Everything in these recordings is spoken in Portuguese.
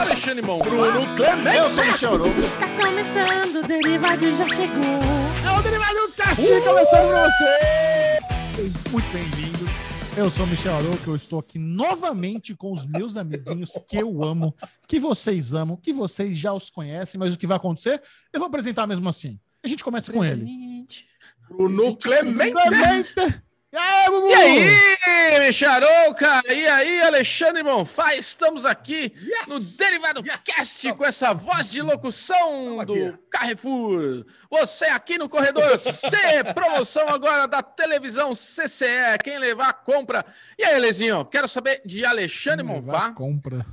Alexandre Mon. Bruno Clemente. Eu sou o Michel Arouca. Está começando, o Derivado já chegou. É o Derivado Cast começando pra vocês. Muito bem-vindos. Eu sou o Michel Arouca, eu estou aqui novamente com os meus amiguinhos que eu amo, que vocês amam, que vocês já os conhecem, mas o que vai acontecer, eu vou apresentar mesmo assim. A gente começa com ele. Bruno Clemente. Clemente. E aí, Bubu? E aí, Micharouca? E aí, Alexandre Monfá? Estamos aqui Yes! no Derivado Yes! Cast com essa voz de locução do. Carrefour. Você aqui no corredor C, promoção agora da televisão CCE. Quem levar, compra. E aí, Lezinho, quero saber de Alexandre Levar Monfá. Compra.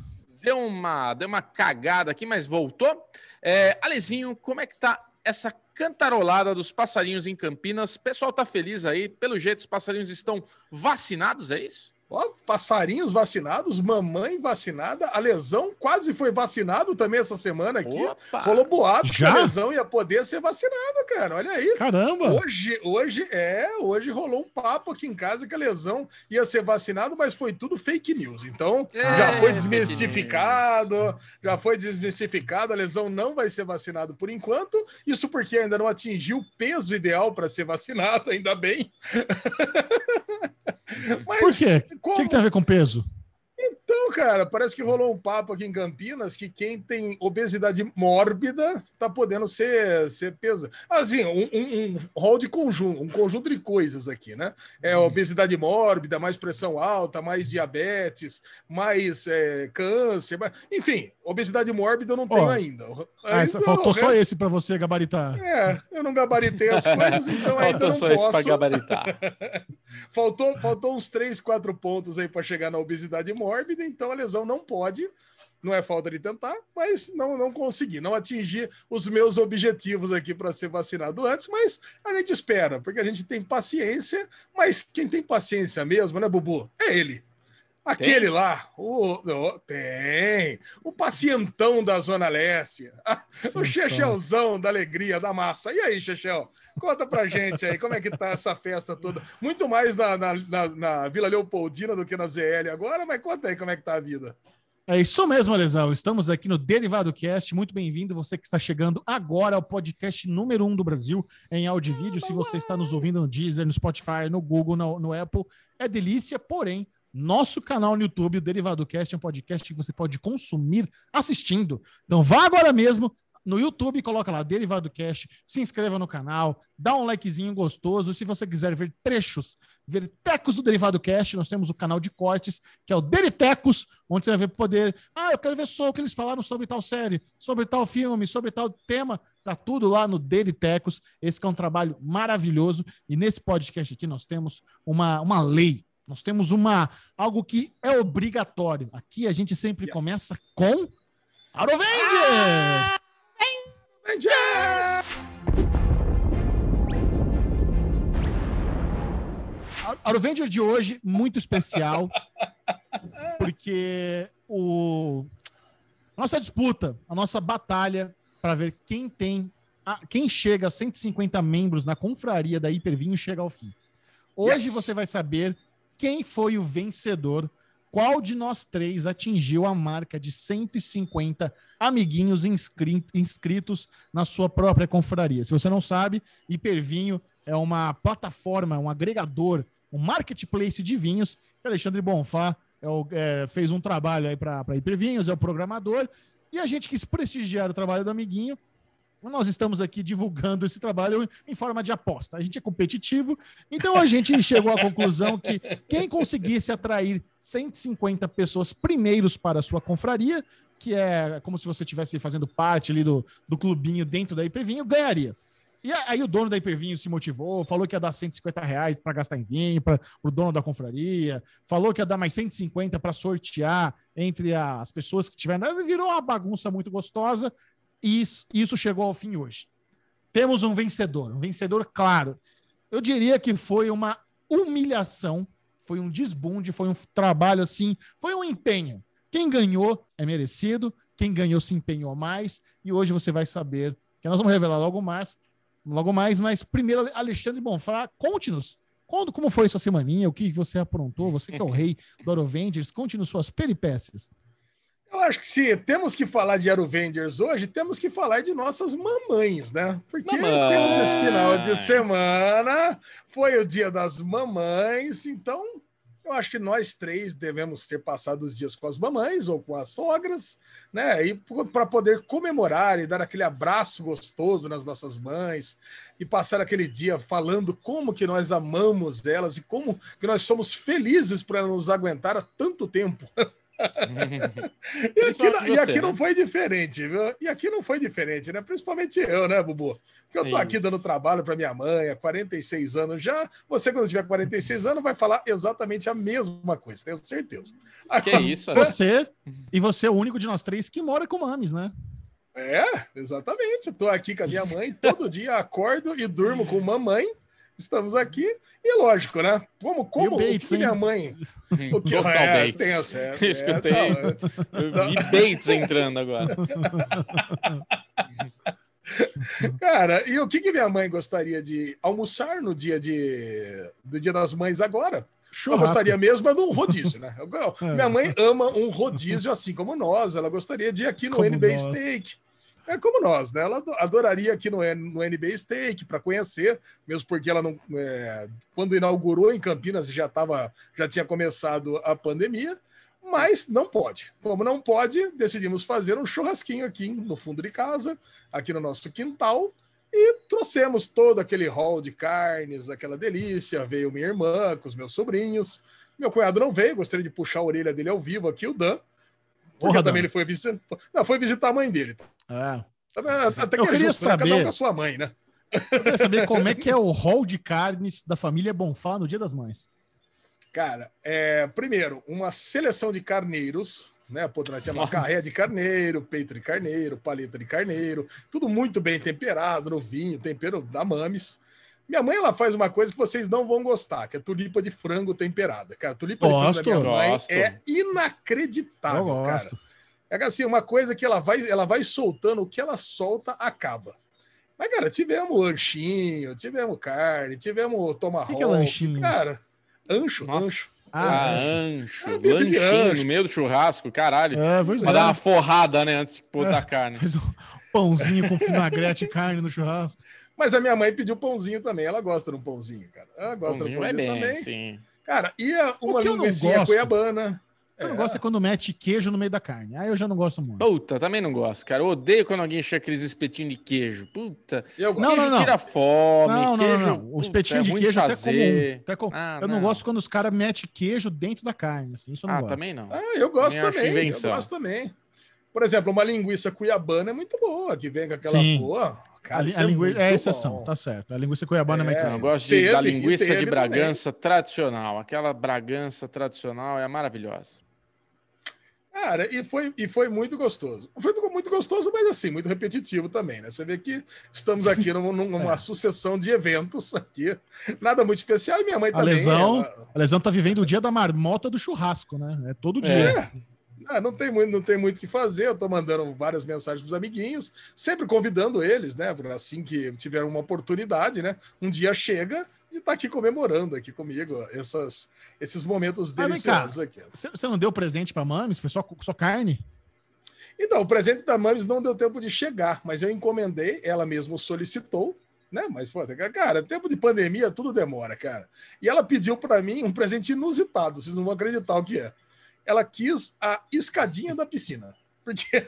Deu uma, deu uma cagada aqui, mas voltou. É, Alezinho, como é que tá essa cantarolada dos passarinhos em Campinas? O pessoal tá feliz aí. Pelo jeito, os passarinhos estão vacinados, é isso? Ó, passarinhos vacinados, mamãe vacinada, a lesão quase foi vacinado também essa semana aqui. Opa! Rolou boatos Já? que a lesão ia poder ser vacinado, cara. Olha aí. Caramba! Hoje, hoje é, hoje rolou um papo aqui em casa que a lesão ia ser vacinado, mas foi tudo fake news. Então, É, já foi desmistificado, já foi desmistificado, a lesão não vai ser vacinado por enquanto. Isso porque ainda não atingiu o peso ideal para ser vacinado, ainda bem. Mas Por quê? O como- que, que tem a ver com peso? Então, cara, parece que rolou um papo aqui em Campinas que quem tem obesidade mórbida tá podendo ser, ser pesa. Assim, um, um, um rol de conjunto, um conjunto de coisas aqui, né? É obesidade mórbida, mais pressão alta, mais diabetes, mais é, câncer, mais- enfim, obesidade mórbida eu não tenho Ó, ainda. Ah, Ainda faltou só esse para você gabaritar. É, eu não gabaritei as coisas, então ainda não só isso pra posso. gabaritar. Faltou, faltou uns 3, 4 pontos aí para chegar na obesidade mórbida, então a lesão não pode. Não é falta de tentar, mas não, não consegui, não atingir os meus objetivos aqui para ser vacinado antes, mas a gente espera, porque a gente tem paciência, mas quem tem paciência mesmo, né, Bubu? É ele. Aquele Tem? lá, o, o- tem, o pacientão da Zona Leste, o Chechelzão da alegria, da massa. E aí, Chechel? Conta pra gente aí, como é que tá essa festa toda? Muito mais na, na, na- na Vila Leopoldina do que na ZL agora, mas conta aí como é que tá a vida. É isso mesmo, Lesão. Estamos aqui no Derivado Cast. Muito bem-vindo. Você que está chegando agora ao podcast número um do Brasil em áudio e vídeo. Se você está nos ouvindo no Deezer, no Spotify, no Google, no, no Apple, é delícia. Porém, nosso canal no YouTube, o Derivado Cast, é um podcast que você pode consumir assistindo. Então vá agora mesmo no YouTube, coloca lá Derivado Cast, se inscreva no canal, dá um likezinho gostoso. Se você quiser ver trechos, ver tecos do Derivado Cast, nós temos o canal de cortes, que é o Deritecos, onde você vai ver poder. Ah, eu quero ver só o que eles falaram sobre tal série, sobre tal filme, sobre tal tema. Tá tudo lá no Deritecos. Esse é um trabalho maravilhoso. E nesse podcast aqui nós temos uma, uma lei. Nós temos uma algo que é obrigatório. Aqui a gente sempre Yes. começa com Arovenger! A Arovenger de hoje, muito especial, porque o a nossa disputa, a nossa batalha para ver quem tem, a- quem chega a 150 membros na confraria da Hipervinho chega ao fim. Hoje Yes. você vai saber quem foi o vencedor, qual de nós três atingiu a marca de 150 amiguinhos inscri- inscritos na sua própria confraria. Se você não sabe, Hipervinho é uma plataforma, um agregador, um marketplace de vinhos Alexandre Bonfá é o- é, fez um trabalho aí para Hipervinhos, é o programador, e a gente quis prestigiar o trabalho do amiguinho. Nós estamos aqui divulgando esse trabalho em forma de aposta. A gente é competitivo, então a gente chegou à conclusão que quem conseguisse atrair 150 pessoas primeiros para a sua confraria, que é como se você estivesse fazendo parte ali do, do clubinho dentro da Hipervinho, ganharia. E aí o dono da Hipervinho se motivou, falou que ia dar 150 reais para gastar em vinho, para o dono da confraria, falou que ia dar mais 150 para sortear entre as pessoas que tiveram. Virou uma bagunça muito gostosa e isso, isso chegou ao fim hoje. Temos um vencedor, um vencedor claro. Eu diria que foi uma humilhação, foi um desbunde, foi um trabalho assim, foi um empenho. Quem ganhou é merecido, quem ganhou se empenhou mais, e hoje você vai saber, que nós vamos revelar logo mais, logo mais, mas primeiro, Alexandre Bonfá, conte-nos quando, como foi sua semaninha, o que você aprontou, você que é o rei do Arovengers, conte-nos suas peripécias. Eu acho que se temos que falar de Aruvengers hoje, temos que falar de nossas mamães, né? Porque Mamãe. temos esse final de semana, foi o dia das mamães, então eu acho que nós três devemos ter passado os dias com as mamães ou com as sogras, né? E para poder comemorar e dar aquele abraço gostoso nas nossas mães e passar aquele dia falando como que nós amamos elas e como que nós somos felizes por elas nos aguentar há tanto tempo. E aqui, e aqui não né? foi diferente, viu? E aqui não foi diferente, né? Principalmente eu, né, Bubu? Porque eu tô aqui Isso. dando trabalho para minha mãe há 46 anos já. Você, quando tiver 46 anos, vai falar exatamente a mesma coisa, tenho certeza. Que isso, né? Você, e você é o único de nós três que mora com mames, né? É, exatamente. Estou aqui com a minha mãe, todo dia acordo e durmo com mamãe. Estamos aqui. E lógico, né? Como, como o Bates, minha mãe. O que Total é, Bates. tem. Eu é, escutei. tá, Eu vi Bates entrando agora. Cara, e o que, que minha mãe gostaria de almoçar no dia de, do Dia das Mães agora? Eu Churrasco. gostaria mesmo é de um rodízio, né? Eu- eu- É. Minha mãe ama um rodízio assim como nós. Ela gostaria de ir aqui no Como NB nós. Steak. É como nós, né? Ela ado- adoraria aqui no, no NB Steak para conhecer, mesmo porque ela não. é, quando inaugurou em Campinas já tava, já tinha começado a pandemia, mas não pode. Como não pode, decidimos fazer um churrasquinho aqui no fundo de casa, aqui no nosso quintal. E trouxemos todo aquele hall de carnes, aquela delícia. Veio minha irmã com os meus sobrinhos. Meu cunhado não veio, gostaria de puxar a orelha dele ao vivo aqui, o Dan. Porque Porra, também ele foi visitar. Não, foi visitar a mãe dele. É. Até que Eu é queria justo, né? Cada um saber- com a sua mãe, né? Eu queria saber como é que é o hall de carnes da família Bonfá no Dia das Mães. Cara, é, primeiro, uma seleção de carneiros, né? Nós temos uma carré de carneiro, peito de carneiro, paleta de carneiro, tudo muito bem temperado no vinho, tempero da Mames. Minha mãe ela faz uma coisa que vocês não vão gostar, que é tulipa de frango temperada. Cara, tulipa Gosto. de frango da minha mãe Gosto. é Eu inacreditável, cara. gosto. É assim, uma coisa que ela vai, ela vai soltando, o que ela solta acaba. Mas, cara, tivemos lanchinho, tivemos carne, tivemos tomahawk. que é lanchinho? Cara, ancho, Nossa. ancho. Ah, Ah, ancho. É, lanchinho ancho. no meio do churrasco, caralho. é, pois Pra dar uma é. forrada, né? Antes de botar É. a carne. Faz um pãozinho com vinagrete e carne no churrasco. Mas a minha mãe pediu pãozinho também. Ela gosta de um pãozinho, cara. Ela gosta Pãozinho vai pãozinho bem, também. sim. Cara, e a- uma não linguiça cuiabana. Eu não É. gosto é quando mete queijo no meio da carne. Aí eu já não gosto muito. Puta, também não gosto, cara. Eu odeio quando alguém enche aqueles espetinhos de queijo. Puta. Eu gosto. Não, queijo não, não. tira fome. Não, não, queijo, não, não. Os puta, petinhos é de queijo até fazer. comum. Até com- Ah, eu não, gosto quando os caras metem queijo dentro da carne. Assim, isso eu não Ah, gosto. também não. Ah, eu gosto Também. Eu gosto também. Por exemplo, uma linguiça cuiabana é muito boa, que vem com aquela Sim. boa. Cara, a, a é linguiça muito é exceção, bom. tá certo. A linguiça cuiabana é uma É. Eu exceção. gosto de, Teve, da linguiça de também. Bragança tradicional. Aquela Bragança tradicional é maravilhosa. Cara, e foi, e foi muito gostoso. Foi muito gostoso, mas assim, muito repetitivo também, né? Você vê que estamos aqui num- numa É. sucessão de eventos aqui. Nada muito especial. E minha mãe A também. lesão, ela- a lesão tá vivendo o dia da marmota do churrasco, né? É todo dia. É. Ah, não tem muito, não tem muito o que fazer. Eu tô mandando várias mensagens pros amiguinhos, sempre convidando eles, né? Assim que tiver uma oportunidade, né? Um dia chega de estar aqui comemorando aqui comigo essas, esses momentos Ah, deliciosos aqui. Você não deu presente pra Mames? Foi só, só carne? Então, o presente da Mames não deu tempo de chegar, mas eu encomendei, ela mesma solicitou, né? Mas, pô, cara, tempo de pandemia, tudo demora, cara. E ela pediu para mim um presente inusitado, vocês não vão acreditar o que é. Ela quis a escadinha da piscina. Porque.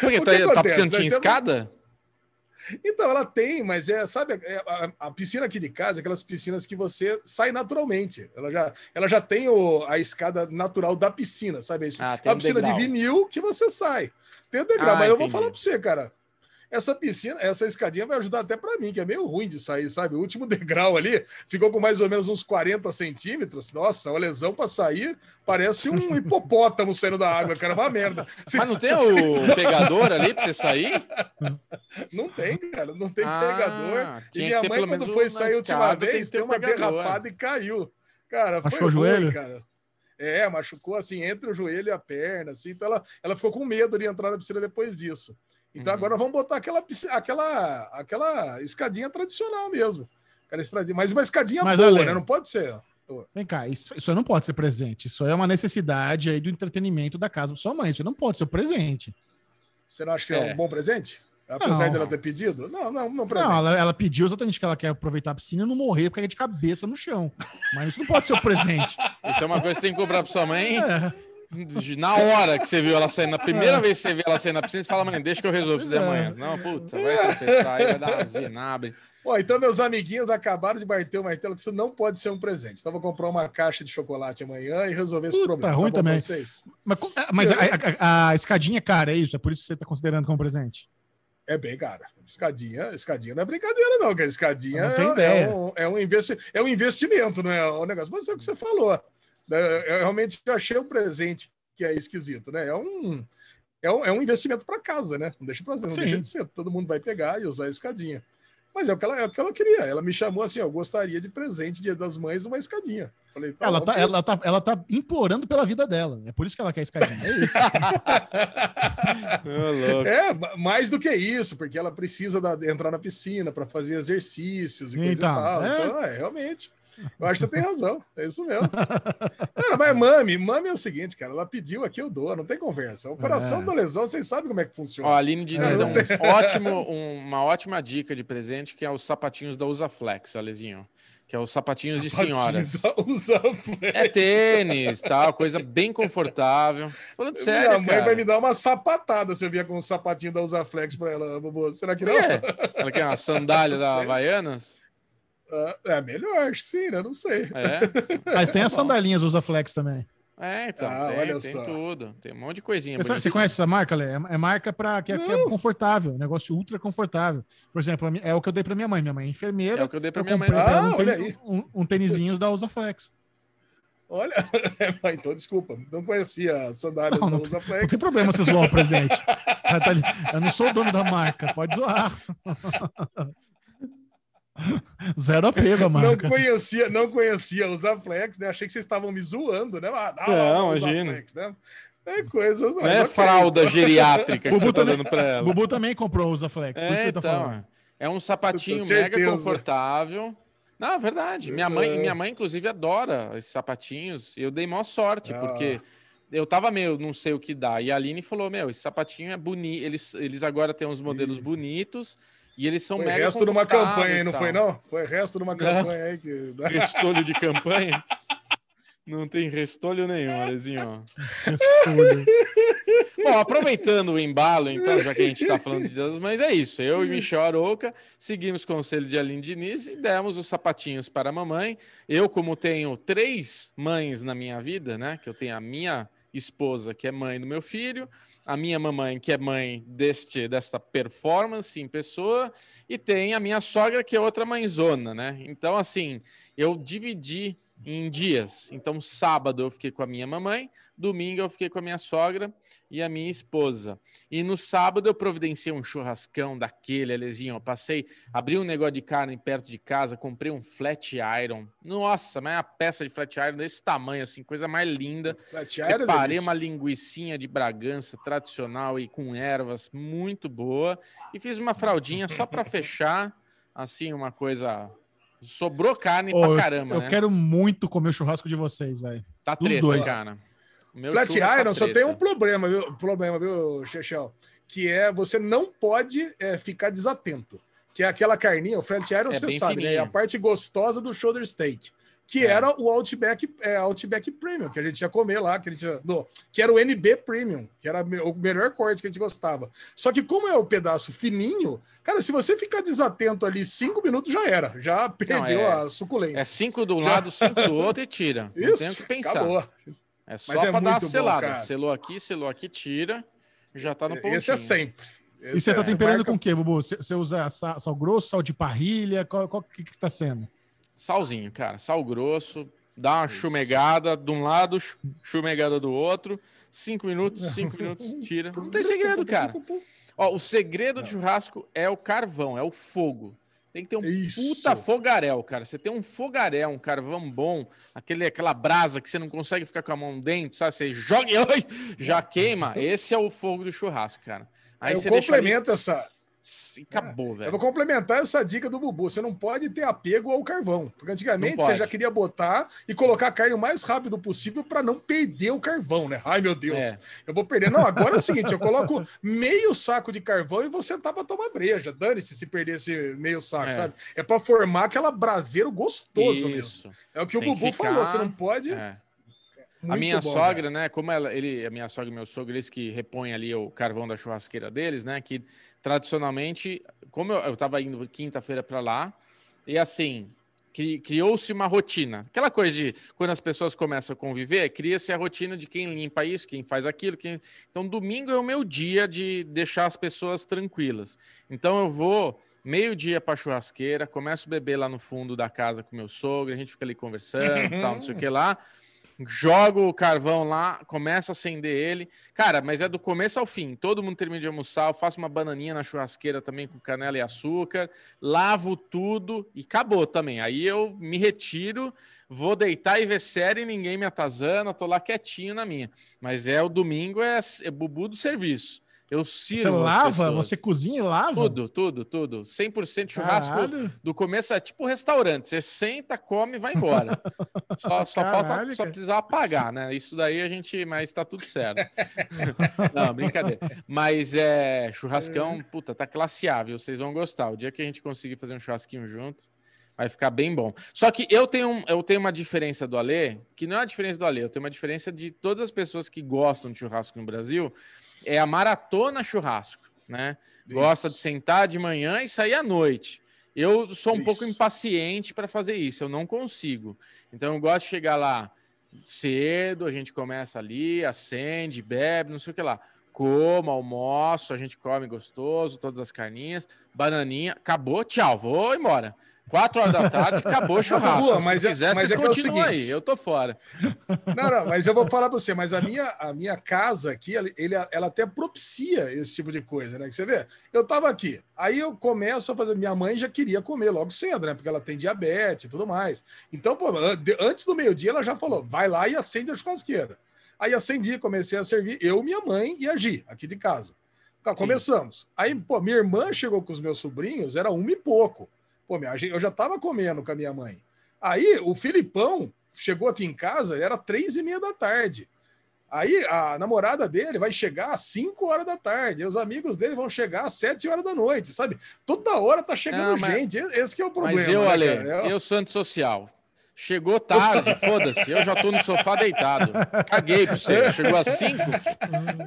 Por que O tá, tá acontece? de Nós temos- escada? Então, ela tem, mas é, sabe, é, a, a piscina aqui de casa, é aquelas piscinas que você sai naturalmente. Ela já, ela já tem o, a escada natural da piscina, sabe? Isso, Ah, é tem uma um piscina degrau. de vinil que você sai. Tem o degrau, Ah, mas eu vou entendi. falar para você, cara. Essa piscina, essa escadinha vai ajudar até para mim, que é meio ruim de sair, sabe? O último degrau ali ficou com mais ou menos uns 40 centímetros. Nossa, uma lesão para sair parece um hipopótamo saindo da água, cara. Uma merda. Mas não tem o pegador ali pra você sair? Não tem, cara, não tem Ah, pegador. E minha mãe, quando foi sair a última vez, deu um uma pegador. derrapada e caiu. Cara, Machucou foi o joelho? ruim, cara. É, machucou assim, entre o joelho e a perna, assim. Então ela, ela ficou com medo de entrar na piscina depois disso. Então Uhum. agora vamos botar aquela, aquela, aquela escadinha tradicional mesmo. Aquela estradinha, mas uma escadinha Mas, boa, Ale, né? Não pode ser. Vem cá, isso, isso aí não pode ser presente. Isso aí é uma necessidade aí do entretenimento da casa da sua mãe. Isso não pode ser o presente. Você não acha que é, É. um bom presente? Apesar Não. dela ter pedido? Não, não, não presente. Não, ela, ela pediu exatamente que ela quer aproveitar a piscina e não morrer porque é de cabeça no chão. Mas isso não pode ser o presente. Isso é uma coisa que você tem que comprar pra sua mãe. É. Na hora que você viu ela saindo, na primeira vez que você viu ela saindo na piscina, você fala, mãe, deixa que eu resolvo isso de É. amanhã. Não, puta, vai tropeçar aí, vai dar uma zinabre. Ó, então, meus amiguinhos acabaram de bater o martelo que isso não pode ser um presente. Então, vou comprar uma caixa de chocolate amanhã e resolver esse Puta, problema. ruim tá bom pra também. Vocês? Mas, é, mas a, a- a escadinha é cara, é isso? É por isso que você está considerando como presente? É bem cara. Escadinha, escadinha não é brincadeira, não, cara. Escadinha não é, é um, é, um investi é um investimento, não é um negócio. Mas é o que você falou. É, Eu realmente achei um presente que é esquisito, né? É um, é um, é um investimento para casa, né? Não deixa, pra, não Sim. deixa de ser. Todo mundo vai pegar e usar a escadinha. Mas é o que ela, é o que ela queria. Ela me chamou assim: eu gostaria de presente Dia das Mães uma escadinha. Falei, tá Ela tá, ela, tá, ela tá implorando pela vida dela. É por isso que ela quer escadinha. É isso. É, ma- mais do que isso, porque ela precisa da- entrar na piscina para fazer exercícios e coisa Então, e tal. é. Então, é, realmente. Eu acho que você tem razão. É isso mesmo. Cara, mas mami, mami é o seguinte, cara. Ela pediu aqui, eu dou. Não tem conversa. O coração É. da lesão, vocês sabem como é que funciona. Ó, a Aline Diniz É, não um ótimo, uma ótima dica de presente, que é os sapatinhos da Usaflex, Alezinho. Que é os sapatinhos de senhoras. Usa É tênis, tal, coisa bem confortável. Falando sério, Minha mãe cara. vai me dar uma sapatada se eu vier com um sapatinho da Usaflex para ela, Bobo. Será que não? quê? Ela quer uma sandália da. Havaianas? Ah, É melhor, acho que sim, né? Não sei. É. Mas tem as Bom. sandalinhas Usa Flex também. É, então, Ah, tem, olha tem só. tudo. Tem um monte de coisinha. Você, você conhece essa marca, Lê? É, é marca pra, que, é, que é confortável, negócio ultra confortável. Por exemplo, é o que eu dei pra minha mãe. Minha mãe é enfermeira. É o que eu dei pra eu minha mãe. Ah, um, olha tênis- aí. um, um da Usa Flex. Olha, é, então desculpa, não conhecia as sandálias Não, da não Usa Não tem problema você zoar o presente. Tá. Eu não sou o dono da marca, pode zoar. Zero apego a Não conhecia, não conhecia os Aflex, né? Achei que vocês estavam me zoando, né? Ah, Não, os imagina. Aflex, né? É coisa. Não é fralda geriátrica que Bubu você tá também- dando pra ela. Bubu também comprou o Usa Flex, por isso É, que ele tá então, falando. é um sapatinho mega confortável. Não, é verdade. Minha mãe, É. minha mãe, inclusive, adora esses sapatinhos. E eu dei maior sorte, Ah. porque eu tava meio, não sei o que dá. E a Aline falou: Meu, esse sapatinho é bonito. Eles, eles agora têm uns modelos bonitos e eles são Foi mega resto de uma campanha aí, não tal. foi, não? Foi resto de uma campanha aí que. Restolho de campanha? Não tem restolho nenhum, Alezinho. Restolho. Bom, aproveitando o embalo, então, já que a gente está falando de das Mães, é isso. Eu e Michel Aroca seguimos o conselho de Aline Diniz e demos os sapatinhos para a mamãe. Eu, como tenho três mães na minha vida, né? Que eu tenho a minha esposa, que é mãe do meu filho, a minha mamãe, que é mãe deste, desta performance em pessoa, e tem a minha sogra, que é outra mãezona, né? Então, assim, eu dividi em dias. Então, sábado eu fiquei com a minha mamãe, domingo eu fiquei com a minha sogra e a minha esposa. E no sábado eu providenciei um churrascão daquele, Alezinho. Eu passei, abri um negócio de carne perto de casa, comprei um flat iron. Nossa, mas é uma peça de flat iron desse tamanho, assim, coisa mais linda. Flat Iron, Preparei delícia. uma linguicinha de Bragança tradicional e com ervas muito boa. E fiz uma fraldinha só para fechar, assim, uma coisa. Sobrou carne Ô, pra eu- caramba, eu né? quero muito comer o churrasco de vocês, velho. Tá dos treta, dois. cara. O meu Flat tá Iron só treta. tem um problema, viu? Problema, viu, Chechel? Que é você não pode é, ficar desatento. Que é aquela carninha, o Flat Iron, É você sabe, né? É fininha. a parte gostosa do shoulder steak. Que É. era o Outback, é, Outback Premium, que a gente ia comer lá, que, a gente ia, no, que era o NB Premium, que era o melhor corte que a gente gostava. Só que como é o pedaço fininho, cara, se você ficar desatento ali cinco minutos, já era. Já perdeu é- a suculência. É cinco um lado, cinco do outro e tira. Não Isso, tem o que pensar. acabou. É só é pra dar uma bom, selada. cara. selou aqui, selou aqui, tira. Já tá no pontinho. Esse é sempre. E Esse você tá é temperando marca- com o quê, Bubu? Você usa sal, sal grosso, sal de parrilha? Qual, qual que, que está sendo? Salzinho, cara. Sal grosso. Dá uma chumegada de um lado, chu- chumegada do outro. Cinco minutos, cinco minutos, tira. Não tem segredo, cara. Ó, o segredo de churrasco é o carvão, é o fogo. Tem que ter um Isso. puta fogaréu, cara. Você tem um fogaréu, um carvão bom, aquele, aquela brasa que você não consegue ficar com a mão dentro, sabe? Você joga e já queima. Esse é o fogo do churrasco, cara. Aí Eu você deixa ali- complemento essa- E acabou, Eu velho. vou complementar essa dica do Bubu. Você não pode ter apego ao carvão. Porque antigamente você já queria botar e colocar a carne o mais rápido possível para não perder o carvão, né? Ai, meu Deus. É. Eu vou perder. Não, agora é o seguinte: eu coloco meio saco de carvão e vou sentar para tomar breja. Dane-se se perder esse meio saco, É. sabe? É para formar aquela braseiro gostoso mesmo. É o que o Tem que Bubu ficar- falou. Você não pode. É. A Muito minha bom, sogra, cara. né? Como ela, ele, a minha sogra e meu sogro, eles que repõem ali o carvão da churrasqueira deles, né? Que tradicionalmente, como eu, eu tava indo quinta-feira para lá, e assim, cri- criou-se uma rotina. Aquela coisa de quando as pessoas começam a conviver, cria-se a rotina de quem limpa isso, quem faz aquilo. Quem... Então, domingo é o meu dia de deixar as pessoas tranquilas. Então, eu vou meio-dia para churrasqueira, começo a beber lá no fundo da casa com meu sogro, a gente fica ali conversando, tal, não sei o que lá. Jogo o carvão lá, começa a acender ele. Cara, mas é do começo ao fim. Todo mundo termina de almoçar, eu faço uma bananinha na churrasqueira também com canela e açúcar, lavo tudo e acabou também. Aí eu me retiro, vou deitar e ver série, ninguém me atazana, tô lá quietinho na minha. Mas é o domingo, é, é bubu do serviço. Eu sirvo Você lava, você cozinha e lava? Tudo, tudo, tudo. 100% churrasco Caralho. do começo é tipo restaurante. Você senta, come e vai embora. Só, só falta, só precisar apagar, né? Isso daí a gente, mas tá tudo certo. Não, brincadeira. Mas é churrascão, puta, tá classe A, viu? Vocês vão gostar. O dia que a gente conseguir fazer um churrasquinho junto, vai ficar bem bom. Só que eu tenho, um- eu tenho uma diferença do Alê, que não é a diferença do Alê, eu tenho uma diferença de todas as pessoas que gostam de churrasco no Brasil, é a maratona churrasco, né? Gosta de sentar de manhã e sair à noite. Eu sou um Isso. pouco impaciente para fazer isso, eu não consigo. Então eu gosto de chegar lá cedo, a gente começa ali, acende, bebe, não sei o que lá. Como, almoço, a gente come gostoso, todas as carninhas, bananinha, acabou, tchau, vou embora. Quatro horas da tarde, acabou o churrasco. Mas Se é- quiser, mas é que é o continuam aí, eu tô fora. Não, não, mas eu vou falar para você, mas a minha, a minha casa aqui, ele, ele- ela até propicia esse tipo de coisa, né? Que você vê, eu tava aqui, aí eu começo a fazer, minha mãe já queria comer logo cedo, né? Porque ela tem diabetes e tudo mais. Então, pô, antes do meio-dia, ela já falou, vai lá e acende a churrasqueira. Aí acendi, comecei a servir, eu, minha mãe e a Gi, aqui de casa. Começamos. Aí, pô, minha irmã chegou com os meus sobrinhos, era uma e pouco. Pô, minha, eu já tava comendo com a minha mãe. Aí, o Filipão chegou aqui em casa, era três e meia da tarde. Aí a namorada dele vai chegar às 5 horas da tarde, e os amigos dele vão chegar às 7 horas da noite, sabe? Toda hora tá chegando Não, mas- gente, esse é o problema. Mas eu, né, Ale, cara? eu sou antissocial. Chegou tarde, foda-se, eu já tô no sofá deitado. Caguei pra você. Chegou às 5,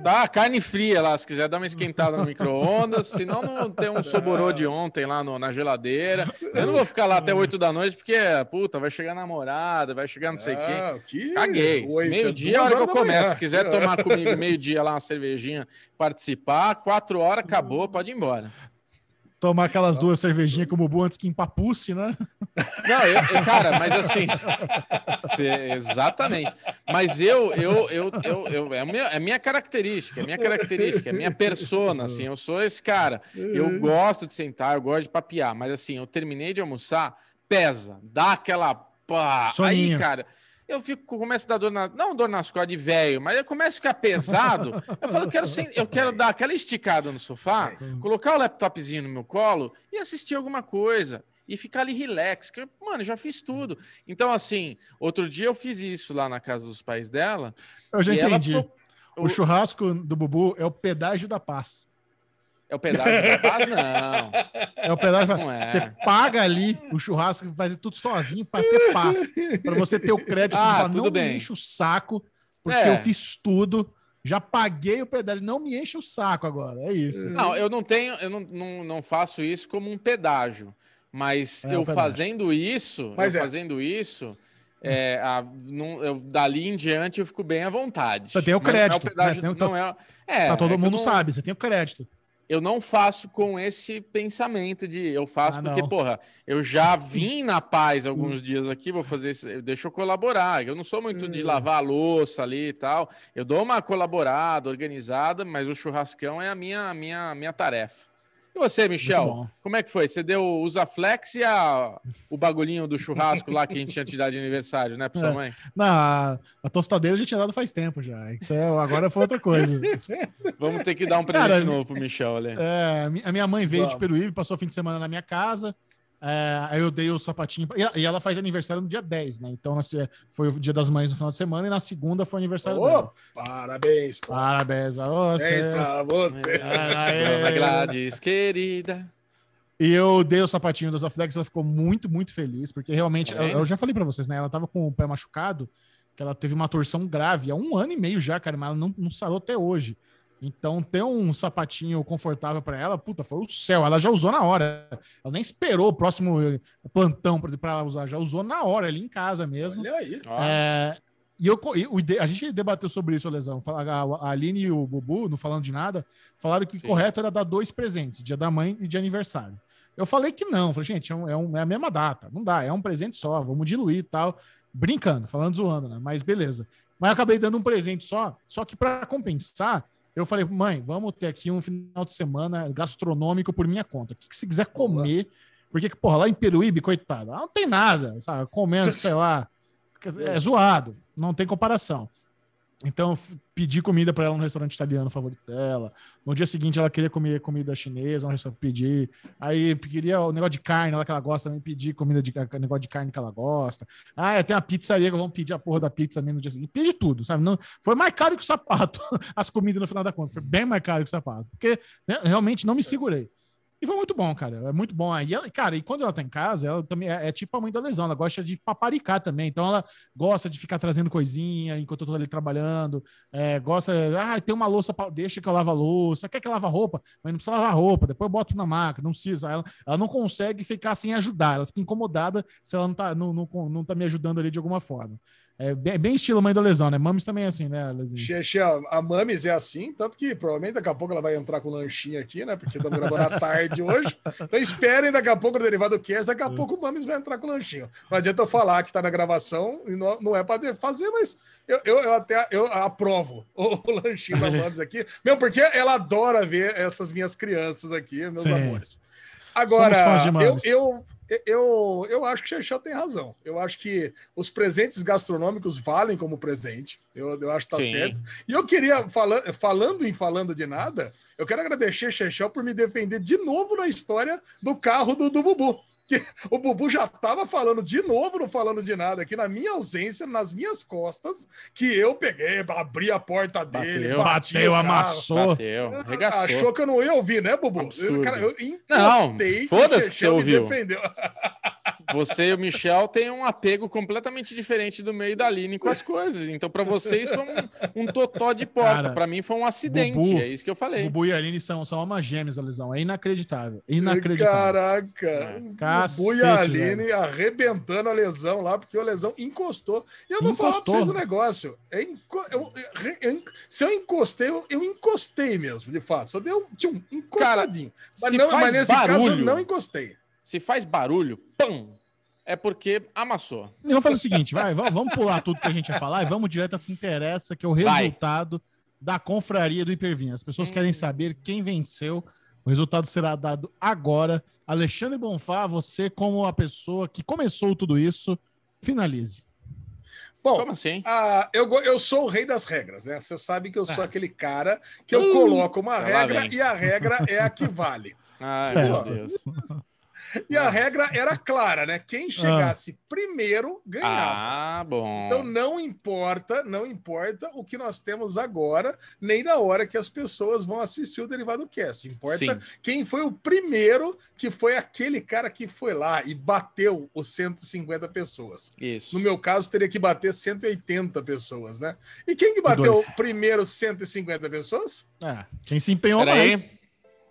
dá carne fria lá, se quiser dar uma esquentada no micro-ondas, senão não tem um soborô de ontem lá no- na geladeira. Eu não vou ficar lá até 8 da noite, porque, puta, vai chegar namorada, vai chegar não sei quem. Que Caguei. Meio-dia é hora que eu começo. Se quiser tomar comigo meio-dia lá uma cervejinha, participar, quatro horas, acabou, pode ir embora. Tomar aquelas duas cervejinhas com o Bubu antes que empapusse, né? Não, eu, eu- cara, mas assim. cê- exatamente. Mas eu, eu, eu, eu, eu é, minha, é a minha característica, é a minha característica, é minha persona, assim. Eu sou esse cara. Eu gosto de sentar, eu gosto de papiar, mas assim, eu terminei de almoçar, pesa, dá aquela. Pá. Aí, Soninho. cara. Eu fico, começo a dar dor na, não dor nas costas de velho, mas eu começo a ficar pesado. Eu falo, eu quero, sen- eu quero dar aquela esticada no sofá, colocar o laptopzinho no meu colo e assistir alguma coisa. E ficar ali relax. Que, mano, já fiz tudo. Então, assim, outro dia eu fiz isso lá na casa dos pais dela. Eu já entendi. ficou- O churrasco do Bubu é o pedágio da paz. É o pedaço da paz? Não. É o pedágio da Não é. Você paga ali o churrasco e faz tudo sozinho para ter paz. Para você ter o crédito Ah, de falar, tudo não bem. me enche o saco, porque É. eu fiz tudo. Já paguei o pedágio, não me enche o saco agora. É isso. Não, eu não tenho, eu não, não, não faço isso como um pedágio. Mas É, eu pedágio. fazendo isso, Mas eu é. fazendo isso, é, a- não- eu- dali em diante eu fico bem à vontade. Você tem o Mas não é crédito, pedágio, né? Tem o- não é, é, Tá, todo é mundo não- sabe, você tem o crédito. Eu não faço com esse pensamento de eu faço Ah, porque, não. porra, eu já vim na paz alguns dias aqui, vou fazer isso, deixa eu colaborar. Eu não sou muito Hum. de lavar a louça ali e tal. Eu dou uma colaborada, organizada, mas o churrascão é a minha, minha, a minha tarefa. E você, Michel? Como é que foi? Você deu o Usaflex e a, o bagulhinho do churrasco lá que a gente tinha te dado de aniversário, né, pra sua É. mãe? Na, a tostadeira já tinha dado faz tempo já. Isso é, agora foi outra coisa. Vamos ter que dar um presente Cara, novo pro Michel ali. É, a mi- a minha mãe veio de Vamos. Peruíbe, passou o fim de semana na minha casa. É, aí eu dei o sapatinho. pra- e ela- faz aniversário no dia 10, né? Então assim, foi o dia das mães no final de semana e na segunda foi o aniversário Ô, dela. parabéns, pô. Parabéns pra você. Parabéns pra você. Aê. Dona Gladys, querida. E eu dei o sapatinho da Zaflex, ela ficou muito, muito feliz, porque realmente, Tá eu, eu já falei pra vocês, né? Ela tava com o pé machucado, que ela teve uma torção grave há um ano e meio já, cara, mas ela não, não sarou até hoje. Então, ter um sapatinho confortável pra ela, puta, foi o céu. Ela já usou na hora. Ela nem esperou o próximo eh, plantão pra ela usar, já usou na hora, ali em casa mesmo. Olha aí. É, e eu, o a gente debateu sobre isso, Lesão. A Aline e o Bubu, não falando de nada, falaram que o Sim. correto era dar dois presentes, dia da mãe e de aniversário. Eu falei que não. Falei, gente, é, é um- é a mesma data. Não dá, é um presente só, vamos diluir e tal. Brincando, falando zoando, né? Mas beleza. Mas eu acabei dando um presente só, só que para compensar, eu falei, mãe, vamos ter aqui um final de semana gastronômico por minha conta. O que, que você quiser comer? Porque, porra, lá em Peruíbe, coitada, lá não tem nada, sabe? Comendo, sei lá. É zoado, não tem comparação. Então, eu pedi comida para ela no restaurante italiano favorito dela. No dia seguinte, ela queria comer comida chinesa, no pedi. Aí queria o negócio de carne lá que ela gosta, também pedi comida de negócio de carne que ela gosta. Ah, tem uma pizzaria que vamos pedir a porra da pizza também no dia seguinte. Pedi tudo, sabe? Não, foi mais caro que o sapato, as comidas no final da conta. Foi bem mais caro que o sapato, porque né, realmente não me segurei. E foi muito bom, cara. É muito bom. Aí, ela, cara, e quando ela tá em casa, ela também é, é tipo a mãe da lesão. Ela gosta de paparicar também. Então, ela gosta de ficar trazendo coisinha enquanto eu tô ali trabalhando. É, gosta, ah, tem uma louça, pra- deixa que eu lavo a louça. Quer que eu lave a roupa? Mas não precisa lavar a roupa. Depois eu boto na máquina, não precisa. Ela, ela não consegue ficar sem ajudar. Ela fica incomodada se ela não tá, não, não, não tá me ajudando ali de alguma forma. É bem, bem estilo mãe da lesão, né? Mames também é assim, né? Xexé, a Mames é assim, tanto que provavelmente daqui a pouco ela vai entrar com lanchinho aqui, né? Porque estamos gravando à tarde hoje. Então esperem daqui a pouco o Derivado Cast, daqui a pouco o Mames vai entrar com lanchinho. Não adianta eu falar que tá na gravação e não, não é para fazer, mas eu, eu, eu até eu aprovo o, o lanchinho da Mames aqui, mesmo porque ela adora ver essas minhas crianças aqui, meus Sim. amores. Agora, eu, eu, eu, eu acho que o Xexé tem razão. Eu acho que os presentes gastronômicos valem como presente. Eu, eu acho que tá Sim. certo. E eu queria, fala, falando em falando de nada, eu quero agradecer Chechel por me defender de novo na história do carro do, do Bubu. Que o Bubu já estava falando de novo, não falando de nada, aqui na minha ausência, nas minhas costas, que eu peguei, abri a porta dele, Bateu, bati Bateu, amassou. Bateu, arregaçou. Achou que eu não ia ouvir, né, Bubu? Absurdo. Eu, cara, eu Não, encostei e foda-se que você ouviu. Você e o Michel têm um apego completamente diferente do meu e da Aline com as coisas. Então, pra vocês foi um, um totó de porta. Cara, Pra mim foi um acidente. Bubu, é isso que eu falei. Bubu e a Aline são, são almas gêmeas da lesão. É inacreditável. Inacreditável. Caraca, É. o Cacete, Bubu e a Aline arrebentando a lesão lá, porque a lesão encostou. E eu vou falar pra Encostou. vocês um negócio. É enco- eu- eu- eu- se eu encostei, eu, eu encostei mesmo, de fato. Só deu um tchum, encostadinho. mas, se não, mas nesse caso eu barulho- não encostei. Se faz barulho, pão, é porque amassou. E vamos fazer o seguinte, vai, vamos, pular tudo que a gente ia falar e vamos direto ao que interessa, que é o Vai. resultado da confraria do Hipervinha. As pessoas querem saber quem venceu. O resultado será dado agora. Alexandre Bonfá, você como a pessoa que começou tudo isso, finalize. Bom, Como assim? Ah, eu, eu sou o rei das regras, né? Você sabe que eu sou Ah. aquele cara que eu Uh, coloco uma lá regra e a regra é a que vale. Ai, meu Deus. E a regra era clara, né? Quem chegasse primeiro ganhava. Ah, bom. Então não importa, não importa o que nós temos agora, nem na hora que as pessoas vão assistir o Derivado Cast. Importa Sim. quem foi o primeiro que foi aquele cara que foi lá e bateu os 150 pessoas. Isso. No meu caso, teria que bater 180 pessoas, né? E quem que bateu Dois. primeiro 150 pessoas? É, quem se empenhou Pera mais. aí.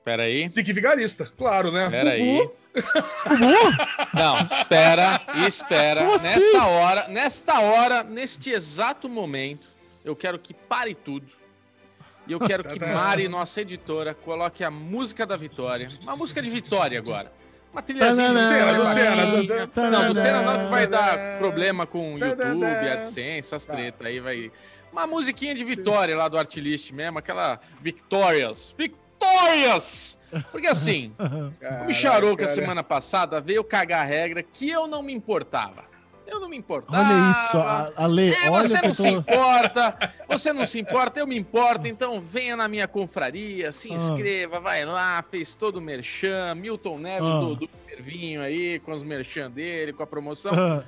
Pera aí. Tique Vigarista, claro, né? Pera aí. Bubu, Não, espera, espera. Como assim? Nessa hora, nesta hora, neste exato momento, eu quero que pare tudo. E eu quero que Mari, nossa editora, coloque a música da vitória. Uma música de vitória agora. Uma trilhazinha do Senna, do Senna. Não, do Senna não, que vai dar problema com o YouTube, AdSense, essas tretas aí vai. Uma musiquinha de vitória lá do Artlist mesmo, aquela Victorious. Victorious! Notórias! Porque assim, o Micharouca cara. semana passada veio cagar a regra que eu não me importava. Eu não me importava. Olha isso, a- Ale. É, olha você que não eu se tô... importa, você não se importa, eu me importo, então venha na minha confraria, se Ah. inscreva, vai lá, fez todo o merchan, Milton Neves Ah. do, do Pervinho aí, com os merchan dele, com a promoção. Ah,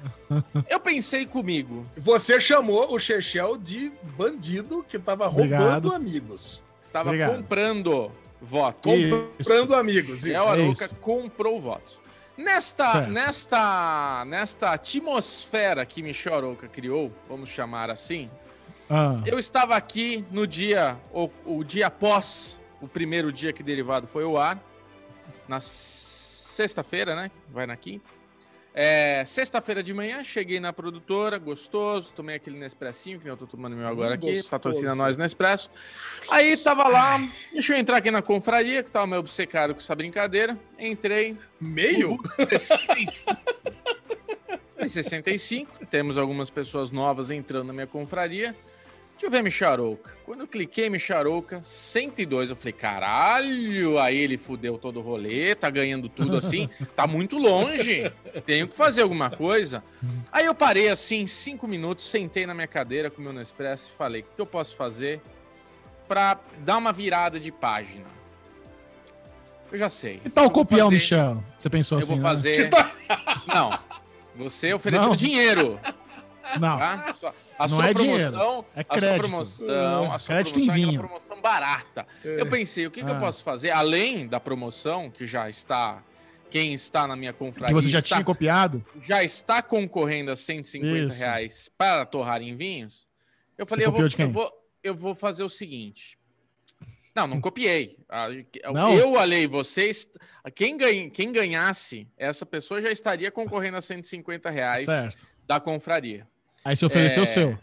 Eu pensei comigo, Você chamou o Chechel de bandido que tava Obrigado. roubando amigos. estava Obrigado. comprando voto. Comprando amigos. É Isso. o Arouca isso. comprou votos. Nesta, Certo. nesta, nesta atmosfera que Michel Arouca criou, vamos chamar assim, ah. eu estava aqui no dia, o, o dia após o primeiro dia que derivado foi ao ar, na sexta-feira, né? Vai na quinta. É, sexta-feira de manhã, cheguei na produtora, gostoso, tomei aquele Nespressinho, que eu tô tomando meu agora Hum, aqui, gostoso. patrocina nós Nespresso. Aí tava lá, deixa eu entrar aqui na confraria, que tava meio obcecado com essa brincadeira. Entrei, Meio? em 65, temos algumas pessoas novas entrando na minha confraria. Deixa eu ver Micharouca. Quando eu cliquei Micharouca, 102, eu falei, caralho, aí ele fudeu todo o rolê, tá ganhando tudo assim, tá muito longe, tenho que fazer alguma coisa. Aí eu parei assim, cinco minutos, sentei na minha cadeira com o meu Nespresso e falei, o que eu posso fazer pra dar uma virada de página? Eu já sei. Que tal Eu vou copiar o Michel? Você pensou Eu assim, vou né? fazer... Não, você ofereceu Não. dinheiro. Não. Tá? A Não sua é promoção, dinheiro, é a sua crédito. promoção, a sua Crédito promoção em é aquela vinho. promoção barata. É. Eu pensei, o que, que eu Ah. posso fazer além da promoção que já está quem está na minha confraria Que você já está, tinha copiado? já está concorrendo a 150 Isso. reais para torrar em vinhos. Eu falei, eu vou, eu, vou, eu vou fazer o seguinte. Não, não copiei. Ah, Não? Eu, alei vocês. Quem, ganha, quem ganhasse, essa pessoa já estaria concorrendo a 150 reais Certo. da confraria. Aí você ofereceu o É, seu.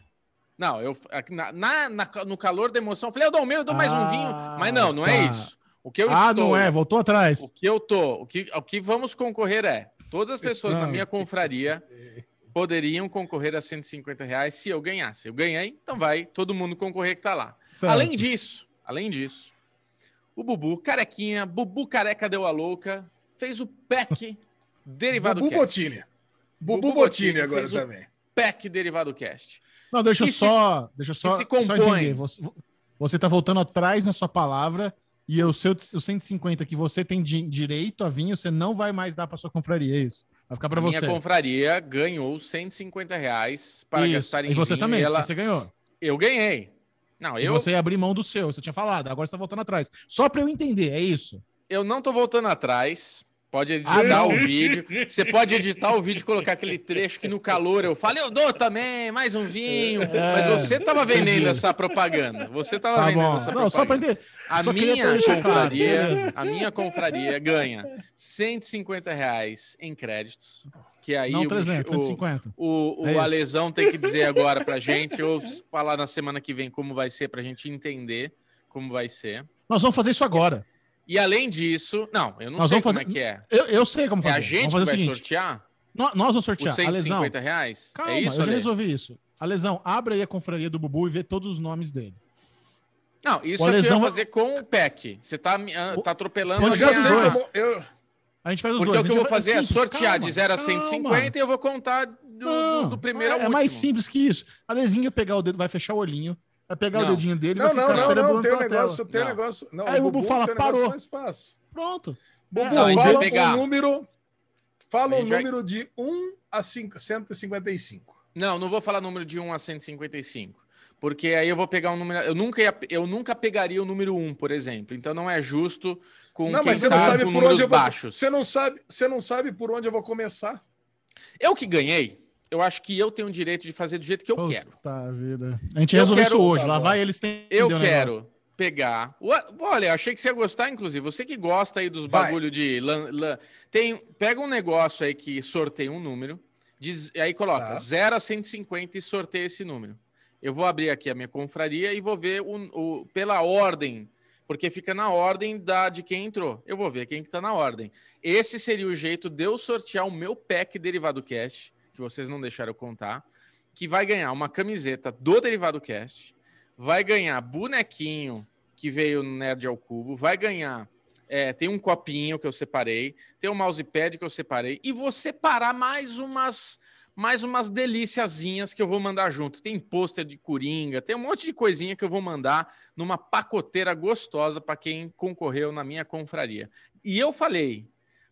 Não, eu na, na- na- no calor da emoção, eu falei, eu dou o meu, eu dou mais um Ah, vinho. Mas não, não é tá. isso. O que eu Ah, estou, não é, voltou atrás. o que eu tô, o que, o que vamos concorrer é, todas as pessoas na Não. minha confraria poderiam concorrer a 150 reais se eu ganhasse. Eu ganhei, então vai todo mundo concorrer que tá lá. Certo. Além disso, além disso, o Bubu, carequinha, Bubu careca deu a louca, fez o PEC derivado Bubu. Botini. Bubu, Bubu Botini agora também. PEC derivado cast. Não, deixa eu que se- só, deixa eu só, se só compõe. entender. Você, você tá voltando atrás na sua palavra e o seu o 150 que você tem di- direito a vinho, você não vai mais dar para sua confraria, é isso? Vai ficar para A minha você. confraria ganhou 150 reais para Isso. gastar em E você vinho, também, e ela... você ganhou. Eu ganhei. Não, E eu, você ia abrir mão do seu, você tinha falado, agora você tá voltando atrás. Só para eu entender, é isso? eu não tô voltando atrás. Pode editar Ah, o vídeo. Você pode editar o vídeo e colocar aquele trecho que no calor eu falo, eu dou também, mais um vinho. É, Mas você tava vendendo essa propaganda. Você tava Tá vendendo bom. essa Não, só para. A só minha confraria, a minha confraria ganha 150 reais em créditos. Que aí Não o, 300, o, 150. O, o É isso. Alesão tem que dizer agora pra gente, ou falar na semana que vem como vai ser, pra gente entender como vai ser. Nós vamos fazer isso agora. E além disso, não, eu não Nós sei vamos como fazer- é que é. Eu, eu sei como É fazer. a gente vamos que fazer vai seguinte. sortear nó- Nós vamos os sortear. Alesão, 150 reais? calma, é isso, eu já resolvi isso. Alesão, abre aí a confraria do Bubu e vê todos os nomes dele. Não, isso O é eu ia vai- fazer com o PEC. Você tá, me- ah, tá atropelando Pode a Eu fazer minha- dois. A gente faz os Porque dois. o que a eu vou vai- fazer é sortear calma, de 0 a calma. 150 e eu vou contar do, do- Não, do primeiro é, ao é último. mais simples que isso. A Lezinha vai pegar o dedo, vai fechar o olhinho, vai pegar Não. o dedinho dele não, vai não, ficar não, esperando não. Tem um negócio, tem um Não. negócio. Não, Aí o Bubu fala, tem um negócio parou. mais fácil. Pronto. Bubu, Não, a gente vai fala pegar. um número. Fala um gente vai- número de 1 a 5, 155. Não, não vou falar número de 1 a 155. Porque aí eu vou pegar um número. Eu nunca, ia- eu nunca pegaria o número 1, por exemplo. Então não é justo com Não, quem mas você tá não sabe com por números onde eu vou. baixos. Você não sabe, você não sabe por onde eu vou começar. Eu que ganhei, eu acho que eu tenho o direito de fazer do jeito que eu quero. Tá, vida. A gente Eu resolveu quero- isso hoje. tá Lá vai eles têm. Eu quero pegar. Ua- Olha, achei que você ia gostar, inclusive. Você que gosta aí dos Vai. bagulho de. lan- lan- Tem... Pega um negócio aí que sorteia um número. Diz... Aí coloca Tá. 0 a 150 e sorteia esse número. Eu vou abrir aqui a minha confraria e vou ver o, o- pela ordem. Porque fica na ordem da de quem entrou. Eu vou ver quem que tá na ordem. Esse seria o jeito de eu sortear o meu pack Derivado Cast, que vocês não deixaram contar, que vai ganhar uma camiseta do Derivado Cast, vai ganhar bonequinho que veio no Nerd ao Cubo, vai ganhar. é, tem um copinho que eu separei, tem um mousepad que eu separei, e vou separar mais umas mais umas deliciazinhas que eu vou mandar junto. Tem pôster de coringa, tem um monte de coisinha que eu vou mandar numa pacoteira gostosa para quem concorreu na minha confraria. E eu falei,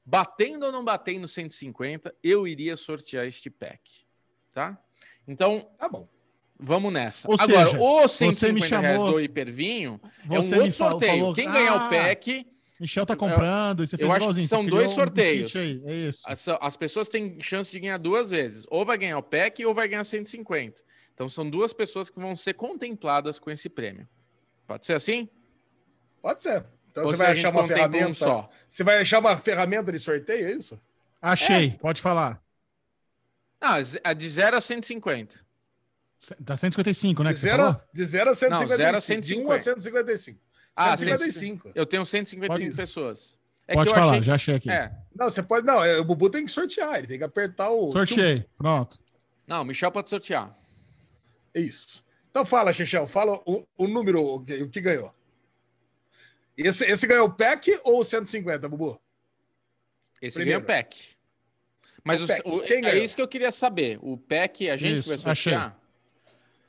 batendo ou não batendo no 150, eu iria sortear este pack, tá? Então, Tá bom. vamos nessa. Ou Agora, seja, o você me 150 reais chamou- do Hipervinho é um outro falou- sorteio. falou- Quem ganhar Ah, o pack, Michel tá comprando, e você eu fez acho que são dois um sorteios. aí, é isso. as, as pessoas têm chance de ganhar duas vezes. Ou vai ganhar o pack ou vai ganhar 150. Então são duas pessoas que vão ser contempladas com esse prêmio. Pode ser assim? Pode ser. Então ou você vai achar uma contempla um ferramenta. só? Você vai achar uma ferramenta de sorteio, é isso? Achei, pode falar. Ah, a de 0 a 150. Tá 155, né? De que você 0 falou? de zero a 155. zero a De 1 a 155. Ah, 155. Eu tenho 155 Pode- pessoas. É Pode que eu falar, achei... já achei aqui. É. Não, você pode. Não, é, o Bubu tem que sortear, ele tem que apertar o. Sorteei, pronto. Não, o Michel pode sortear. Isso. Então fala, Xixão, fala o, o número, o que, o que ganhou. Esse, esse ganhou o pack ou o 150, Bubu? Esse Primeiro. ganha o pack. Mas O o- pack. o- Quem é ganhou? isso que eu queria saber. O pack, a gente que vai Isso, achei. sortear.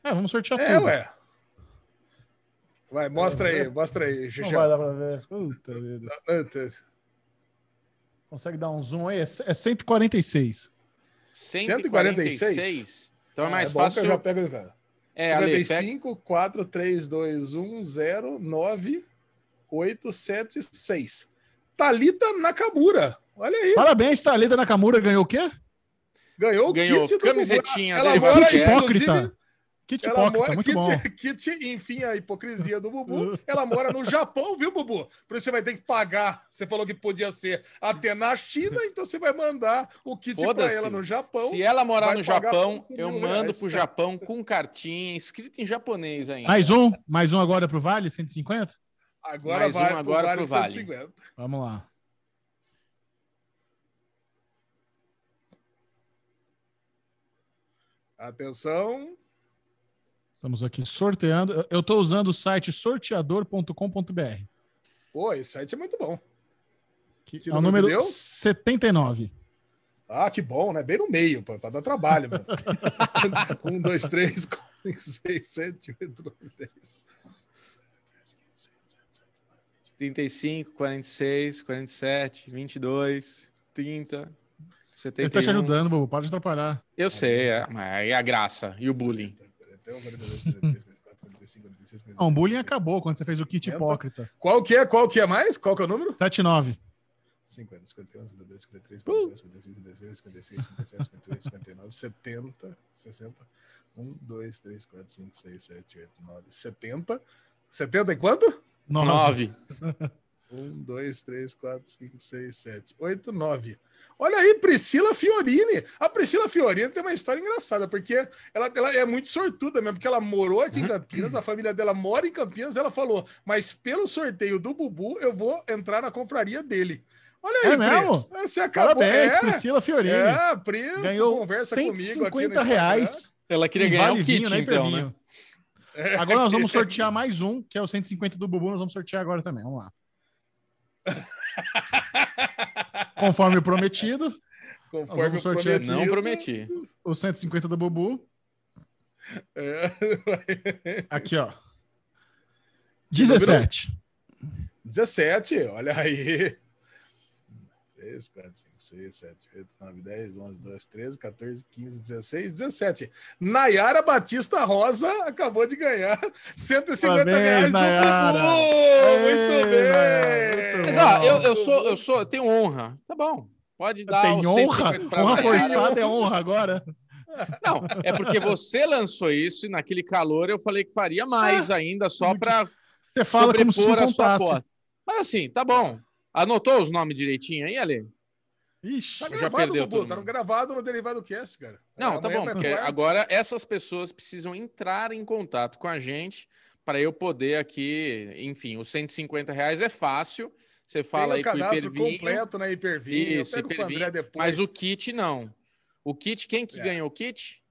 É, vamos sortear É, tudo. ué. Vai, mostra aí, mostra aí, Não vai dar pra ver. Puta vida. Consegue dar um zoom aí? É é 146. 146. Então é mais bom que fácil. Eu já pego, cara. É, Ale, pega- 55, 4, 3, 2, 1, 0, 9, 8, 7, 6. Thalita Nakamura. Olha aí. Parabéns, Thalita Nakamura ganhou o quê? Ganhou o Ganhou kit do camisetinha Bubu. Ela mora, Kit hipócrita. Kit ela hipócrita, mora, muito kit, bom. kit, enfim, a hipocrisia do Bubu. Ela mora no Japão, viu, Bubu? Por isso você vai ter que pagar. Você falou que podia ser até na China, então você vai mandar o kit para ela no Japão. Se ela morar no Japão, eu mando reais. pro Japão com cartinha escrito em japonês ainda. Mais um? Mais um agora pro Vale, 150? Agora Mais um vai pro agora pro Vale. 150. Vamos lá. Atenção. Estamos aqui sorteando. Eu- estou usando o site sorteador.com.br. Pô, esse site é muito bom. Que Que é o número deu? 79. Ah, que bom, né? Bem no meio, para dar trabalho, mano. um, dois, três, quatro, cinco, seis, sete, oito, nove, dez. 35, 46, 47, 22, 30, 71. Ele tá te ajudando, Bobo. Para de atrapalhar. Eu sei, é, mas aí a graça e o bullying. 41, 42, 43, 44, 45, 46, 46. Não, o bullying acabou quando você fez o kit hipócrita. Qual que é? Qual que é mais? Qual que é o número? 79. 50, 51, 52, 53, 54, 55, 56, 56, 57, 58, 59, 70, 60. 1, 2, 3, 4, 5, 6, 7, 8, 9, 70. 70 e quanto? 9. 9. 1, 2, 3, 4, 5, 6, 7, 8, 9. Olha aí, Priscila Fiorini. A Priscila Fiorini tem uma história engraçada, porque ela, ela é muito sortuda mesmo, porque ela morou aqui em Campinas, a família dela mora em Campinas, ela falou, mas pelo sorteio do Bubu, eu vou entrar na confraria dele. Olha aí, É Pri. mesmo? Você acabou. Parabéns, é, Priscila Fiorini. é, Pri Ganhou conversa comigo aqui 150 reais. Ela queria ganhar vale o kit, vinho, né, então, né? Agora nós vamos sortear mais um, que é o 150 do Bubu. Nós vamos sortear agora também. Vamos lá. Conforme prometido, Conforme vamos eu sortear prometi. Não prometi. o 150 do Bubu. É. Aqui, ó. 17. 17, olha aí. 3, 4, 5, 6, 7, 8, 9, 10, 11, 12, 13, 14, 15, 16, 17. Nayara Batista Rosa acabou de ganhar 150 Parabéns, reais do Nayara. Bubu. Ei, Muito bem. Muito Mas ó, eu, eu sou, eu sou, eu tenho honra. Tá bom. Pode dar Tem honra? 150 pra Honra forçada é honra agora. Não, é porque você lançou isso e naquele calor eu falei que faria mais ainda só para Você fala como se contasse. aposta. Mas assim, tá bom. Anotou os nomes direitinho aí, Ale? Ixi, Tá Já gravado, perdeu Bubu. Tá gravado no Derivado Cast, cara. Não, tá bom, porque agora essas pessoas precisam entrar em contato com a gente para eu poder aqui, enfim, os 150 reais é fácil. Você fala Tem aí o com o completo na Hipervinho. Isso, eu pego com o Hipervinho, André depois. Mas o kit não. O kit, quem que É. ganhou o kit?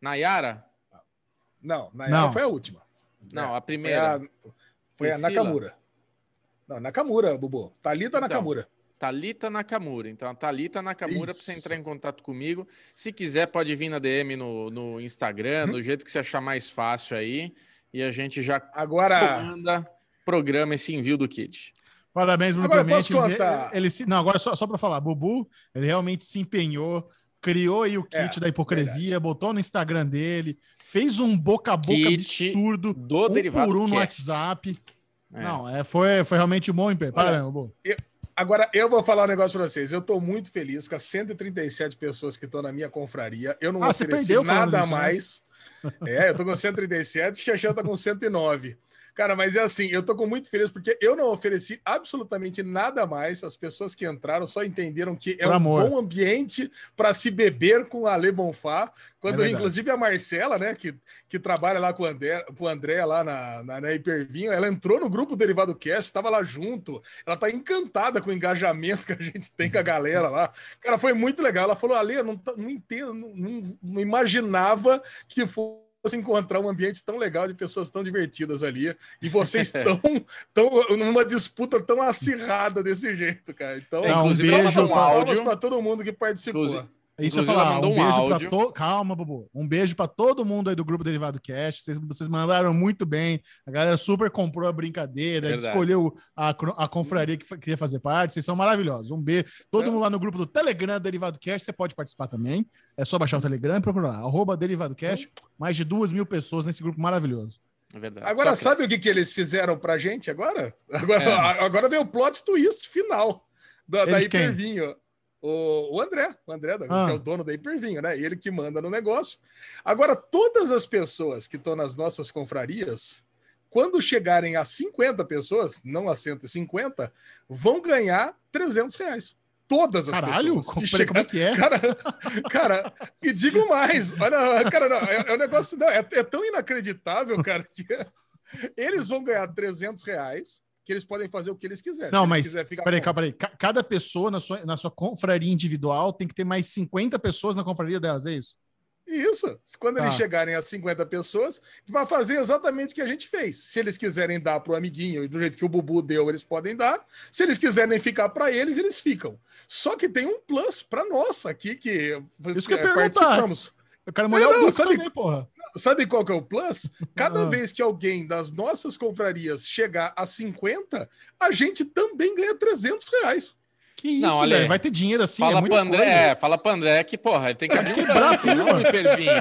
Nayara? Não, Nayara Não. foi a última. Não, É, a primeira. Foi a, Foi a? Nakamura. Não, Nakamura, Bubu. Thalita Então, Nakamura. Thalita Nakamura. Então, a Thalita Nakamura, para você entrar em contato comigo. Se quiser, pode vir na DM no, no Instagram, do jeito que você achar mais fácil aí. E a gente já Agora, comanda, programa esse envio do kit. Parabéns, Bruno Agora, Clemente. posso Ele- contar? Ele, se- não, agora só, só para falar, Bubu, ele realmente se empenhou, criou aí o kit É, da hipocrisia, botou no Instagram dele, fez um boca a boca Kit absurdo, Do um derivado por um no. WhatsApp. É. Não, é, foi, foi realmente um bom empenho. Parabéns, agora eu vou falar um negócio pra vocês. Eu tô muito feliz com as 137 pessoas que estão na minha confraria. Eu não Ah, ofereci perdeu nada né? mais. É, eu tô com 137, o Xaxão tá com 109. Cara, mas é assim, eu tô com muito feliz porque eu não ofereci absolutamente nada mais. As pessoas que entraram só entenderam que é Por um amor. bom ambiente para se beber com a Ale Bonfá. Quando, É inclusive, a Marcela, né, que, que trabalha lá com o André, com o André lá na, na, na Hipervinho, ela entrou no grupo Derivado Cast, estava lá junto. Ela tá encantada com o engajamento que a gente tem com a galera lá. Cara, foi muito legal. Ela falou, Ale, eu não, não entendo, não, não- não imaginava que fosse encontrar um ambiente tão legal de pessoas tão divertidas ali e vocês estão tão, numa disputa tão acirrada desse jeito, cara. Então, É, um Inclusive, beijo um para todo mundo que participou. Inclusive- Isso eu falar, um um beijo para todo. Calma, Bubu. Um beijo para todo mundo aí do grupo Derivado Cast. Vocês, vocês mandaram muito bem. A galera super comprou a brincadeira, Verdade. escolheu a, a confraria que queria fazer parte. Vocês são maravilhosos. Um beijo. Todo É. mundo lá no grupo do Telegram Derivado Cast. Você pode participar também. É só baixar o Telegram e procurar. Arroba Derivado Cast. Mais de duas mil pessoas nesse grupo maravilhoso. É verdade. Agora, Só sabe o que, que eles fizeram pra gente agora? Agora, É. agora veio o plot twist final da, da? Hipervinho. O, o André, o André, Ah. que é o dono da Hipervinho, né? Ele que manda no negócio. Agora, todas as pessoas que estão nas nossas confrarias, quando chegarem a 50 pessoas, não a 150, vão ganhar 300 reais. Todas as Caralho, pessoas. peraí, como é que é? Cara, cara, e digo mais, olha, cara, não, é, é um negócio, não, é, é tão inacreditável, cara, que eles vão ganhar 300 reais, que eles podem fazer o que eles quiserem. Não, mas ficar Peraí, calma, peraí. Ca- Cada pessoa na sua, na sua confraria individual tem que ter mais 50 pessoas na confraria delas, é isso? Isso, quando Tá. eles chegarem a 50 pessoas, vai fazer exatamente o que a gente fez. Se eles quiserem dar para o amiguinho, do jeito que o Bubu deu, eles podem dar. Se eles quiserem ficar para eles, eles ficam. Só que tem um plus para nós aqui, que, Isso que eu eh, perguntar. participamos. Eu quero molhar É, o não, bucho sabe- também, porra. Sabe qual que é o plus? Cada Ah. vez que alguém das nossas confrarias chegar a 50, a gente também ganha 300 reais. Que isso, Não, olha. Vai ter dinheiro assim, é Fala muita pro André, coisa. é, fala pro André que, porra, ele tem que abrir um Quebrar a banco, não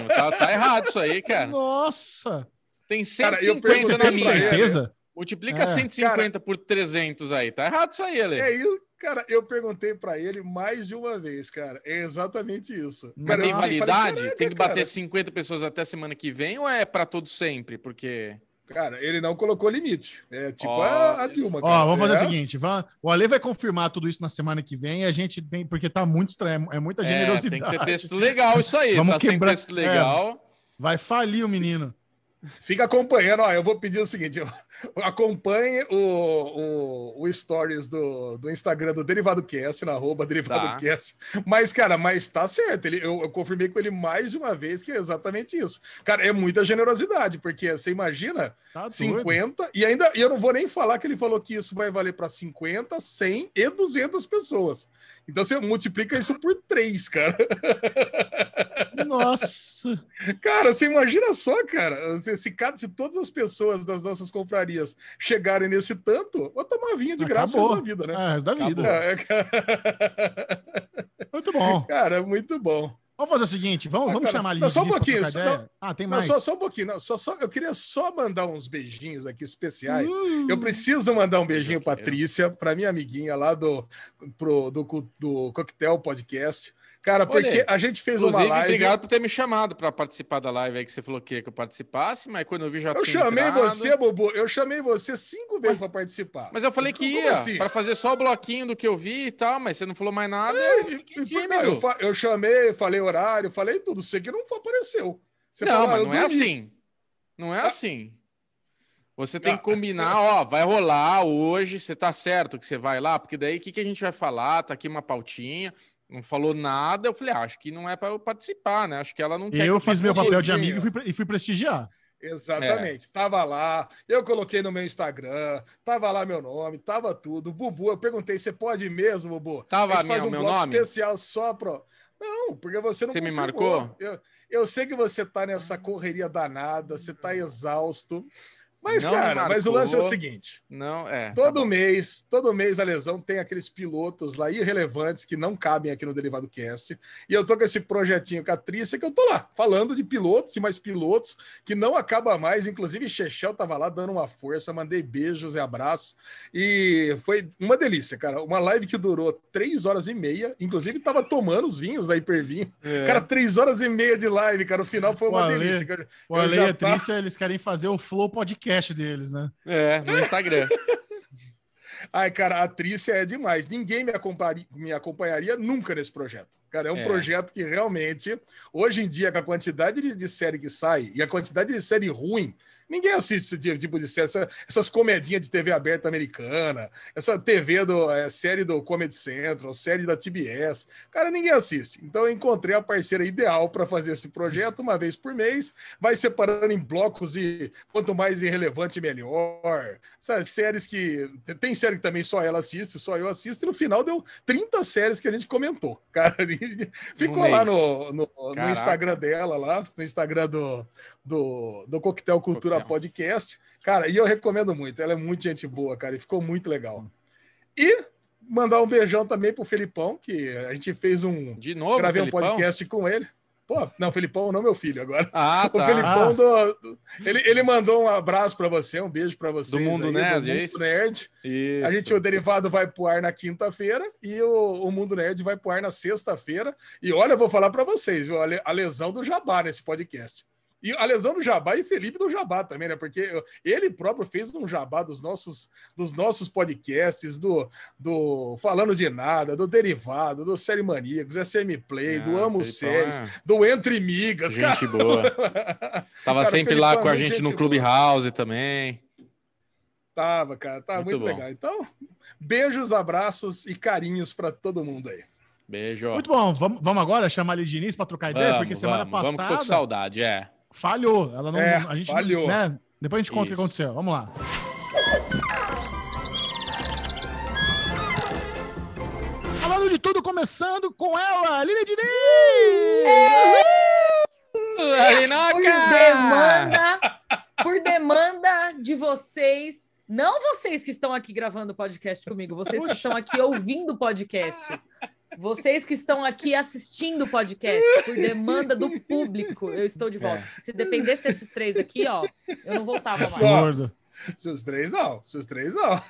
um. Tá, tá errado isso aí, cara. Nossa! Tem Cara, eu 150 perguntei Você na tem pra minha. certeza? Multiplica É. 150 por 300 aí. Tá errado isso aí, Ale. É isso, cara. Eu perguntei para ele mais de uma vez, cara. É exatamente isso. Mas Cara, tem eu falei, validade? "Caraca, tem que bater cara." 50 pessoas até semana que vem ou é pra todo sempre? Porque. Cara, ele não colocou limite. É tipo Ó, a, a Dilma. Ó, cara. vamos fazer É. o seguinte: vamos, o Ale vai confirmar tudo isso na semana que vem a gente tem, porque tá muito estranho, é muita É, generosidade. tem que ter texto legal isso aí. Vamos tá quebrar- sem texto legal. Vai falir o menino. Fica acompanhando, ó. Eu vou pedir o seguinte: eu- acompanhe o, o, o stories do, do Instagram do Derivado Cast, na arroba Derivado Tá. Cast. Mas, cara, mas tá certo. Ele, eu, eu confirmei com ele mais de uma vez que é exatamente isso. Cara, é muita generosidade, porque você imagina Tá doido. 50, e ainda e eu não vou nem falar que ele falou que isso vai valer para 50, 100 e 200 pessoas. Então você multiplica isso por três, cara. Nossa! Cara, você imagina só, cara, se, cada- se todas as pessoas das nossas confrarias chegarem nesse tanto, vou tomar vinho de graça Acabou. vida, né? É, resto da vida. É, cara, Muito bom. cara, é muito bom. Vamos fazer o seguinte: vamos, Ah, vamos cara, chamar a não, só um pouquinho, ideia? Ah, tem Não, mais. só, só um pouquinho, não, só, só, eu queria só mandar uns beijinhos aqui especiais. Uh, Eu preciso mandar um beijinho. Patrícia, para minha amiguinha lá do, pro, do, do Coquetel Podcast. Cara, porque Olha, a gente fez uma live. obrigado por ter me chamado para participar da live aí que você falou que queria que eu participasse, mas quando eu vi já Eu chamei entrado. você, Bobo. Eu chamei você cinco vezes para participar. Mas eu falei que Como ia, assim? para fazer só o bloquinho do que eu vi e tal, mas você não falou mais nada. É, eu e- não, eu, eu chamei, falei horário, falei tudo. Você que não apareceu. Você não, falou, ah, mas eu não é assim. Não é Ah. assim. Você tem Ah. que combinar, ó, vai rolar hoje, você tá certo que você vai lá, porque daí o que, que a gente vai falar? Tá aqui uma pautinha, não falou nada. Eu falei, ah, acho que não é para eu participar, né? Acho que ela não quer. eu que fiz meu papel de amigo e fui, e fui prestigiar. Exatamente. É. Tava lá, eu coloquei no meu Instagram, tava lá meu nome, tava tudo. Bubu, eu perguntei, você pode mesmo, Bubu? Tava a gente faz um meu nome? especial só pro. Não, porque você não Você confirmou. me marcou? Eu, eu sei que você tá nessa correria danada, você tá exausto. Mas, não cara, mas o lance é o seguinte: não é. Todo tá mês, todo mês a lesão tem aqueles pilotos lá irrelevantes que não cabem aqui no Derivado Cast. E eu tô com esse projetinho com a Trícia que eu tô lá falando de pilotos e mais pilotos que não acaba mais. Inclusive, Chechel tava lá dando uma força, mandei beijos e abraços. E foi uma delícia, cara. Uma live que durou três horas e meia. Inclusive, tava tomando os vinhos da Hipervinho. É. Cara, três horas e meia de live, cara. O final foi uma o delícia. o Ale e a Trícia, eles querem fazer o Flow Podcast podcast deles, né? É, no Instagram. Ai, cara, a Trícia é demais. Ninguém me acompanharia, me acompanharia nunca nesse projeto. Cara, é um é. projeto que realmente, hoje em dia, com a quantidade de, de série que sai e a quantidade de série ruim Ninguém assiste esse tipo de série, essa, essas comedinhas de TV aberta americana, essa TV do é, série do Comedy Central, série da TBS. Cara, ninguém assiste. Então eu encontrei a parceira ideal para fazer esse projeto uma vez por mês, vai separando em blocos e quanto mais irrelevante melhor. Essas séries que tem série que também só ela assiste, só eu assisto, e no final deu 30 séries que a gente comentou. Cara, ficou lá no, no, no Instagram dela lá, no Instagram do do, do Coquetel Cultura. Podcast. Cara, e eu recomendo muito. Ela é muito gente boa, cara, e ficou muito legal. E mandar um beijão também pro Felipão, que a gente fez um. De novo, gravei Felipão? um podcast com ele. Pô, não, Felipão não meu filho agora. Ah, tá. O Felipão ah. do, do, ele, ele mandou um abraço para você, um beijo para você. Do Mundo aí, Nerd, do Mundo é isso? Nerd. Isso. A gente, o Derivado vai pro ar na quinta-feira e o, o Mundo Nerd vai pro ar na sexta-feira. E olha, eu vou falar para vocês, viu, a lesão do Jabá nesse podcast. E a lesão do Jabá e Felipe do Jabá também, né? Porque ele próprio fez um jabá dos nossos, dos nossos podcasts, do, do Falando de Nada, do Derivado, do Série Maníacos, SM Play, ah, do Amo Séries, é... do Entre Migas. Gente cara. boa. Tava cara, sempre lá com a gente no Clubhouse também. Tava, cara, tava muito, muito legal. Então, beijos, abraços e carinhos para todo mundo aí. Beijo. Muito bom. Vamos, vamos agora chamar a Diniz para trocar ideia, vamos, porque semana vamos, passada. Vamos, com saudade, é falhou. Ela não, é, a gente falhou. Né? Depois a gente conta Isso. o que aconteceu. Vamos lá. Falando de tudo, começando com ela, Aline Diniz! Por demanda, por demanda de vocês, não vocês que estão aqui gravando o podcast comigo, vocês que estão aqui ouvindo o podcast. Vocês que estão aqui assistindo o podcast por demanda do público, eu estou de volta. É. Se dependesse desses três aqui, ó, eu não voltava mais. Gordo. Se os três não, se os três não.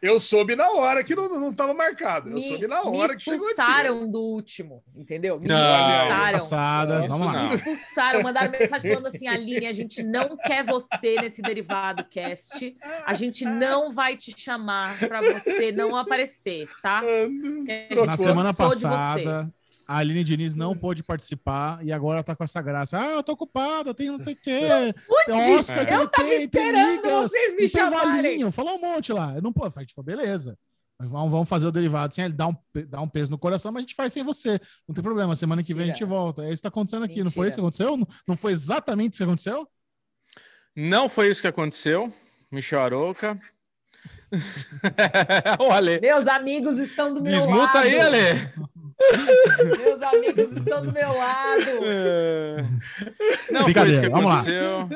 Eu soube na hora que não estava marcado. Eu me, soube na hora que chegou. Me expulsaram do último, entendeu? Me não, expulsaram. Passada, vamos lá. Me expulsaram, mandaram mensagem falando assim: Aline, a gente não quer você nesse derivado cast. A gente não vai te chamar para você não aparecer, tá? Na semana passada, a Aline Diniz não pôde participar e agora tá com essa graça. Ah, eu tô ocupada, tem não sei o quê. Tem Oscar, é. eu tava esperando vocês me chamarem. Falou um monte lá. Eu não pô, a gente falou, beleza. Vamos, vamos fazer o derivado sem ele dar um, dar um peso no coração, mas a gente faz sem você. Não tem problema. Semana que Mentira. vem a gente volta. É isso que tá acontecendo aqui. Mentira. Não foi isso que aconteceu? Não, não foi exatamente isso que aconteceu? Não foi isso que aconteceu. Michel Aroca. o Ale. Meus amigos estão do meu Desmuta lado. aí, Ale. Meus amigos estão do meu lado. É. Não foi isso que aconteceu.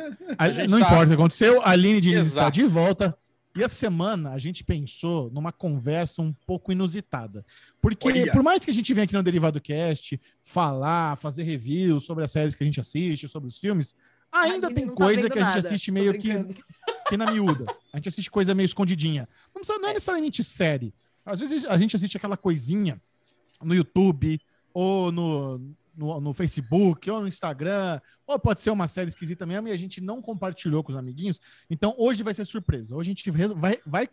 não tá... importa o que aconteceu. A Aline Diniz Exato. está de volta. E essa semana a gente pensou numa conversa um pouco inusitada. Porque, Olha. por mais que a gente venha aqui no Derivado Cast falar, fazer review sobre as séries que a gente assiste, sobre os filmes, ainda tem tá coisa que a gente assiste meio que, que na miúda. A gente assiste coisa meio escondidinha. Não, precisa, não é necessariamente série. Às vezes a gente assiste aquela coisinha no YouTube, ou no, no, no, Facebook, ou no Instagram, ou pode ser uma série esquisita mesmo e a gente não compartilhou com os amiguinhos. Então hoje vai ser surpresa. Hoje a gente vai, vai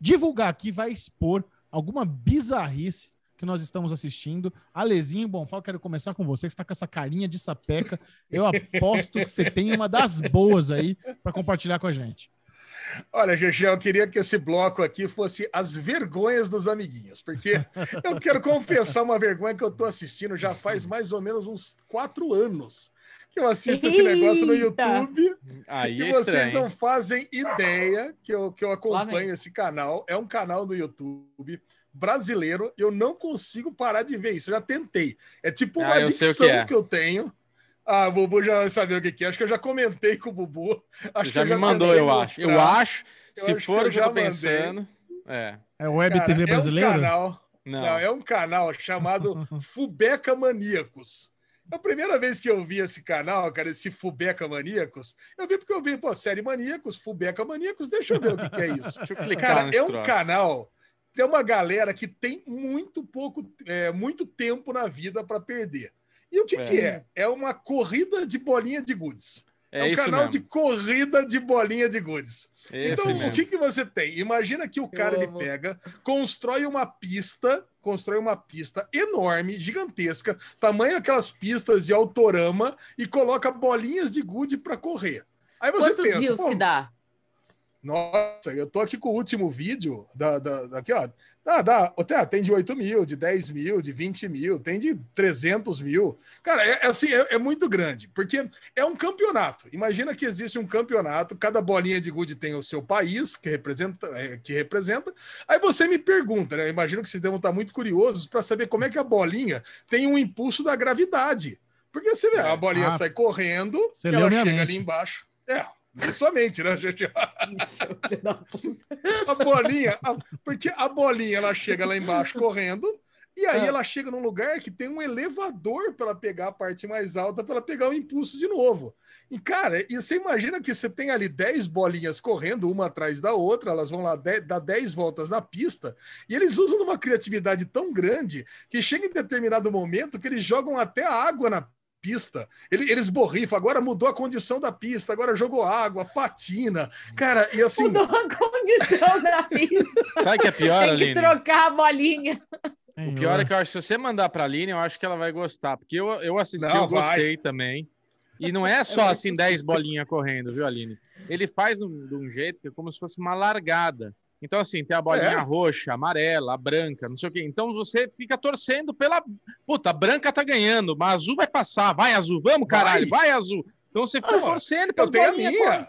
divulgar aqui, vai expor alguma bizarrice que nós estamos assistindo. Alezinho, bom, fala, quero começar com você, que está com essa carinha de sapeca. Eu aposto que você tem uma das boas aí para compartilhar com a gente. Olha, Gegé, eu queria que esse bloco aqui fosse as vergonhas dos amiguinhos, porque eu quero confessar uma vergonha que eu estou assistindo já faz mais ou menos uns quatro anos que eu assisto esse negócio no Eita! YouTube. Aí E é vocês estranho. não fazem ideia que eu, que eu acompanho esse canal. É um canal do YouTube brasileiro. Eu não consigo parar de ver isso. Eu já tentei. É tipo uma Ah, eu sei o que adicção é. que, eu tenho. Ah, o Bubu já saber o que que é. Acho que eu já comentei com o Bubu. Acho já que me mandou, eu acho. Eu acho, Eu se acho for eu o que eu já tô pensando. É. É Web Cara, TV é um brasileira? canal. Não. Não, é um canal chamado Fubeca Maníacos. A primeira vez que eu vi esse canal, cara, esse Fubeca Maníacos, eu vi porque eu vi, pô, série Maníacos, Fubeca Maníacos, deixa eu ver o que, que é isso. Deixa eu clicar Cara, é um troço. canal, tem uma galera que tem muito pouco, é, muito tempo na vida para perder. E o que, É. que é? É uma corrida de bolinha de goods. É, É, um canal mesmo. de corrida de bolinha de goods. Esse Então, mesmo. o que, que você tem? Imagina que o cara ele amo. pega, constrói uma pista, constrói uma pista enorme, gigantesca, tamanho aquelas pistas de autorama e coloca bolinhas de gude para correr. Aí você Quantos pensa, rios que dá? Nossa, eu tô aqui com o último vídeo da, da, daqui, ó. Ah, dá, até, tem de 8 mil, de 10 mil, de 20 mil, tem de 300 mil. Cara, é, é assim, é, é muito grande, porque é um campeonato. Imagina que existe um campeonato, cada bolinha de gude tem o seu país que representa, é, que representa. Aí você me pergunta, né? Imagino que vocês devem estar muito curiosos para saber como é que a bolinha tem um impulso da gravidade. Porque você vê, a bolinha Ah, sai correndo, ela chega mente. ali embaixo. É, somente, né, gente? A bolinha, a- porque a bolinha ela chega lá embaixo correndo, e aí Ah. ela chega num lugar que tem um elevador para ela pegar a parte mais alta, para ela pegar o impulso de novo. E cara, e você imagina que você tem ali 10 bolinhas correndo, uma atrás da outra, elas vão lá dar 10 voltas na pista, e eles usam uma criatividade tão grande que chega em determinado momento que eles jogam até água na pista. Ele- Eles borrifam, agora mudou a condição da pista, agora jogou água, patina. Cara, e assim. Mudou a condição da pista. Sabe o que é pior, Tem que Aline? trocar a bolinha. O pior é que eu acho que se você mandar pra Aline, eu acho que ela vai gostar. Porque eu, eu assisti, Não, eu gostei também. E não é só assim 10 bolinhas correndo, viu, Aline? Ele faz de um, de um jeito que é como se fosse uma largada. Então, assim, tem a bolinha É. roxa, amarela, branca, não sei o quê. Então você fica torcendo pela. Puta, a branca tá ganhando, mas a azul vai passar. Vai, azul, vamos, caralho, vai, azul. Então você fica Pô, torcendo para Eu tenho a minha.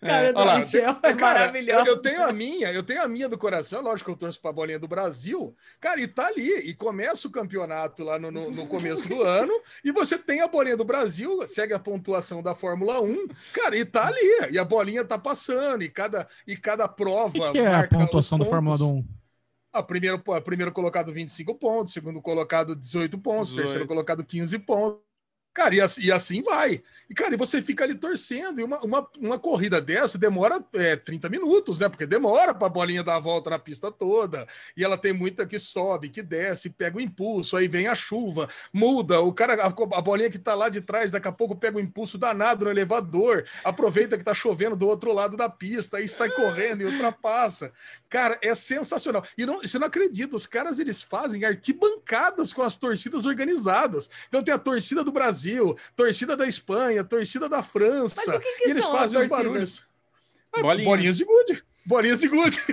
Cara do olha lá. Michel é Cara, maravilhoso. Eu, eu tenho a minha, eu tenho a minha do coração, lógico que eu torço para a bolinha do Brasil. Cara, e tá ali, e começa o campeonato lá no, no, no começo do ano, e você tem a bolinha do Brasil, segue a pontuação da Fórmula 1, cara, e tá ali, e a bolinha tá passando, e cada, e cada prova. O que, que é a pontuação da Fórmula pontos. 1? Ah, primeiro, pô, primeiro colocado 25 pontos, segundo colocado 18 pontos, 18. terceiro colocado 15 pontos. Cara, e assim, e assim vai. E, cara, e você fica ali torcendo. E uma, uma, uma corrida dessa demora é, 30 minutos, né? Porque demora para a bolinha dar a volta na pista toda. E ela tem muita que sobe, que desce, pega o impulso, aí vem a chuva, muda. O cara, a, a bolinha que tá lá de trás, daqui a pouco pega o impulso danado no elevador, aproveita que tá chovendo do outro lado da pista, aí sai correndo e ultrapassa. Cara, é sensacional. E não, você não acredita, os caras eles fazem arquibancadas com as torcidas organizadas. Então tem a torcida do Brasil, torcida da Espanha, torcida da França. Mas o que que e eles fazem os barulhos. Ah, Bolinhas. bolinhas de gude. Bolinhas de gude.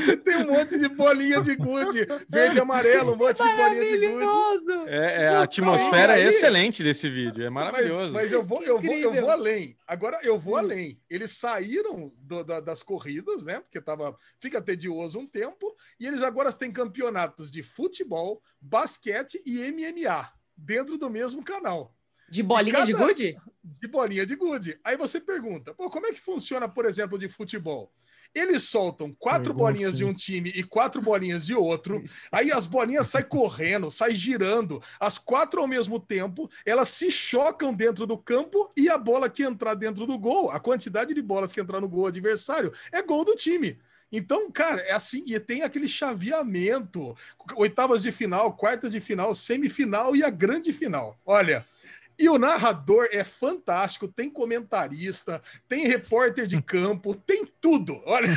Você tem um monte de bolinha de gude, verde e amarelo, um monte de bolinha de gude. É, é, a atmosfera é excelente desse vídeo, é Mas, maravilhoso. mas eu, vou, eu, vou, eu vou além. Agora eu vou além. Eles saíram do- da- das corridas, né? Porque tava, fica tedioso um tempo. E eles agora têm campeonatos de futebol, basquete e MMA dentro do mesmo canal. De bolinha cada- de gude? De bolinha de gude. Aí você pergunta, pô, como é que funciona, por exemplo, de futebol? Eles soltam quatro Pergunta, bolinhas de sim. um time e quatro bolinhas de outro. Aí as bolinhas saem correndo, saem girando, as quatro ao mesmo tempo, elas se chocam dentro do campo e a bola que entrar dentro do gol, a quantidade de bolas que entrar no gol adversário, é gol do time. Então, cara, é assim, e tem aquele chaveamento, oitavas de final, quartas de final, semifinal e a grande final. Olha, e o narrador é fantástico, tem comentarista, tem repórter de campo, tem tudo. Olha,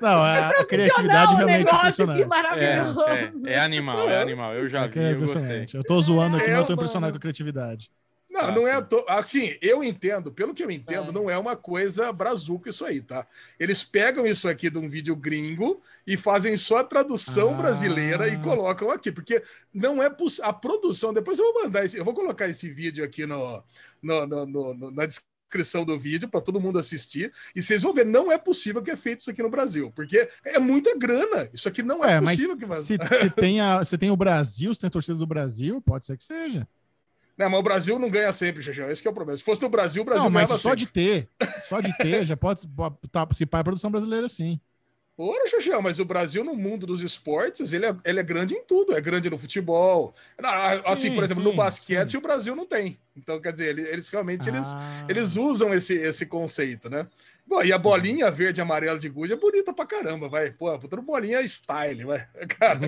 Não, a, a criatividade realmente é negócio, que impressionante. maravilhoso. É, é, é animal, é animal. Eu já É vi, é eu gostei. Eu tô zoando aqui, É, mas eu tô mano. impressionado com a criatividade. Não, Não, não é. To... Assim, eu entendo, pelo que eu entendo, É. não é uma coisa brazuca isso aí, tá? Eles pegam isso aqui de um vídeo gringo e fazem só a tradução Ah. brasileira e colocam aqui, porque não é poss... a produção. Depois eu vou mandar esse, eu vou colocar esse vídeo aqui no, no- no- no- na descrição do vídeo para todo mundo assistir e vocês vão ver, não é possível que é feito isso aqui no Brasil, porque é muita grana. Isso aqui não é, É, possível que se, se tem a, se tem o Brasil, se tem a torcida do Brasil, pode ser que seja. Não, mas o Brasil não ganha sempre, Xexão. Esse é o problema. Se fosse no Brasil, o Brasil Não, mas só sempre. de ter, só de ter, já pode se pá, é produção brasileira sim. Ora, Xexão, mas o Brasil no mundo dos esportes, ele é, ele é grande em tudo. É grande no futebol. Assim, Sim, por exemplo, no sim, basquete, sim. o Brasil não tem. Então, quer dizer, ele- eles realmente eles, Ah. eles usam esse, esse conceito, né? Bom, e a bolinha verde e amarela de gude é bonita pra caramba, vai. Pô, puta bolinha style, vai. Cara,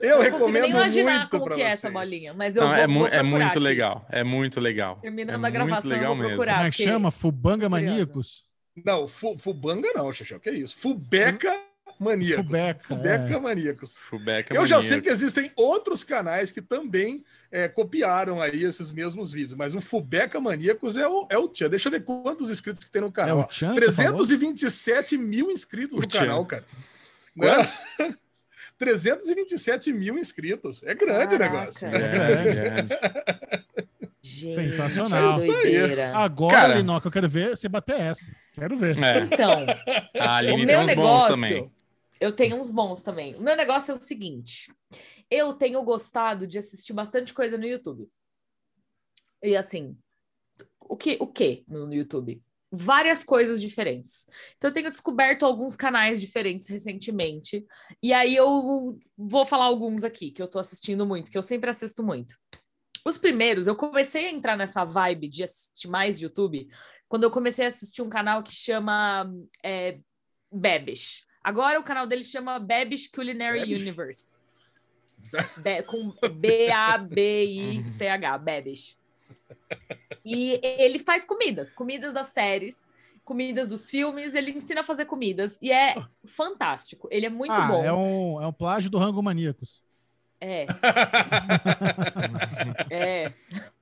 eu não consigo nem recomendo imaginar muito como pra que é vocês. essa bolinha, mas eu Não, vou, é, mu- vou é muito aqui. legal. É muito legal. Terminando é a gravação, eu legal vou mesmo. procurar. Como é que chama? Fubanga. Maníacos? Não, fu, Fubanga não, Xexão, que é isso? Fubeca maníacos. Fubeca, Fubeca é. maníacos. Fubeca Eu já sei que existem outros canais que também é, copiaram aí esses mesmos vídeos, mas o Fubeca Maníacos é o, é o Tchan. Deixa eu ver quantos inscritos que tem no É canal. o falou? 327 mil inscritos O no Tchan. canal, cara. Né? 327 mil inscritos. É grande o Caraca. negócio. Grande, grande. Gente, Sensacional. É isso aí. doideira. Agora, Cara- Linoca, eu quero ver você bater essa. Quero ver. É. Então, A o meu negócio, também. Eu tenho uns bons também. O meu negócio é o seguinte: eu tenho gostado de assistir bastante coisa no YouTube. E assim, o que, o que no YouTube? Várias coisas diferentes. Então, eu tenho descoberto alguns canais diferentes recentemente. E aí eu vou falar alguns aqui que eu tô assistindo muito, que eu sempre assisto muito. Os primeiros, eu comecei a entrar nessa vibe de assistir mais YouTube quando eu comecei a assistir um canal que chama é. Agora o canal dele chama Bebish Culinary Bebish? Universe. Be- com B-A-B-I-C-H, Bebish. E ele faz comidas, comidas das séries, comidas dos filmes, ele ensina a fazer comidas e é fantástico. Ele é muito ah, bom. É um, é um plágio do Rango Maníacos. É. É.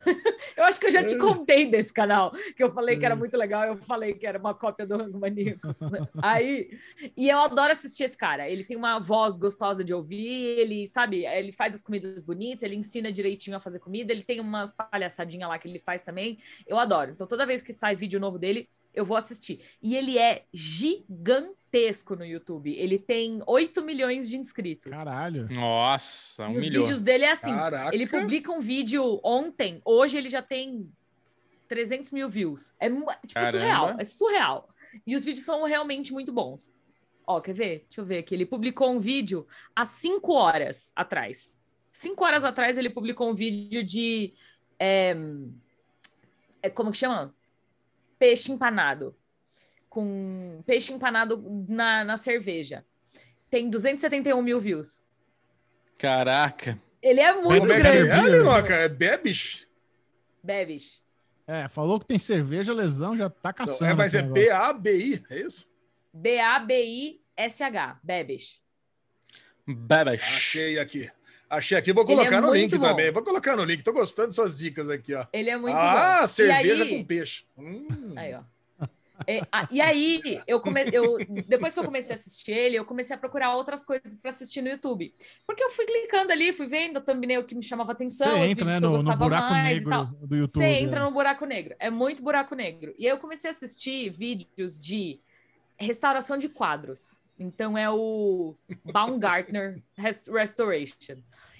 Eu acho que eu já te contei desse canal, que eu falei que era muito legal, eu falei que era uma cópia do Rango Maníacos. né? Aí, e eu adoro assistir esse cara. Ele tem uma voz gostosa de ouvir, ele, sabe, ele faz as comidas bonitas, ele ensina direitinho a fazer comida, ele tem umas palhaçadinhas lá que ele faz também. Eu adoro. Então, toda vez que sai vídeo novo dele, eu vou assistir. E ele é gigantesco no YouTube. Ele tem 8 milhões de inscritos. Caralho. Nossa, um e os milhão. vídeos dele é assim. Caraca. Ele publica um vídeo ontem, hoje ele já tem 300 mil views. É mu- tipo Caramba. surreal, é surreal. E os vídeos são realmente muito bons. Ó, quer ver? Deixa eu ver aqui. Ele publicou um vídeo há 5 horas atrás. 5 horas atrás ele publicou um vídeo de. é, é, como que chama? Peixe empanado. Com peixe empanado na, na cerveja. Tem 271 mil views. Caraca. Ele é muito Como é que grande. é, Linoca? É Bebish? Bebes. É, falou que tem cerveja, lesão, já tá Não, caçando. é, mas é. B-A-B-I, é isso? B-A-B-I-S-H. Bebes. Bebes. Achei aqui. Achei aqui, vou Ele colocar é no link bom. também. Vou colocar no link. Tô gostando dessas dicas aqui, ó. Ele é muito ah, bom. cerveja e aí, com peixe. Hum. Aí, ó. É, ah, e aí, eu come... eu, depois que eu comecei a assistir ele, eu comecei a procurar outras coisas para assistir no YouTube. Porque eu fui clicando ali, fui vendo a thumbnail que me chamava Você atenção, os entra vídeos né, que eu no, no gostava buraco mais e negro tal. do YouTube. Você entra né? no buraco negro. É muito buraco negro. E aí eu comecei a assistir vídeos de restauração de quadros. Então é o Baumgartner Rest- Restoration.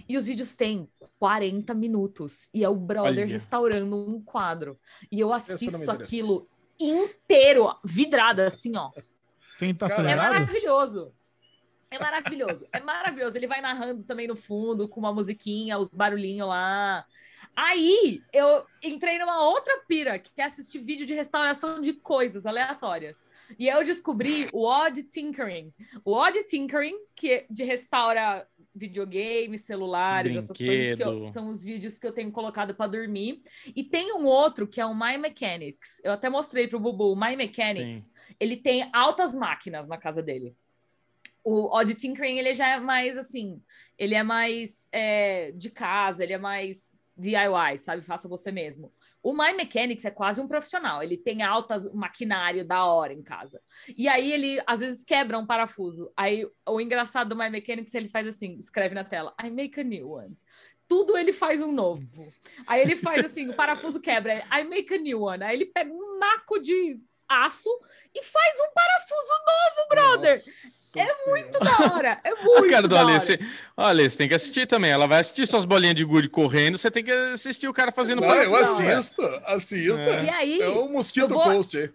E os vídeos têm 40 minutos. E é o brother Olha. restaurando um quadro. E eu me assisto aquilo inteiro, vidrada, assim, ó. Quem tá É acelerado? maravilhoso. É maravilhoso. É maravilhoso. Ele vai narrando também no fundo, com uma musiquinha, os barulhinhos lá. Aí eu entrei numa outra pira, que é assistir vídeo de restauração de coisas aleatórias. E eu descobri o Odd Tinkering. O Odd Tinkering, que de restaura videogames, celulares, essas coisas que eu- Brinquedo. são os vídeos que eu tenho colocado para dormir. E tem um outro que é o My Mechanics. Eu até mostrei pro Bubu, o My Mechanics. Ele tem altas máquinas na casa dele. O Odd Tinkering, ele já é mais assim, ele é mais é, de casa, ele é mais DIY, sabe? Faça você mesmo. O My Mechanics é quase um profissional. Ele tem altas maquinário da hora em casa. E aí ele às vezes quebra um parafuso. Aí o engraçado do My Mechanics ele faz assim, escreve na tela: I make a new one. Tudo ele faz um novo. Aí ele faz assim, o parafuso quebra, I make a new one. Aí ele pega um naco de aço e faz um parafuso novo, brother. Nossa é Senhora. muito da hora. É muito A cara do da hora. Alice. Olha, você tem que assistir também. Ela vai assistir suas bolinhas de gude correndo, você tem que assistir o cara fazendo Não, eu parafuso, assisto, assisto. É. E aí, É o Mosquito eu vou- Post aí.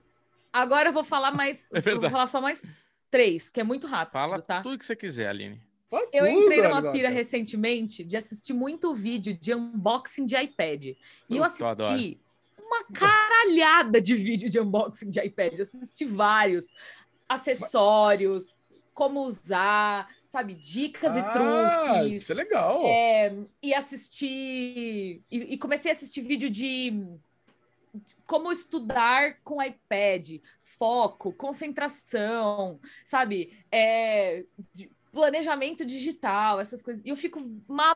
agora eu vou falar mais. É eu vou falar só mais três, que é muito rápido, Fala tá? tudo que você quiser, Aline. Fala Eu tudo, entrei numa pira recentemente de assistir muito vídeo de unboxing de iPad. E eu eu assisti uma caralhada de vídeo de unboxing de iPad. Eu assisti vários acessórios, como usar, sabe, dicas e Ah, truques. Isso é legal. É, e assisti. E, e comecei a assistir vídeo de como estudar com iPad, foco, concentração, sabe? É, de- planejamento digital, essas coisas. E eu fico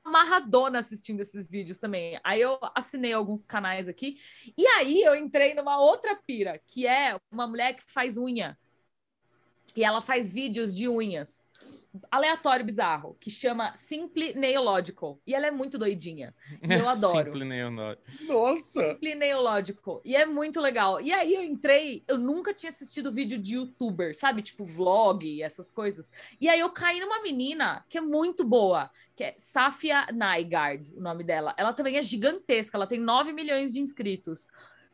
amarradona assistindo esses vídeos também. Aí eu assinei alguns canais aqui. E aí eu entrei numa outra pira, que é uma mulher que faz unha. E ela faz vídeos de unhas. Aleatório, bizarro, que chama Simple Nailological. E ela é muito doidinha. E eu adoro. Simple Neonório. Nossa. Simple Nailological. E é muito legal. E aí eu entrei, eu nunca tinha assistido vídeo de youtuber, sabe? Tipo vlog e essas coisas. E aí eu caí numa menina que é muito boa, que é Safia Naigard, o nome dela. Ela também é gigantesca, ela tem 9 milhões de inscritos.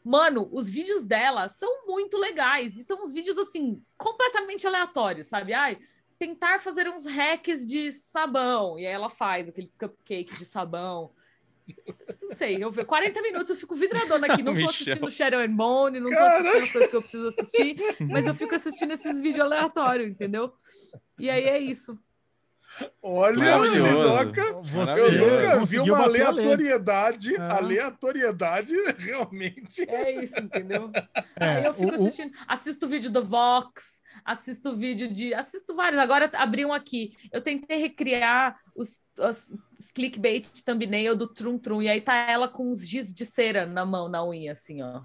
Mano, os vídeos dela são muito legais. E são uns vídeos, assim, completamente aleatórios, sabe? Ai, tentar fazer uns hacks de sabão. E aí ela faz aqueles cupcakes de sabão. Não sei, eu vejo 40 minutos, eu fico vidradona aqui. Não tô assistindo Shadow and Bone, não tô Caraca. assistindo as coisas que eu preciso assistir, mas eu fico assistindo esses vídeos aleatórios, entendeu? E aí é isso. Olha. Linoca. Você Eu nunca vi conseguiu uma aleatoriedade. É. Aleatoriedade realmente. É isso, entendeu? É, aí eu fico o- o- assistindo, assisto o vídeo do Vox, assisto vídeo de. Assisto vários. Agora abri um aqui. Eu tentei recriar os, os, os clickbait thumbnail do Trum Trum. E aí tá ela com uns giz de cera na mão, na unha, assim, ó.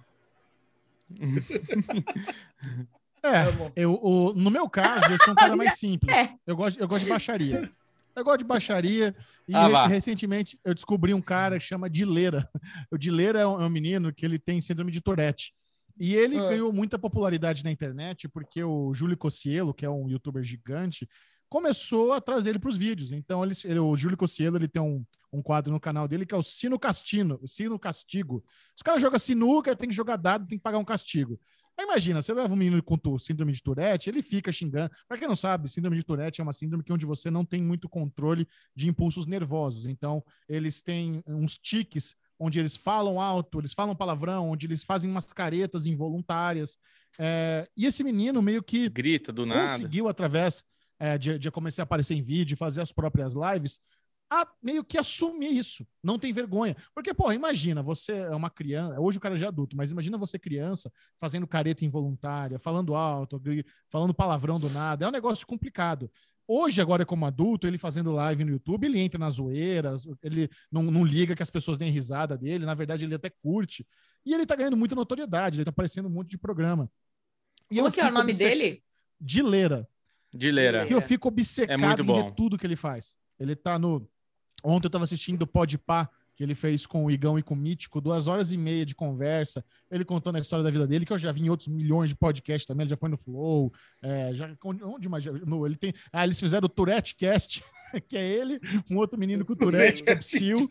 É, Amo. eu, o- no meu caso, eu sou um cara mais simples. É. Eu, gosto, eu gosto de baixaria. Eu gosto de baixaria. E Ah, recentemente eu descobri um cara que chama Dileira. O Dileira é um, é um menino que ele tem síndrome de Tourette. E ele Ah. ganhou muita popularidade na internet porque o Júlio Cossielo, que é um youtuber gigante, começou a trazer ele para os vídeos. Então, ele, ele- o Júlio Cossielo ele tem um, um quadro no canal dele que é o Sino Castino, o Sino Castigo. Os caras jogam sinuca, tem que jogar dado, tem que pagar um castigo. Aí imagina, você leva um menino com síndrome de Tourette, ele fica xingando. Para quem não sabe, síndrome de Tourette é uma síndrome que onde você não tem muito controle de impulsos nervosos. Então, eles têm uns tiques onde eles falam alto, eles falam palavrão, onde eles fazem umas caretas involuntárias. É, e esse menino meio que Grita do nada. conseguiu, através é, de, de começar a aparecer em vídeo, fazer as próprias lives, a meio que assumir isso. Não tem vergonha. Porque, pô, imagina, você é uma criança, hoje o cara já é adulto, mas imagina você criança fazendo careta involuntária, falando alto, falando palavrão do nada. É um negócio complicado. Hoje, agora, como adulto, ele fazendo live no YouTube, ele entra nas zoeiras, ele não, não liga que as pessoas deem risada dele, na verdade, ele até curte. E ele tá ganhando muita notoriedade, ele tá aparecendo um monte de programa. E Como que é o nome obce- dele? Dileira. Dileira. Que eu fico obcecado É muito em bom. ver tudo que ele faz. Ele tá no. Ontem eu tava assistindo o Podpah, que ele fez com o Igão e com o Mítico, duas horas e meia de conversa. Ele contando a história da vida dele, que eu já vi em outros milhões de podcasts também. Ele já foi no Flow. é, já, onde mais? No, ele tem, ah, eles fizeram o Tourette Cast, que é ele, um outro menino com Tourette, que é Psyu.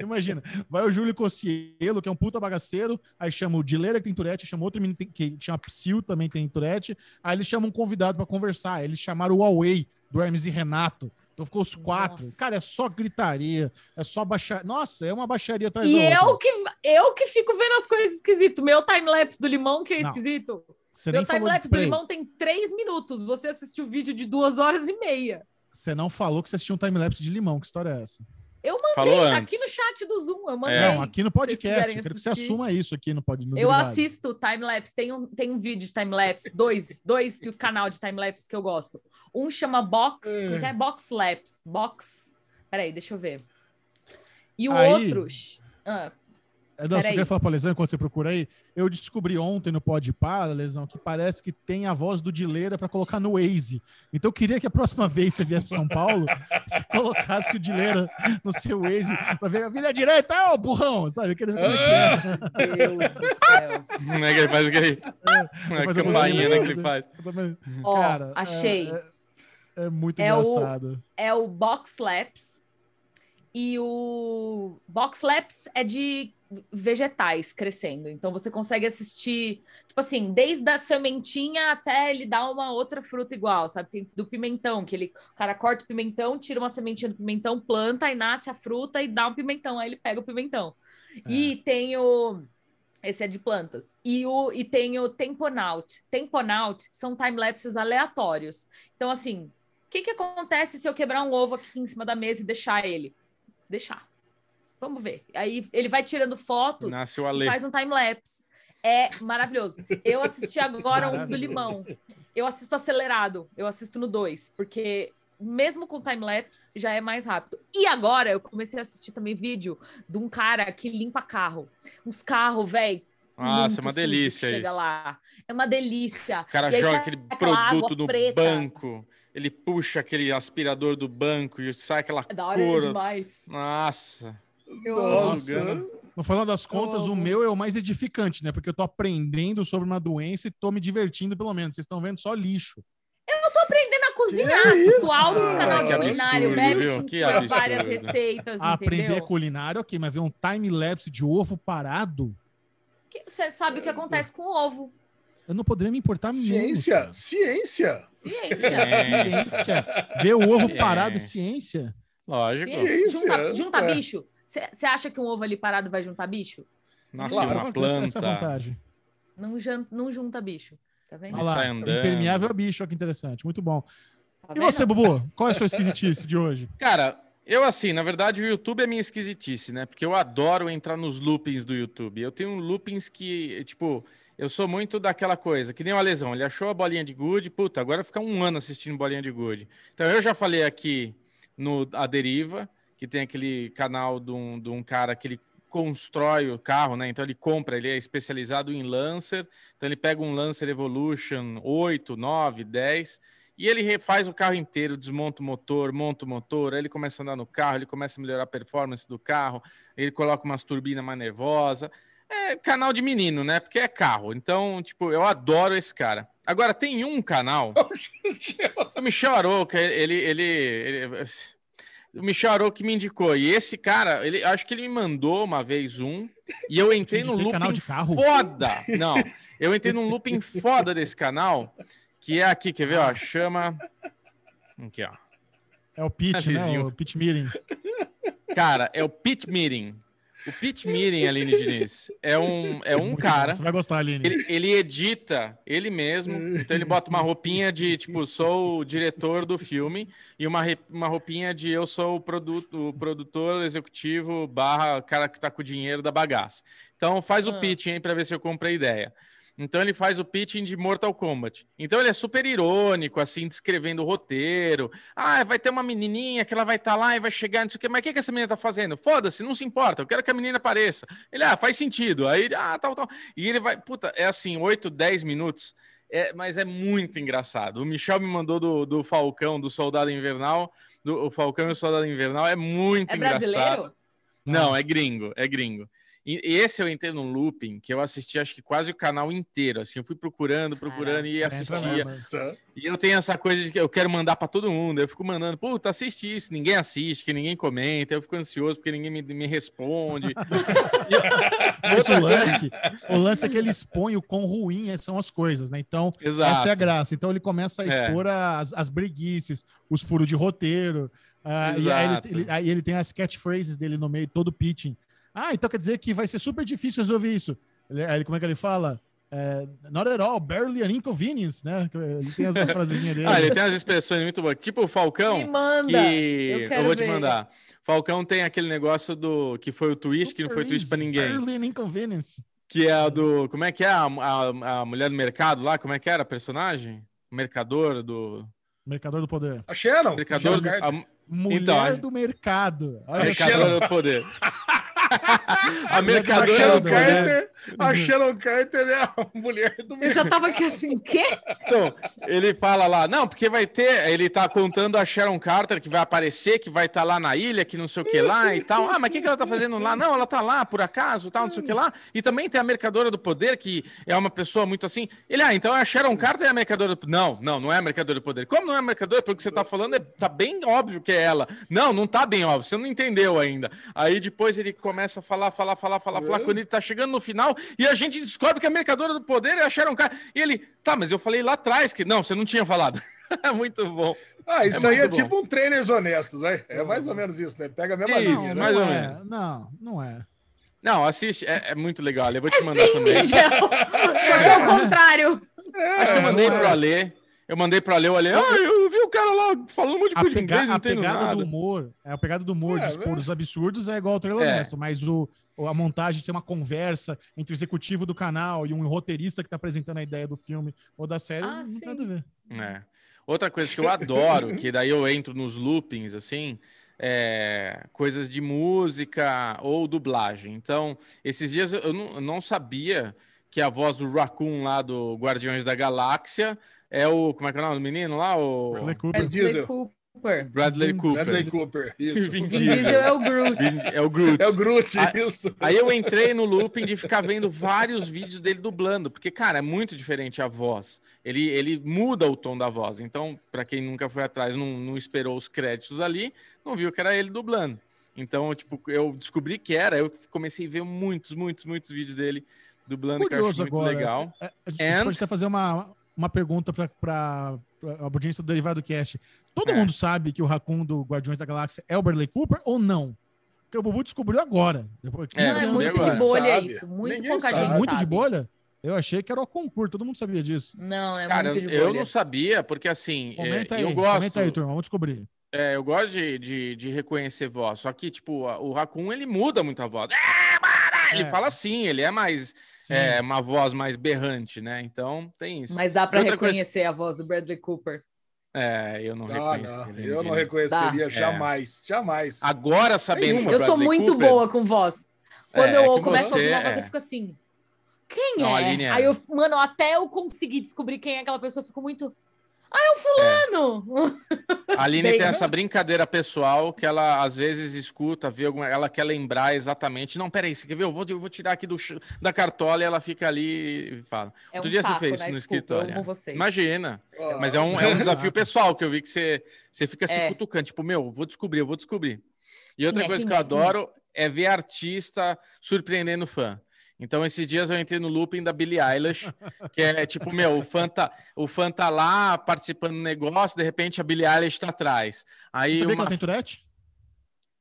Imagina, vai o Júlio Cossielo, que é um puta bagaceiro, aí chama o Dileira, que tem Tourette, chama outro menino que chama Psyu, também tem Tourette, aí eles chamam um convidado pra conversar, eles chamaram o Huawei, do Hermes e Renato, então ficou os quatro. Nossa. Cara, é só gritaria, é só baixaria, nossa, é uma baixaria atrás E da outra. eu que, eu que fico vendo as coisas esquisitas. Meu time-lapse do limão que é Não. esquisito. Você Meu time-lapse do limão tem três minutos. Você assistiu o vídeo de duas horas e meia. Você não falou que você assistiu um timelapse de limão, que história é essa? Eu mandei Falou aqui antes. no chat do Zoom. Eu mandei. Não, aqui no podcast, eu quero que você assuma isso aqui no pod. no Eu derivado. assisto time-lapse. Tem um, tem um vídeo de time-lapse, dois, dois do canal de time-lapse que eu gosto. Um chama Box, como que é? Box Lapse. Box. Peraí, deixa eu ver. E o Aí- outro. Ah, É, não, Peraí. queria falar pra Lesão, enquanto você procura aí, eu descobri ontem no Podpah, Lesão, que parece que tem a voz do Dileira pra colocar no Waze. Então eu queria que a próxima vez que você viesse pra São Paulo, você colocasse o Dileira no seu Waze pra ver a vida direita, ô burrão, sabe? Aquele, aquele- Deus do céu. Como é que ele faz o que aí? A Mas eu campainha, né, que ele faz. Ó, Cara, achei. É, é- é muito É o- engraçado. é o Box Laps. E o Box Laps é de vegetais crescendo. Então você consegue assistir, tipo assim, desde a sementinha até ele dar uma outra fruta igual, sabe? Tem do pimentão, que ele, o cara corta o pimentão, tira uma sementinha do pimentão, planta e nasce a fruta e dá um pimentão. Aí ele pega o pimentão. E tem o. Esse é de plantas. E, o, e tem o Temponaut. Temponaut são time-lapses aleatórios. Então, assim, o que, que acontece se eu quebrar um ovo aqui em cima da mesa e deixar ele? Deixar. Vamos ver. Aí ele vai tirando fotos Nasce o e Ale. faz um time-lapse. É maravilhoso. Eu assisti agora um do limão. Eu assisto acelerado. Eu assisto no 2, porque mesmo com time-lapse já é mais rápido. E agora eu comecei a assistir também vídeo de um cara que limpa carro. Uns carros, velho. Nossa, é uma delícia Chega isso. lá. É uma delícia. O cara joga aquele aquela produto do preta. banco, ele puxa aquele aspirador do banco e sai aquela É da hora cor. demais. Nossa. Eu Nossa. No final das contas, o meu é o mais edificante, né? Porque eu tô aprendendo sobre uma doença e tô me divertindo, pelo menos. Vocês estão vendo só lixo. tô aprendendo a cozinhar, Que assisto isso? altos Ah, canal de culinário, bebe várias receitas, Aprender entendeu? culinária, ok, mas ver um time-lapse de ovo parado, Que- Você sabe o que acontece com o ovo. eu não poderia me importar Ciência, ciência. Ciência. Ciência. Ver o ovo parado é ciência. lógico. Ciência. Junta, junta É. bicho. Você acha que um ovo ali parado vai juntar bicho? Nasce Claro, uma Essa é planta. vantagem. Não, não junta bicho. Tá vendo? Olha lá, impermeável a bicho, olha que interessante. Muito bom. Tá E você, Bubu? Qual é a sua esquisitice de hoje? Cara, eu assim, na verdade, o YouTube é minha esquisitice, né? Porque eu adoro entrar nos loopings do YouTube. Eu tenho loopings que, tipo, eu sou muito daquela coisa, que nem o Alesão, ele achou a bolinha de gude, puta, agora fica um ano assistindo bolinha de gude. Então eu já falei aqui no A Deriva, que tem aquele canal de um, de um cara que ele constrói o carro, né? Então ele compra, ele é especializado em Lancer, então ele pega um Lancer Evolution 8, 9, 10 e ele refaz o carro inteiro, desmonta o motor, monta o motor, aí ele começa a andar no carro, ele começa a melhorar a performance do carro, ele coloca umas turbinas mais nervosas. É canal de menino, né? Porque é carro. Então, tipo, eu adoro esse cara. Agora, tem um canal. o Michel Aroca, ele, ele, ele- O Michel Aroca me indicou. E esse cara, ele, acho que ele me mandou uma vez um. E eu entrei no looping foda. Não, eu entrei num looping foda desse canal. Que é aqui, quer ver? Ó, chama. Aqui, ó. É o pitch, né? Vizinho. O pitch meeting. Cara, é o Pit Meeting. O Pit Meeting, Aline Diniz, é um, é um Muito cara. Você vai gostar, Aline. Ele, ele edita ele mesmo, então ele bota uma roupinha de tipo, sou o diretor do filme, e uma, uma roupinha de eu sou o, produto, o produtor executivo barra cara que tá com o dinheiro da bagaça. Então faz o Ah. pitching para ver se eu compro a ideia. Então ele faz o pitching de Mortal Kombat. Então ele é super irônico, assim, descrevendo o roteiro. Ah, vai ter uma menininha que ela vai estar lá e vai chegar, não sei o quê. Mas o que, que essa menina tá fazendo? Foda-se, não se importa. Eu quero que a menina apareça. Ele, ah, faz sentido. Aí, ah, tal, tal. E ele vai, puta, é assim, 8, 10 minutos. É, mas é muito engraçado. O Michel me mandou do, do Falcão, do Soldado Invernal. Do, o Falcão e o Soldado Invernal é muito É engraçado. brasileiro? Não, é gringo, é gringo. E esse eu entrei num looping que eu assisti acho que quase o canal inteiro, assim, eu fui procurando, procurando e Caraca, assistia. Nossa. E eu tenho essa coisa de que eu quero mandar pra todo mundo, eu fico mandando, puta, assiste isso, ninguém assiste, que ninguém comenta, eu fico ansioso porque ninguém me, me responde. Eu- Mas o lance, o lance é que ele expõe o quão ruim são as coisas, né? Então, Exato. essa é a graça. Então ele começa a É. expor as, as breguices, os furos de roteiro. ah, e aí ele, ele- aí ele tem as catchphrases dele no meio, todo pitching. Ah, então quer dizer que vai ser super difícil resolver isso. Ele, como é que ele fala? É, not at all, barely an inconvenience, né? Ele tem as duas frasezinhas dele. Ah, ele tem umas expressões muito boas. Tipo o Falcão, Me manda. que Eu eu, vou te ver. mandar. Falcão tem aquele negócio do que foi o twist, que não foi Super twist pra easy, ninguém. Barely an inconvenience. Que é a do. Como é que é? A, a, a mulher do mercado lá? Como é que era a personagem? O mercador do. Mercador do poder. A Sharon. Mercador do. A, Mulher Então, a- do mercado. Olha mercador do poder. a mercadora Sharon do poder. Carter, a Sharon Carter é a mulher do Eu já tava aqui assim, quê? Então, ele fala lá, não, porque vai ter. Ele tá contando a Sharon Carter que vai aparecer, que vai estar lá na ilha, que não sei o que lá e tal. Ah, mas o que, que ela tá fazendo lá? Não, ela tá lá por acaso, tal, não sei o que lá. E também tem a Mercadora do Poder, que é uma pessoa muito assim. Ele, ah, então a Sharon Carter é a Mercadora do Poder. Não, não, não é a Mercadora do Poder. Como não é a Mercadora? Porque você tá falando é, tá bem óbvio que é ela. Não, não tá bem óbvio, você não entendeu ainda. Aí depois ele começa a falar, falar, falar, falar, falar. Quando ele tá chegando no final, e a gente descobre que a Mercadora do Poder é a Sharon Carter. E ele, tá, mas eu falei lá atrás que. Não, você não tinha falado. é muito bom. Ah, isso É aí é bom. tipo um trainers honestos, vai? É mais ou menos isso, né? Pega a mesma Isso, linha, né? mais ou não menos. é, não, não é. Não, assiste, é, é muito legal. Eu vou te É mandar sim, também. Michel. Só que é o contrário. Acho que eu mandei não é. pro Alê. Eu mandei pro Alê, o Alê. Ah, eu o cara lá falando um monte de coisa de inglês, não a entendo pegada nada. do humor, é a pegada do humor É, de expor né? os absurdos é igual ao trailer É. honesto, mas o, a montagem tem uma conversa entre o executivo do canal e um roteirista que tá apresentando a ideia do filme ou da série, Ah, não sim. tem nada a ver. É. Outra coisa que eu adoro, que daí eu entro nos loopings, assim, é coisas de música ou dublagem. Então, esses dias eu não, eu não sabia que a voz do Raccoon lá do Guardiões da Galáxia é o. Como é que é o nome do menino lá? O Bradley É Cooper. Diesel. Cooper. Bradley Cooper. Bradley Cooper, isso. Vin Vin Diesel é o Groot. É o Groot. É o Groot, isso. Aí eu entrei no looping de ficar vendo vários vídeos dele dublando, porque, cara, é muito diferente a voz. Ele, ele muda o tom da voz. Então, para quem nunca foi atrás, não, não esperou os créditos ali, não viu que era ele dublando. Então, tipo, eu descobri que era, eu comecei a ver muitos, muitos, muitos vídeos dele dublando, que eu acho Curioso muito agora. legal. É, a gente And- pode até fazer uma, uma pergunta para a audiência do Derivado Cast. Todo É. mundo sabe que o Raccoon do Guardiões da Galáxia é o Bradley Cooper ou não? Porque o Bubu descobriu agora. Depois, É, Não, é descobri muito agora. de bolha Sabe. isso. Muito Ninguém pouca sabe. gente muito sabe. de bolha? Eu achei que era o concurso, todo mundo sabia disso. Não, é Cara, muito de eu bolha. não sabia, porque assim, é, Comenta aí, eu gosto. comenta aí, turma, vamos descobrir. É, eu gosto de, de, de reconhecer voz, só que, tipo, o Raccoon, ele muda muito a voz. É, mara! Ele É. fala assim, ele é mais. É, uma voz mais berrante, né? Então, tem isso. Mas dá pra Outra coisa- reconhecer a voz do Bradley Cooper. É, eu não reconheço. não. Eu não reconheceria Dá. jamais. Jamais. Agora, sabendo Nenhuma. Eu sou Bradley muito Cooper- boa com voz. Quando É, eu que começo a ouvir você uma voz, é. eu fico assim. Quem Não, é? É. Aí eu, mano, até eu conseguir descobrir quem é aquela pessoa, eu fico muito. Ah, é o fulano! A Aline Bem- tem essa brincadeira pessoal que ela às vezes escuta, vê alguma, ela quer lembrar exatamente. Não, peraí, você quer ver? Eu vou, eu vou tirar aqui do, ch- da cartola e ela fica ali e fala. É um Outro dia você saco, fez né? isso no Desculpa, escritório. Imagina. Ah, Mas é um, é um desafio pessoal que eu vi que você, você fica se É. cutucando, tipo, meu, vou descobrir, eu vou descobrir. E outra Quem é, coisa quem que eu é, é? adoro é ver artista surpreendendo fã. Então, esses dias eu entrei no looping da Billie Eilish, que é tipo, meu, o fã tá, o fã tá lá participando do negócio, de repente a Billie Eilish tá atrás. Aí Você sabia que uma, ela tem Tourette?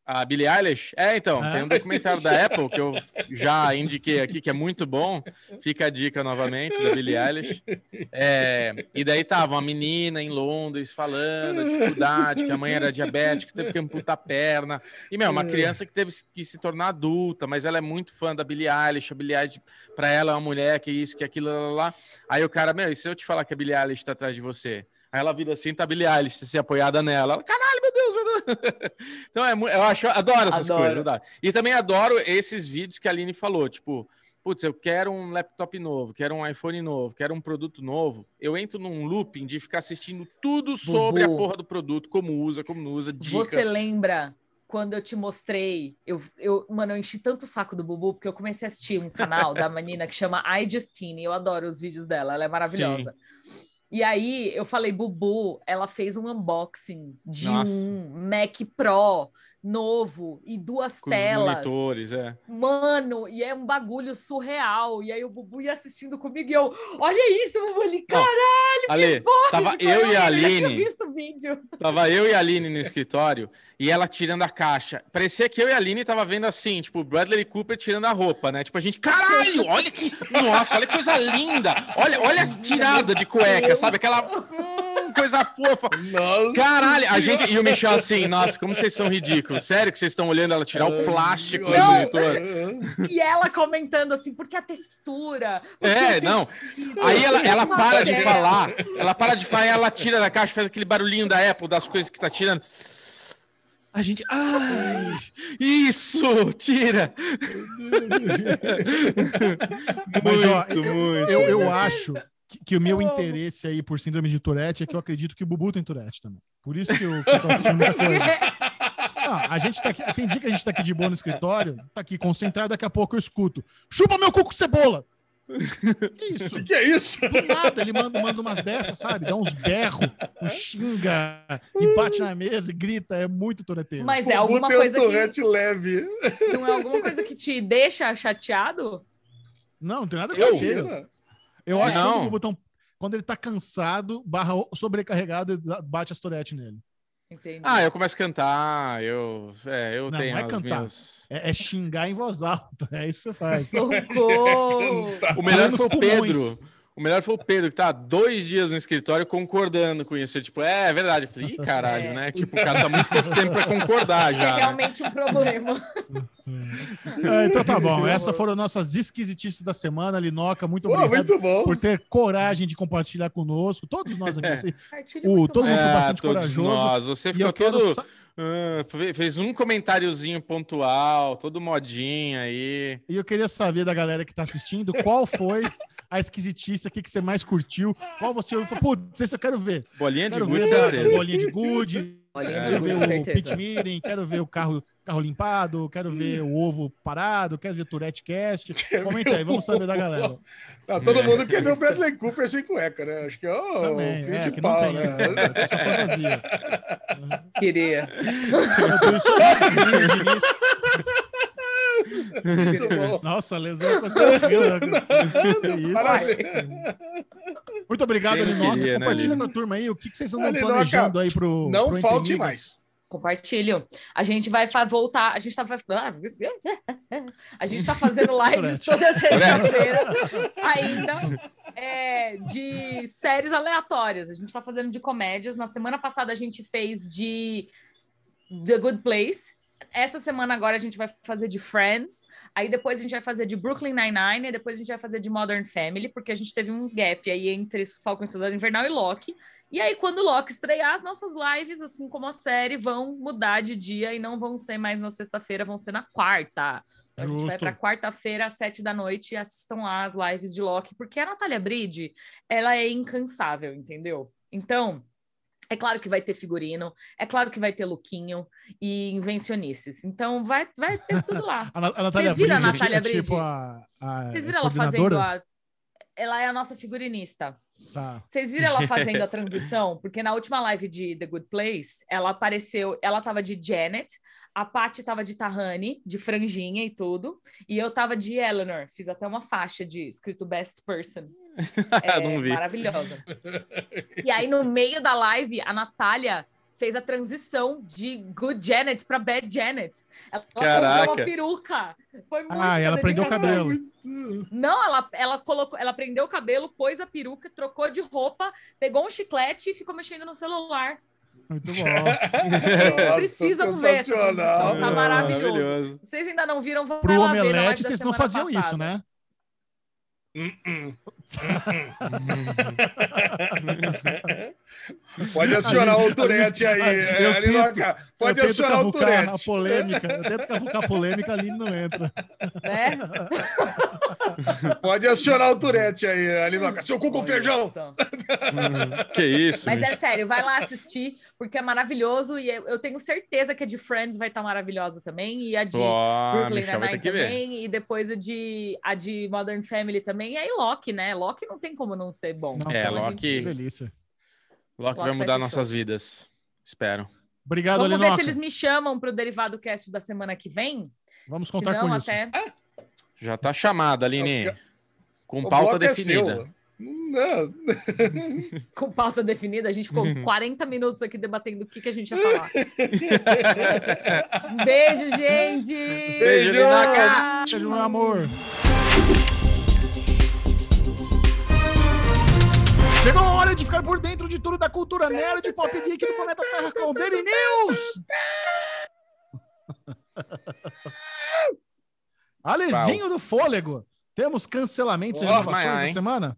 A Billie Eilish? É, então, É. tem um documentário da Apple que eu já indiquei aqui, que é muito bom. Fica a dica novamente da Billie Eilish. É, e daí tava uma menina em Londres falando a dificuldade, que a mãe era diabética, teve que amputar a perna. E, meu, uma criança que teve que se tornar adulta, mas ela é muito fã da Billie Eilish. A Billie Eilish, pra ela, é uma mulher que isso, que aquilo, lá, lá, lá. Aí o cara, meu, e se eu te falar que a Billie Eilish tá atrás de você? Aí ela vira assim, tá a Billie Eilish, assim, apoiada nela. Ela, caralho, meu Deus, meu Deus. Então, é, eu acho, adoro essas Adoro. coisas. adoro. E também adoro esses vídeos que a Aline falou, tipo, putz, eu quero um laptop novo, quero um iPhone novo, quero um produto novo. Eu entro num looping de ficar assistindo tudo sobre a Bubu. porra do produto, como usa, como não usa, dicas. Você lembra quando eu te mostrei? Eu, eu, mano, eu enchi tanto o saco do Bubu, porque eu comecei a assistir um canal da menina que chama I Justine. Eu adoro os vídeos dela, ela é maravilhosa. E aí eu falei, Bubu, ela fez um unboxing de Nossa. um Mac Pro novo e duas Com telas. monitores, é. Mano, e é um bagulho surreal. E aí o Bubu ia assistindo comigo e eu, olha isso, Bubu, ele, cara, Ale, tava eu e a eu já tinha Aline, visto o vídeo. tava eu e a Aline no escritório e ela tirando a caixa. Parecia que eu e a Aline tava vendo assim, tipo, Bradley Cooper tirando a roupa, né? Tipo, a gente, caralho, olha que, nossa, olha que coisa linda. Olha, olha as tiradas de cueca, sabe? Aquela hum, coisa fofa. Nossa. Caralho, a gente e o Michel assim, nossa, como vocês são ridículos. Sério que vocês estão olhando ela tirar o plástico do Não. monitor? E ela comentando assim, porque a textura. porque É, não. tecido, Aí ela, ela para de falar, ela para de falar e ela tira da caixa, faz aquele barulhinho da Apple, das coisas que tá tirando. A gente. Ai! Isso! Tira! Mas, ó, Muito, muito. eu, eu acho que, que o meu Eu amo. interesse aí por síndrome de Tourette é que eu acredito que o Bubu tem Tourette também. Por isso que eu, que eu tô assistindo muita coisa. Não, a gente tá aqui, tem dia que a gente tá aqui de boa no escritório, tá aqui concentrado, daqui a pouco eu escuto. Chupa meu cu com cebola! Que isso? O que é isso? Do nada, ele manda, manda umas dessas, sabe? Dá uns berros, um xinga e bate na mesa e grita. É muito toreteiro. Mas é alguma um coisa que leve. não é alguma coisa que te deixa chateado? Não, não tem nada a Eu? Eu acho que quando o botão, quando ele tá cansado, barra sobrecarregado, bate as Tourette nele. Entendi. Ah, eu começo a cantar, eu, é, eu Não, tenho não é as cantar. minhas... É, é xingar em voz alta. É isso que você faz. O melhor foi o pulmões. Pedro. O melhor foi o Pedro, que tá há dois dias no escritório concordando com isso. Ele, tipo, é, é verdade. Eu falei, ih, caralho, É. né? Tipo, o cara tá muito pouco tempo pra concordar É já. né? realmente um problema. É, então tá bom. Essas foram nossas esquisitices da semana. Linoca, muito Pô, obrigado muito bom. por ter coragem de compartilhar conosco. Todos nós aqui. É. assim, O- muito todo mundo foi É, bastante todos corajoso. nós. Você ficou eu quero todo... fe- fez um comentáriozinho pontual, todo modinho aí. E eu queria saber da galera que tá assistindo qual foi a esquisitice aqui que você mais curtiu. Qual você ouviu e falou, putz, esse eu quero ver. Bolinha de Quero gude, ver a certeza. bolinha de gude, É, quero ver com o pit certeza. meeting, quero ver o carro, carro limpado, quero ver o ovo parado, quero ver o Tourette Cast. Comenta aí, vamos saber da galera. Ah, todo É. mundo quer ver o Bradley Cooper sem cueca, né? Acho que é o Também, é, que não principal, tem, né? é só fantasia. Queria. Eu tô escutando de início. Muito bom. Nossa, lesão? Que isso. Parabéns. Muito obrigado, Quem Linoca. queria, né, Compartilha Lino? com a turma aí o que, que vocês andam Ah, Linoca, planejando aí pro. Não pro falte mais. Compartilho. A gente vai voltar. A gente tá. A gente tá fazendo lives toda sexta-feira ainda é, de séries aleatórias. A gente tá fazendo de comédias. Na semana passada a gente fez de The Good Place. Essa semana agora a gente vai fazer de Friends. Aí depois a gente vai fazer de Brooklyn Nine-Nine. E depois a gente vai fazer de Modern Family, porque a gente teve um gap aí entre Falcon e Soldado Invernal e Loki. E aí, quando o Loki estrear, as nossas lives, assim como a série, vão mudar de dia e não vão ser mais na sexta-feira, vão ser na quarta. Então, a gente vai para quarta-feira, às sete da noite, e assistam lá as lives de Loki, porque a Natália Bride, ela é incansável, entendeu? Então, é claro que vai ter figurino, é claro que vai ter lookinho e invencionices. Então, vai, vai ter tudo lá. A, a Vocês viram a Natália é tipo Bride? a, a Vocês viram ela fazendo a... Ela é a nossa figurinista. Tá. Vocês viram ela fazendo a transição? Porque na última live de The Good Place, ela apareceu, ela tava de Janet, a Paty tava de Tahani, de franjinha e tudo, e eu tava de Eleanor. Fiz até uma faixa de escrito Best Person. É, Não vi. Maravilhosa. E aí, no meio da live, a Natália fez a transição de Good Janet para Bad Janet. Ela colocou Caraca. uma peruca. Foi muito Ah, e ela prendeu o cabelo. não, ela, ela colocou, ela prendeu o cabelo, pôs a peruca, trocou de roupa, pegou um chiclete e ficou mexendo no celular. Muito bom. Vocês Nossa, precisam ver essa sensacional. transição, tá Ah, maravilhoso. Se vocês ainda não viram, vão Pro lá ver Omelete, vocês não faziam passada. isso, né? Pode acionar o Tourette aí, ali- é, eu ali tento- no cá. Pode eu acionar o cavucar a polêmica. Eu tento cavucar a polêmica, ali não entra. Né? Pode acionar o Tourette aí, ali no cá. Seu cu com feijão. que isso, Mas é bicho. sério, vai lá assistir, porque é maravilhoso e eu tenho certeza que a de Friends vai estar maravilhosa também e a de Ó, Brooklyn Nine-Nine também, e depois a de, a de Modern Family também, e aí Loki, né? Loki não tem como não ser bom. Não, É, Loki- Que delícia. Loki vai Loki mudar vai nossas vidas. Espero. Obrigado, Vamos ver Alinoca. se eles me chamam para o Derivado Cast da semana que vem. Vamos contar não, com isso. até Já tá chamada, Aline. Não, Com pauta é definida. seu. Não, com pauta definida, a gente ficou 40 minutos aqui debatendo o que, que a gente ia falar. Um beijo, gente! Beijo! Tchau! Beijo, meu amor. Chegou a hora de ficar por dentro de tudo da cultura nerd, pop geek do planeta Terra com o Daily News. Alezinho do Fôlego. Temos cancelamentos e renovações hein? semana?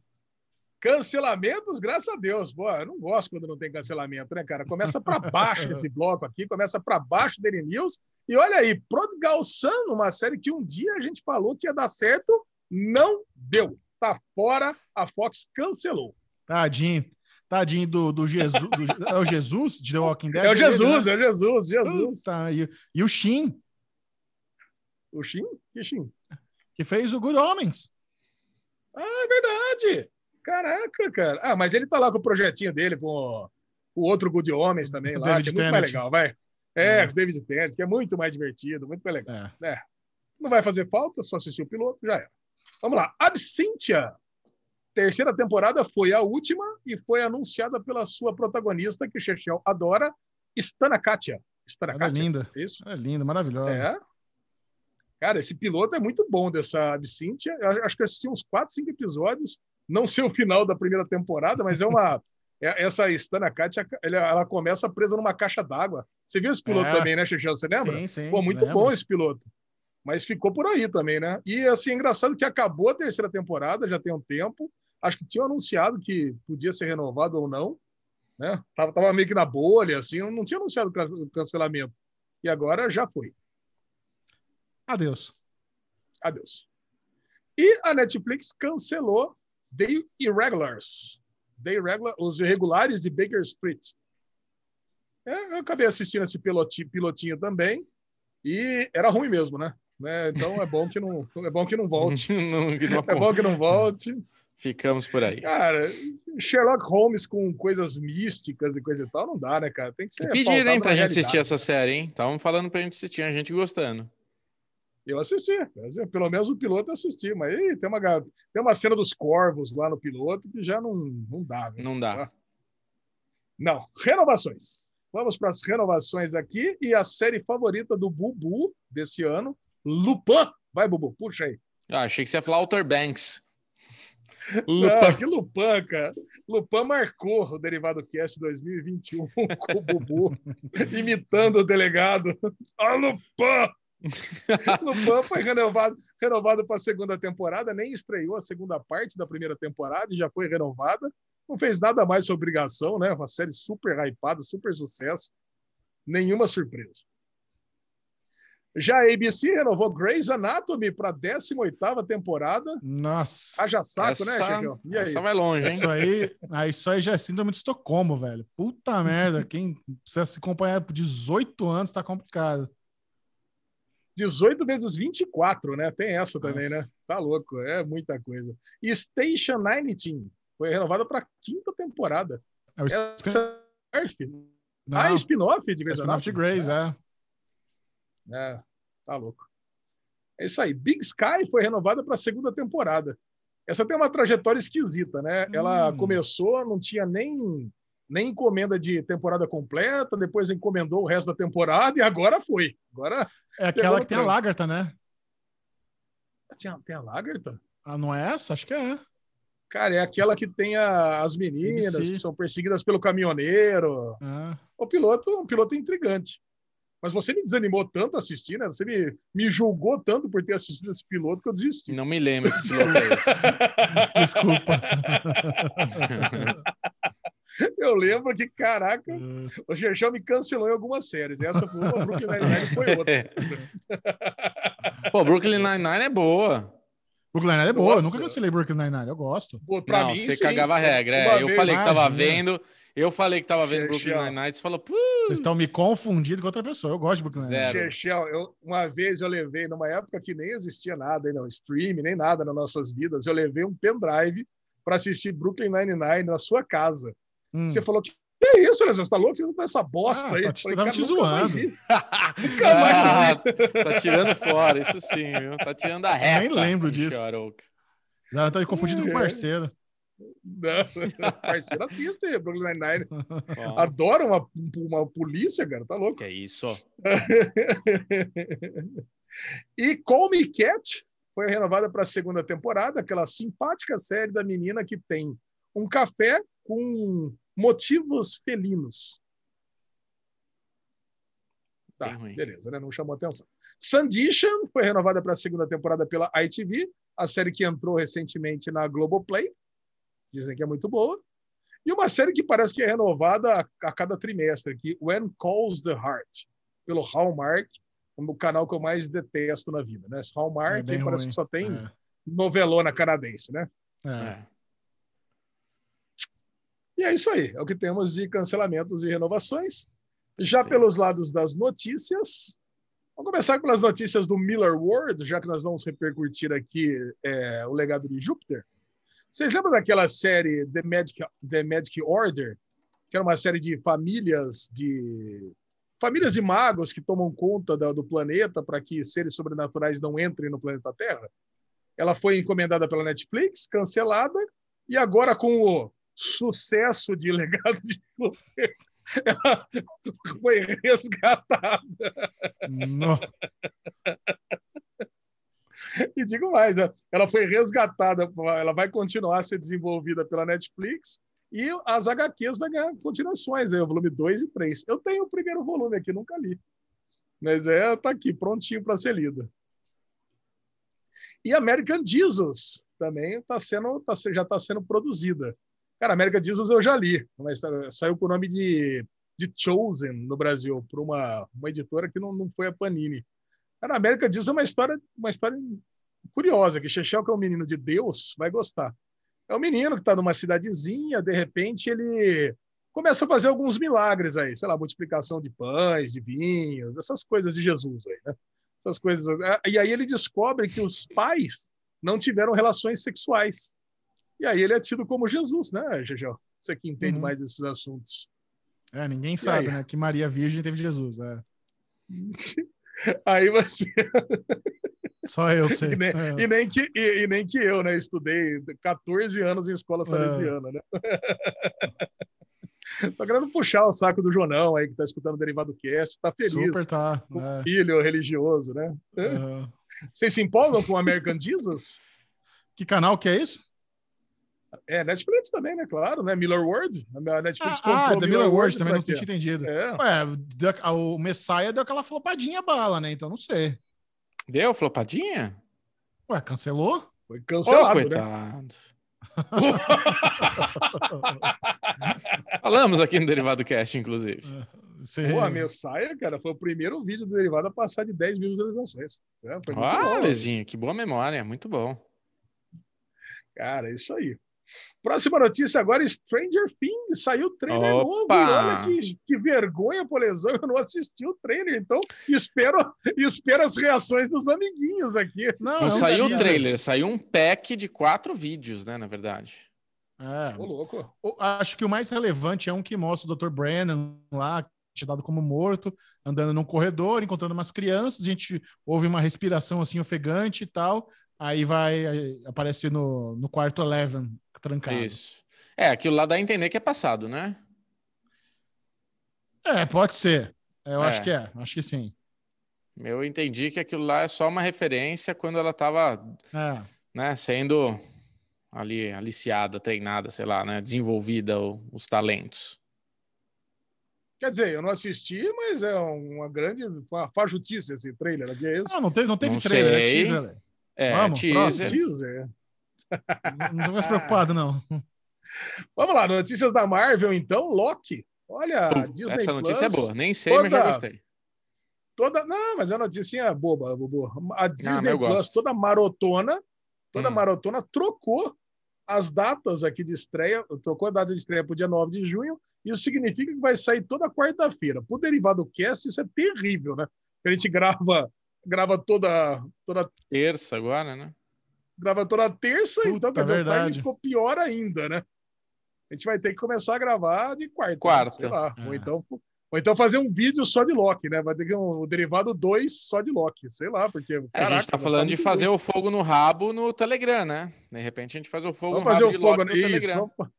Cancelamentos, graças a Deus. Pô, eu não gosto quando não tem cancelamento, né, cara? Começa para baixo esse bloco aqui, começa para baixo Daily News. E olha aí, Prodigal Son, uma série que um dia a gente falou que ia dar certo, não deu. Tá fora, a Fox cancelou. Tadinho. Tadinho do, do Jesus. Do, é o Jesus de The Walking Dead? É o Jesus, ele, né? é o Jesus, Jesus. E, e o Shin. O Shin? Que Shin? Que fez o Good Homens. Ah, é verdade. Caraca, cara. Ah, mas ele tá lá com o projetinho dele, com o outro Good Homens também lá, David que é muito mais legal, vai. É, é. o David Tennant, que é muito mais divertido, muito mais legal. É. É. Não vai fazer falta, só assistir o piloto, já era. Vamos lá. Absintia. Terceira temporada foi a última e foi anunciada pela sua protagonista, que o Chechel adora, Stana Katia. Stana é linda. É isso? É linda, maravilhosa. É. Cara, esse piloto é muito bom dessa Absintia. Eu acho que eu assisti uns 4, 5 episódios. Não sei o final da primeira temporada, mas é uma. É, essa Stana Katia, ela começa presa numa caixa d'água. Você viu esse piloto é. também, né, Chechel? Você lembra? Sim, sim. Pô, muito lembro. bom esse piloto mas ficou por aí também, né? E assim, engraçado que acabou a terceira temporada, já tem um tempo. Acho que tinham anunciado que podia ser renovado ou não, né? Tava, tava meio que na bolha, assim, não tinha anunciado o cancelamento. E agora já foi. Adeus. Adeus. E a Netflix cancelou The Irregulars. The Irregular, os irregulares de Baker Street. É, eu acabei assistindo esse pilotinho, pilotinho também. E era ruim mesmo, né? né? Então é bom que não, é bom que não volte. não, que não... É bom que não volte. Ficamos por aí. Cara, Sherlock Holmes com coisas místicas e coisa e tal, não dá, né, cara? Tem que ser. Pediram, hein, pra gente realidade. assistir essa série, hein? Estavam falando pra gente assistir, a gente gostando. Eu assisti, pelo menos o piloto assisti, mas aí, tem, uma, tem uma cena dos corvos lá no piloto que já não, não dá. Né? Não dá. Não. Renovações. Vamos para as renovações aqui e a série favorita do Bubu desse ano, Lupin. Vai, Bubu, puxa aí. Ah, achei que você ia falar Outer Banks. Lupin. que Lupin, cara. Lupin marcou o Derivado Cast 2021 com o Bubu, imitando o delegado. Ah, Lupin! Lupin foi renovado, renovado para a segunda temporada, nem estreou a segunda parte da primeira temporada e já foi renovada. Não fez nada mais sua obrigação, né? Uma série super hypada, super sucesso. Nenhuma surpresa. Já a ABC renovou Grey's Anatomy para a 18 temporada. Nossa. Haja saco, né, essa, né, Chico? E aí? Essa vai longe, hein? Isso aí, ah, isso aí já é síndrome de Estocolmo, velho. Puta merda. Quem precisa se acompanhar por 18 anos tá complicado. 18 vezes 24, né? Tem essa também, Nossa. né? Tá louco. É muita coisa. E Station 19 foi renovada para a quinta temporada. É o Essa é Ah, spin-off de Grey's Spin-off de Grey's, é. É, tá louco. É isso aí. Big Sky foi renovada para a segunda temporada. Essa tem uma trajetória esquisita, né? Hum. Ela começou, não tinha nem, nem encomenda de temporada completa, depois encomendou o resto da temporada e agora foi. Agora é aquela que tem a Lagarta, né? Tem a, tem a Lagarta? Ah, não é essa? Acho que é. Cara, é aquela que tem a, as meninas que são perseguidas pelo caminhoneiro. Ah. O piloto, um piloto intrigante. Mas você me desanimou tanto a assistir, né? Você me, me julgou tanto por ter assistido esse piloto que eu desisti. Não me lembro que piloto é esse. Desculpa. Eu lembro que, caraca, hum. o Gershon me cancelou em algumas séries. Essa foi uma, Brooklyn Nine-Nine foi outra. Pô, Brooklyn Nine-Nine é boa. Brooklyn Nine-Nine é boa, Nossa. eu nunca cancelei Brooklyn Nine-Nine, eu gosto. Pô, pra não, mim, você sim. cagava a regra. É. Eu falei que tava vendo, eu falei que tava vendo Brooklyn Nine-Nine, você falou, Vocês estão me confundindo com outra pessoa, eu gosto de Brooklyn Nine-Nine. eu uma vez eu levei, numa época que nem existia nada, não, stream, nem nada nas nossas vidas, eu levei um pendrive para assistir Brooklyn Nine-Nine na sua casa. Hum. Você falou que que é isso, Lesão? Você tá louco? Você não tá essa bosta ah, aí? Tá, falei, tava te zoando. nunca mais ah, Tá tirando fora, isso sim, viu? Tá tirando a reta. nem lembro disso. Já tá confundido é. com parceiro. Não, parceiro assiste Brooklyn Nine-Nine. Adora uma, uma polícia, cara, tá louco. Que é isso. e Call Me Cat foi renovada para a segunda temporada, aquela simpática série da menina que tem um café com motivos felinos. Tá, beleza, né? Não chamou atenção. Sandition foi renovada para a segunda temporada pela ITV, a série que entrou recentemente na Globoplay. Dizem que é muito boa. E uma série que parece que é renovada a, a cada trimestre, aqui, When Calls the Heart, pelo Hallmark, o canal que eu mais detesto na vida, né? Hallmark É parece ruim. que só tem É, novelona canadense, né? É. E é isso aí, é o que temos de cancelamentos e renovações. Já Sim. pelos lados das notícias, vamos começar pelas notícias do Miller World, já que nós vamos repercutir aqui é, o legado de Júpiter. Vocês lembram daquela série The Magic, The Magic Order, que era uma série de famílias de famílias de magos que tomam conta da- do planeta para que seres sobrenaturais não entrem no planeta Terra? Ela foi encomendada pela Netflix, cancelada, e agora com o sucesso de Legado de Júpiter, ela foi resgatada. No- E digo mais, né? ela foi resgatada, ela vai continuar a ser desenvolvida pela Netflix e as HQs vai ganhar continuações, aí, o volume 2 e 3. Eu tenho o primeiro volume aqui, nunca li. Mas é, tá aqui, prontinho para ser lido. E American Jesus também tá sendo, tá, já está sendo produzida. Cara, American Jesus eu já li, mas tá- saiu com o nome de, de Chosen no Brasil, por uma, uma editora que não, não foi a Panini. Cara, América diz uma história, uma história curiosa, que Chechel, que é um menino de Deus, vai gostar. É um menino que está numa cidadezinha, de repente ele começa a fazer alguns milagres aí, sei lá, multiplicação de pães, de vinhos, essas coisas de Jesus aí, né? Essas coisas. E aí ele descobre que os pais não tiveram relações sexuais. E aí ele é tido como Jesus, né, Chechel? Você que entende Uhum. mais desses assuntos. é, ninguém sabe, né? Que Maria Virgem teve Jesus. é. Aí você Só eu sei. E nem, É. e nem que, e, e nem que eu, né? Estudei 14 anos em escola salesiana, né? Tô querendo puxar o saco do Jonão aí, que tá escutando o Derivado Cast, tá feliz. Super tá. com é. filho religioso, né? Aham. Vocês se empolgam com o American Jesus? Que canal que é isso? É, Netflix também, né? Claro, né? Miller World. A Netflix comprou Ah, o The Miller World também não tinha entendido. É, Ué, o Messiah deu aquela flopadinha bala, né? Então não sei. Deu flopadinha? Ué, cancelou? foi Ô, cancelado, né? coitado. Falamos aqui no Derivado Cast, inclusive. Sei. Pô, a Messiah, cara, foi o primeiro vídeo do Derivado a passar de 10 mil visualizações. É, foi muito Ah, bom. Lezinho, que boa memória, muito bom. Cara, é isso aí. Próxima notícia agora: Stranger Things saiu trailer novo. Opa! E olha que, que vergonha, por lesão, eu não assisti o trailer. Então, espero, espero as reações dos amiguinhos aqui. Não, Não saiu o trailer, saiu um pack de quatro vídeos, né, na verdade. É. Ô, louco. O- Acho que o mais relevante é um que mostra o Dr. Brennan lá, dado como morto, andando num corredor, encontrando umas crianças. A gente ouve uma respiração assim ofegante e tal. Aí vai, aí aparece no, no quarto Eleven, trancado. Isso. É, aquilo lá dá a entender que é passado, né? É, pode ser. Eu É. acho que é, acho que sim. Eu entendi que aquilo lá é só uma referência quando ela estava, É. né, sendo ali aliciada, treinada, sei lá, né, desenvolvida o- os talentos. Quer dizer, eu não assisti, mas é uma grande uma fajutice esse trailer aqui, é isso? Não, não teve, não teve Não trailer, é sei. teaser. né? É, Vamos, teaser. Teaser. Não, não tô mais preocupado, não. Vamos lá, notícias da Marvel, então. Loki. Olha, a Disney Essa notícia Plus, é boa, nem sei, mas já toda- gostei. Toda, não, mas é uma notícia boba, bobo. A Disney mas eu Plus, gosto. toda marotona, toda Hum. marotona trocou as datas aqui de estreia, trocou a data de estreia para o dia 9 de junho, isso significa que vai sair toda quarta-feira. Para o Derivado Cast, isso é terrível, né? A gente grava, grava toda, toda, Terça agora, né? Grava toda terça, Puta, então quer dizer, o verdade. timing ficou pior ainda, né? A gente vai ter que começar a gravar de quarta. Quarta. sei lá. É. Ou, então, ou então fazer um vídeo só de Loki, né? Vai ter que um, o derivado 2 só de Loki, sei lá, porque. a gente caraca, tá falando de muito fazer ruim. o fogo no rabo no Telegram, né? De repente a gente faz o fogo Vamos no fazer rabo o de fogo Loki no isso, Telegram. vamos-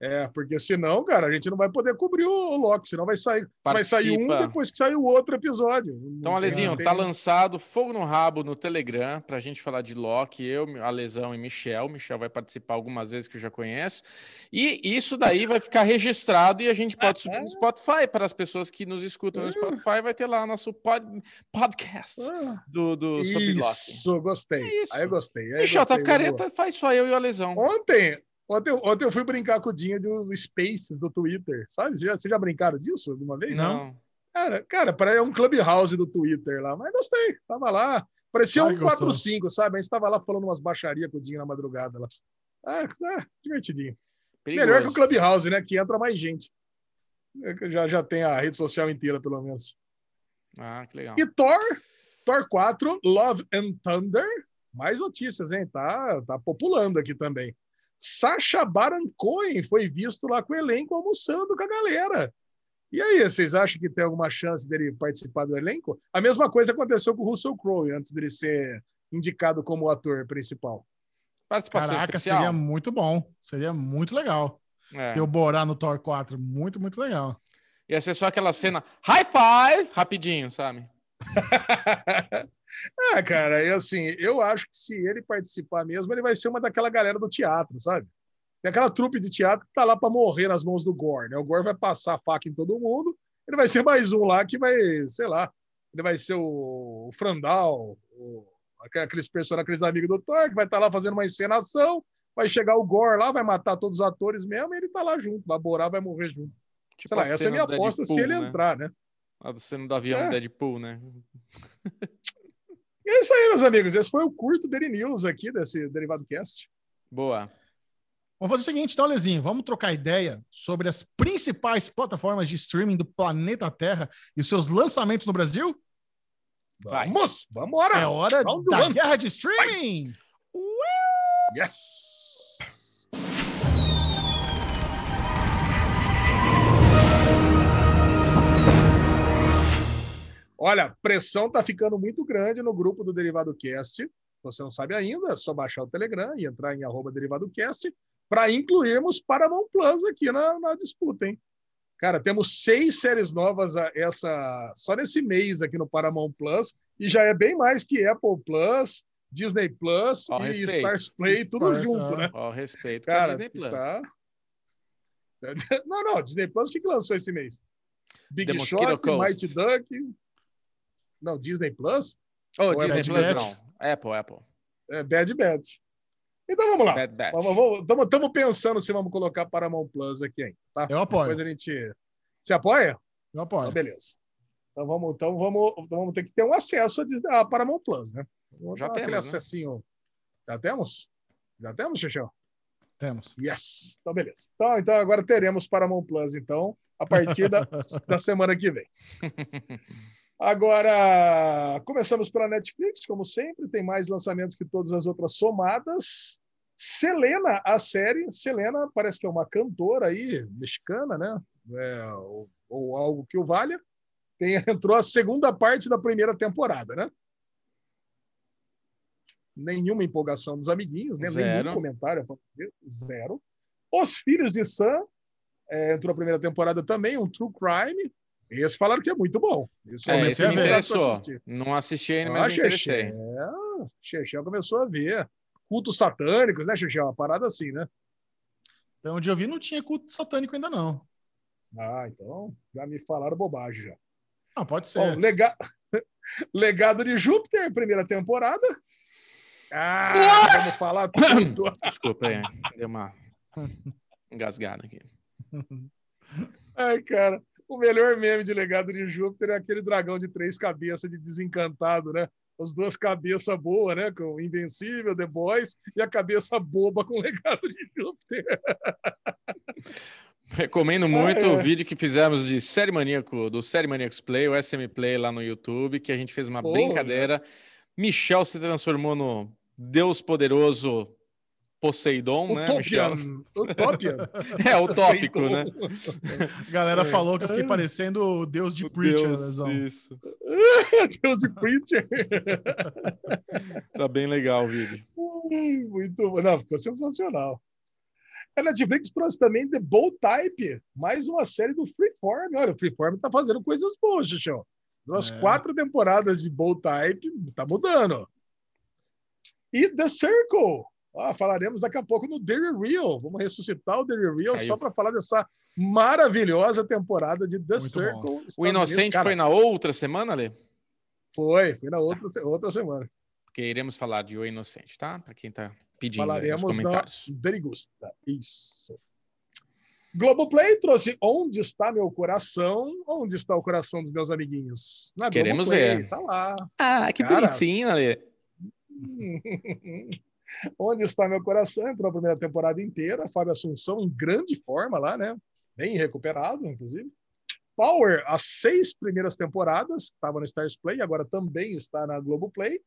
É, porque senão, cara, a gente não vai poder cobrir o Loki, senão vai sair, vai sair um depois que sair o outro episódio. Então, Alezinho, tem- tá lançado Fogo no Rabo no Telegram pra gente falar de Loki, eu, Alesão e Michel. Michel vai participar algumas vezes que eu já conheço. E isso daí vai ficar registrado e a gente pode subir no Spotify para as pessoas que nos escutam no Spotify. Vai ter lá nosso pod, podcast Ah, do, do sobre Loki. Isso, gostei. É isso. Aí eu gostei. aí eu Michel, tá gostei, careta, faz só eu e o Alesão. Ontem, Ontem, ontem eu fui brincar com o Dinho do Spaces do Twitter, sabe? Você já, você já brincaram disso alguma vez? Não. Cara, cara, parece um clubhouse do Twitter lá, mas gostei. Tava lá. Parecia Ai, um gostou. 4-5, sabe? A gente tava lá falando umas baixarias com o Dinho na madrugada lá. Ah, ah, divertidinho. Perigoso. Melhor que o Clubhouse, né? Que entra mais gente. É Já, já tem a rede social inteira, pelo menos. Ah, que legal. E Thor, Thor 4, Love and Thunder. Mais notícias, hein? Tá, tá populando aqui também. Sacha Baron Cohen foi visto lá com o elenco almoçando com a galera. E aí, vocês acham que tem alguma chance dele participar do elenco? A mesma coisa aconteceu com o Russell Crowe antes dele ser indicado como ator principal. Participação Caraca, especial. seria muito bom. Seria muito legal. É. Ter o Borá no Thor 4. Muito, muito legal. Ia ser só aquela cena high five, rapidinho, sabe? ah, cara, e assim, eu acho que se ele participar mesmo, ele vai ser uma daquela galera do teatro, sabe? Tem aquela trupe de teatro que tá lá para morrer nas mãos do Gore, né? O Gore vai passar a faca em todo mundo, ele vai ser mais um lá que vai, sei lá, ele vai ser o, o Frandal, o, aqueles personagens, aqueles amigos do Thor, que vai estar lá fazendo uma encenação, vai chegar o Gore lá, vai matar todos os atores mesmo, e ele tá lá junto, vai Borá vai morrer junto. Tipo sei lá, essa é a minha aposta se Deadpool, ele né? entrar, né? A cena do avião É. Deadpool, né? E é isso aí, meus amigos. Esse foi o curto Daily News aqui desse Derivado Cast. Boa. Vamos fazer o seguinte, então, Lezinho. Vamos trocar ideia sobre as principais plataformas de streaming do planeta Terra e os seus lançamentos no Brasil? Vai. Vamos! Vambora! É hora Round da one. guerra de streaming! Yes! Olha, a pressão tá ficando muito grande no grupo do Derivado Cast. Se você não sabe ainda, é só baixar o Telegram e entrar em arroba Derivado Cast para incluirmos Paramount Plus aqui na, na disputa, hein? Cara, temos seis séries novas a- essa só nesse mês aqui no Paramount Plus e já é bem mais que Apple Plus, Disney Plus Ó, e respeito. Stars Play, tudo Stars, junto, é. né? Ó, respeito com a Cara, Disney Plus. tá. Não, não, Disney Plus o que, que lançou esse mês? Big The Shot. Mighty Duck. Não, Disney Plus? É Disney Bad Plus Batch? não. Apple, Apple. É Bad Batch. Então vamos lá. Bad. Estamos pensando se vamos colocar Paramount Plus aqui, hein? Tá? Eu apoio. Depois a gente. Se apoia? Eu Então, apoio. beleza. Então vamos, então vamos, então vamos ter que ter um acesso a, Disney, a Paramount Plus, né? Vamos Já temos, né? acessinho. Já temos? Já temos, Xixão? Temos. Yes! Então, beleza. Então, então agora teremos Paramount Plus, então, a partir da, da semana que vem. Agora, começamos pela Netflix, como sempre, tem mais lançamentos que todas as outras somadas. Selena, a série. Selena parece que é uma cantora aí, mexicana, né? É, ou, ou algo que o valha. Tem, entrou a segunda parte da primeira temporada, né? Nenhuma empolgação dos amiguinhos, né? Zero. Nenhum comentário. Zero. Os Filhos de Sam é, entrou a primeira temporada também, um True Crime. Esse falaram que é muito bom. Esse eu É, esse me interessou. Não assisti ainda, Ah, mas me interessei. Xexé. Xexé começou a ver. Cultos satânicos, né, Xexé? Uma parada assim, né? Então, onde eu vi, não tinha culto satânico ainda, não. Ah, então já me falaram bobagem já. Não, pode ser. Bom, lega... Legado de Júpiter, primeira temporada. Ah, vamos falar tudo. Desculpa aí. Deu uma engasgada aqui. Ai, cara, o melhor meme de Legado de Júpiter é aquele dragão de três cabeças de desencantado, né? As duas cabeças boas, né? Com Invencível, The Boys, e a cabeça boba com o Legado de Júpiter. Recomendo muito Ah, é. o vídeo que fizemos de Série Maníaco, do Série Maníacos Play, o SM Play lá no YouTube, que a gente fez uma Pô, brincadeira. Michel se transformou no Deus poderoso Poseidon, né. Michel? Utopian. É o tópico, né? A galera É. falou que eu fiquei parecendo o Deus de Preacher, Deus, Lesão. isso. Deus de Preacher. Tá bem legal o vídeo. Muito bom. Não, ficou sensacional. A Netflix trouxe também The Bold Type, mais uma série do Freeform. Olha, o Freeform tá fazendo coisas boas, Xuxão. Nas É. quatro temporadas de Bold Type, tá mudando. E The Circle. Ah, falaremos daqui a pouco no Dairy Real. Vamos ressuscitar o Dairy Real Caiu. só para falar dessa maravilhosa temporada de The Muito Circle. O Inocente. Cara, foi na outra semana, Lê? Foi, foi na outra, outra semana. porque iremos falar de O Inocente, tá? Para quem tá pedindo aí nos Falaremos na comentários. Derigusta. Isso. Globoplay trouxe Onde está meu coração? Onde está o coração dos meus amiguinhos? Na Queremos Globoplay, ver. Tá lá. Ah, que Cara. bonitinho, Ale. Onde está meu coração? Entrou a primeira temporada inteira. Fábio Assunção em grande forma lá, né? Bem recuperado, inclusive. Power, as seis primeiras temporadas, estava no Stars Play, agora também está na Globoplay.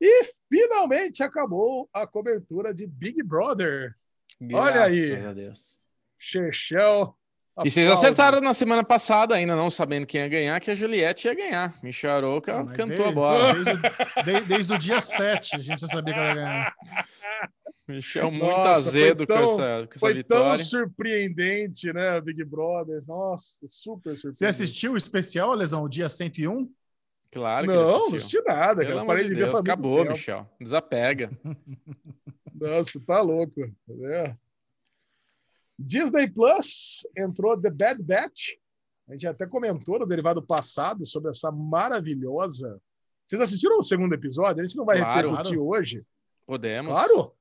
E finalmente acabou a cobertura de Big Brother. Olha aí. Graças a Deus. Chechel. E vocês aplausos. acertaram na semana passada, ainda não sabendo quem ia ganhar, que a Juliette ia ganhar. Michel Aroca Mas cantou desde, a bola. Desde, desde o dia 7, a gente já sabia que ela ia ganhar. Michel muito Nossa, azedo foi com tão- essa, com essa Foi tão vitória. surpreendente, né, Big Brother? Nossa, super surpreendente. Você assistiu o especial, Lesão, o dia 101? Claro que Não, não assisti nada, Pelo cara. amor Parei de de ver Deus, muito acabou. Michel. Desapega. Nossa, tá louco. né? Disney Plus entrou The Bad Batch. A gente até comentou no derivado passado sobre essa maravilhosa. Vocês assistiram o segundo episódio? A gente não vai Claro. repercutir hoje. Podemos. Claro!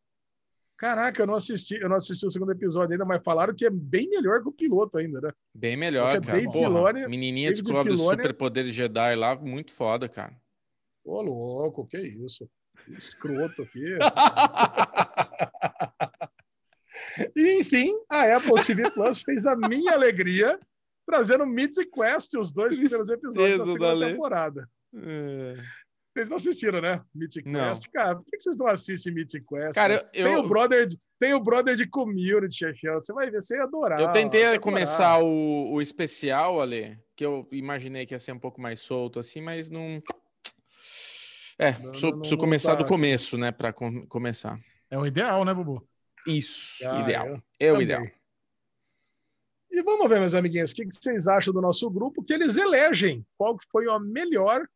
Caraca, eu não assisti, eu não assisti o segundo episódio ainda, mas falaram que é bem melhor que o piloto ainda, né? Bem melhor, Só que é cara. Dave Porra, Filoni- menininha David descobre os Filoni- superpoderes Jedi lá, muito foda, cara. Ô, louco, que isso? Que Escroto aqui. E, enfim, a Apple TV Plus fez a minha alegria, trazendo Mythic Quest, os dois primeiros episódios da segunda Dale. temporada. É. Vocês não assistiram, né? Não. Quest. Cara, por que vocês não assistem Mythic Quest? Cara, eu, tem, eu, o brother de, tem o brother de Community, Chechel. Você vai ver, você ia adorar. eu tentei ia começar o, o especial, Ale, que eu imaginei que ia ser um pouco mais solto assim, mas não. É, Não, preciso, não, preciso não começar tá. do começo, né, para começar. É o ideal, né, Bubu? Isso, Ah, ideal. É o ideal. E vamos ver, meus amiguinhos, o que vocês acham do nosso grupo? Que eles elegem qual foi a melhor,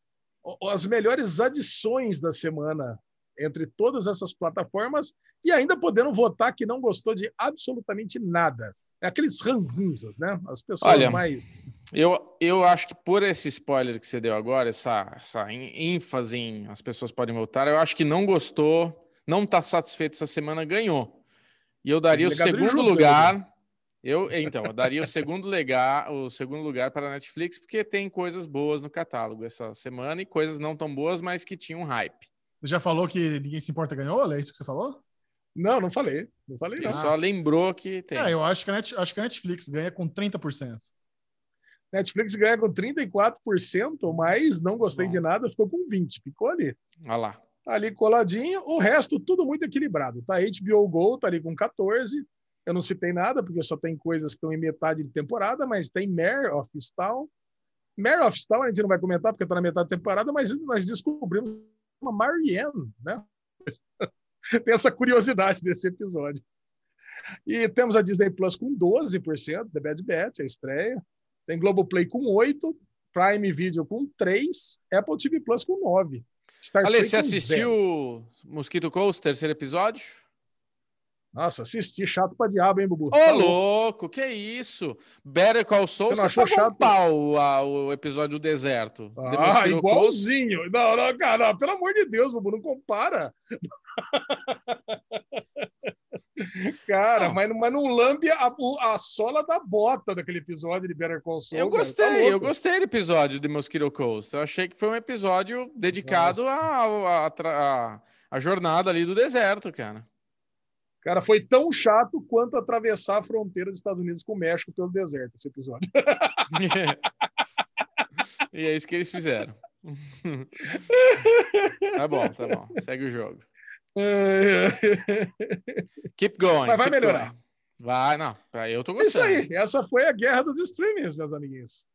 as melhores adições da semana entre todas essas plataformas e ainda podendo votar que não gostou de absolutamente nada. É aqueles ranzinzas, né? As pessoas Olha, mais. Eu, eu acho que por esse spoiler que você deu agora, essa, essa ênfase em as pessoas podem votar, eu acho que não gostou, não está satisfeito essa semana, ganhou. E eu daria o segundo lugar. Eu, então, eu daria o segundo lugar, o segundo lugar para a Netflix, porque tem coisas boas no catálogo essa semana e coisas não tão boas, mas que tinham hype. Você já falou que ninguém se importa ganhou? É isso que você falou? Não, não falei. Não falei, Ele não. só lembrou que tem. É, eu acho que, a Net- acho que a Netflix ganha com 30%. Netflix ganha com 34%, mas não gostei Bom. de nada, ficou com 20%. Ficou ali. Olha lá. Ali coladinho, o resto tudo muito equilibrado. Tá HBO Go, tá ali com 14. Eu não citei nada, porque só tem coisas que estão em metade de temporada, mas tem Mare of Stall. Mare of Stall a gente não vai comentar, porque tá na metade da temporada, mas nós descobrimos uma Marianne, né? tem essa curiosidade desse episódio. E temos a Disney Plus com 12%, The Bad Batch, a estreia. Tem Globoplay com 8%, Prime Video com 3%, Apple TV Plus com 9%. Stars Ale, Play você assistiu zero. Mosquito Coast, terceiro episódio? Nossa, assisti chato pra diabo, hein, Bubu? Ô, Tá louco, que isso? Better Call Saul, Você você, não achou um chato? pau a- o episódio do deserto. Ah, Mosquito Coast, igualzinho. Não, não, cara, não, pelo amor de Deus, Bubu, não compara. cara, Não. mas, mas não lambe a, a sola da bota daquele episódio de Better Call Saul. Eu cara, gostei, tá eu gostei do episódio de Mosquito Coast. Eu achei que foi um episódio dedicado à à- à- à jornada ali do deserto, cara. Cara, foi tão chato quanto atravessar a fronteira dos Estados Unidos com o México pelo deserto, esse episódio. e é isso que eles fizeram. tá bom, tá bom. Segue o jogo. Keep going. Mas vai keep melhorar. going. Vai, não. Eu tô É isso gostando. aí, essa foi a guerra dos streamings, meus amiguinhos.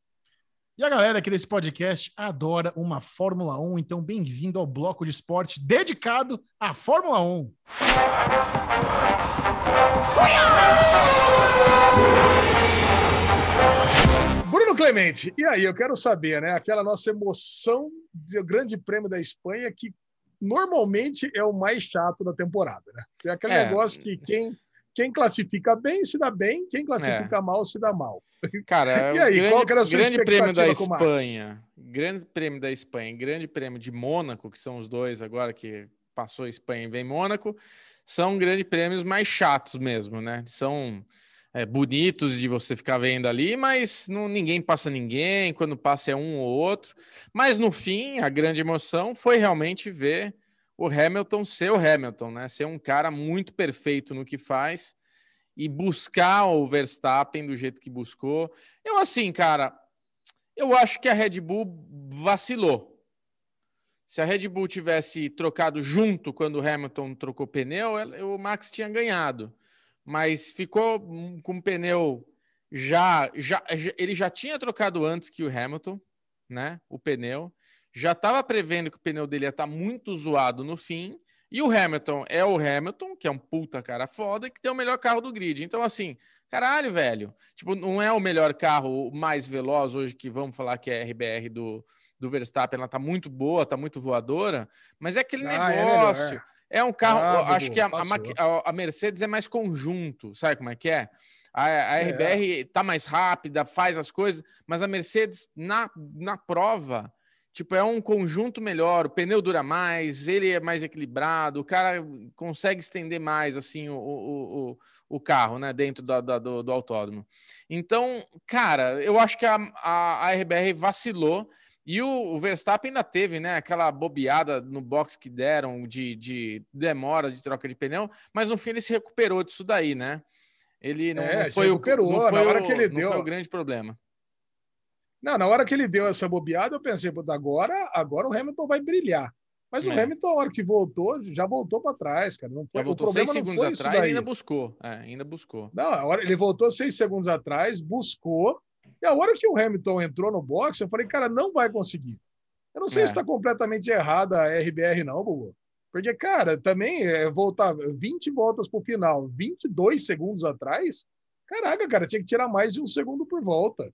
E a galera aqui desse podcast adora uma Fórmula 1, então bem-vindo ao bloco de esporte dedicado à Fórmula 1. Bruno Clemente, e aí, eu quero saber, né? Aquela nossa emoção do Grande Prêmio da Espanha, que normalmente é o mais chato da temporada, né? É aquele É. negócio que quem, quem classifica bem se dá bem, quem classifica mal se dá mal. Cara, E o aí, grande, qual era a sua grande prêmio da? Espanha, grande prêmio da Espanha, e grande prêmio de Mônaco, que são os dois agora que passou Espanha e vem Mônaco, são grandes prêmios mais chatos mesmo, né? São é, bonitos de você ficar vendo ali, mas não, ninguém passa ninguém, quando passa é um ou outro. Mas no fim, a grande emoção foi realmente ver o Hamilton ser o Hamilton, né? Ser um cara muito perfeito no que faz e buscar o Verstappen do jeito que buscou. Eu, assim, cara, eu acho que a Red Bull vacilou. Se a Red Bull tivesse trocado junto quando o Hamilton trocou pneu, o Max tinha ganhado mas ficou com o pneu já, já, ele já tinha trocado antes que o Hamilton, né? O pneu já estava prevendo que o pneu dele ia estar tá muito zoado no fim. E o Hamilton é o Hamilton, que é um puta cara foda, que tem o melhor carro do grid. Então, assim, caralho, velho. Tipo, não é o melhor carro mais veloz hoje, que vamos falar que é a RBR do, do Verstappen. Ela tá muito boa, tá muito voadora, mas é aquele ah, é negócio. É é um carro, ah, acho que a, a, a, Mercedes é mais conjunto, sabe como é que é? A, a RBR é. tá mais rápida, faz as coisas, mas a Mercedes na, na prova, tipo, é um conjunto melhor, o pneu dura mais, ele é mais equilibrado, o cara consegue estender mais, assim, o, o, o, o carro, né, dentro do, do, do autódromo. Então, cara, eu acho que a, a, a RBR vacilou e o, Verstappen ainda teve, né, aquela bobeada no box que deram de, de, demora de troca de pneu, mas no fim ele se recuperou disso daí, né? Ele não, é, não foi recuperou, o, não foi na hora o, que ele deu. foi o grande problema. Não, na hora que ele deu essa bobeada, eu pensei, agora, agora o Hamilton vai brilhar. Mas é. o Hamilton, na hora que voltou, já voltou para trás, cara. Não foi, já voltou seis segundos atrás e ainda buscou. É, ainda buscou. Não, a hora, ele voltou seis segundos atrás, buscou, e a hora que o Hamilton entrou no boxe, eu falei, cara, não vai conseguir. Eu não sei é. se está completamente errada a RBR, não, Bubu. Porque, cara, também é, voltar 20 voltas para o final, 22 segundos atrás, caraca, cara, tinha que tirar mais de um segundo por volta.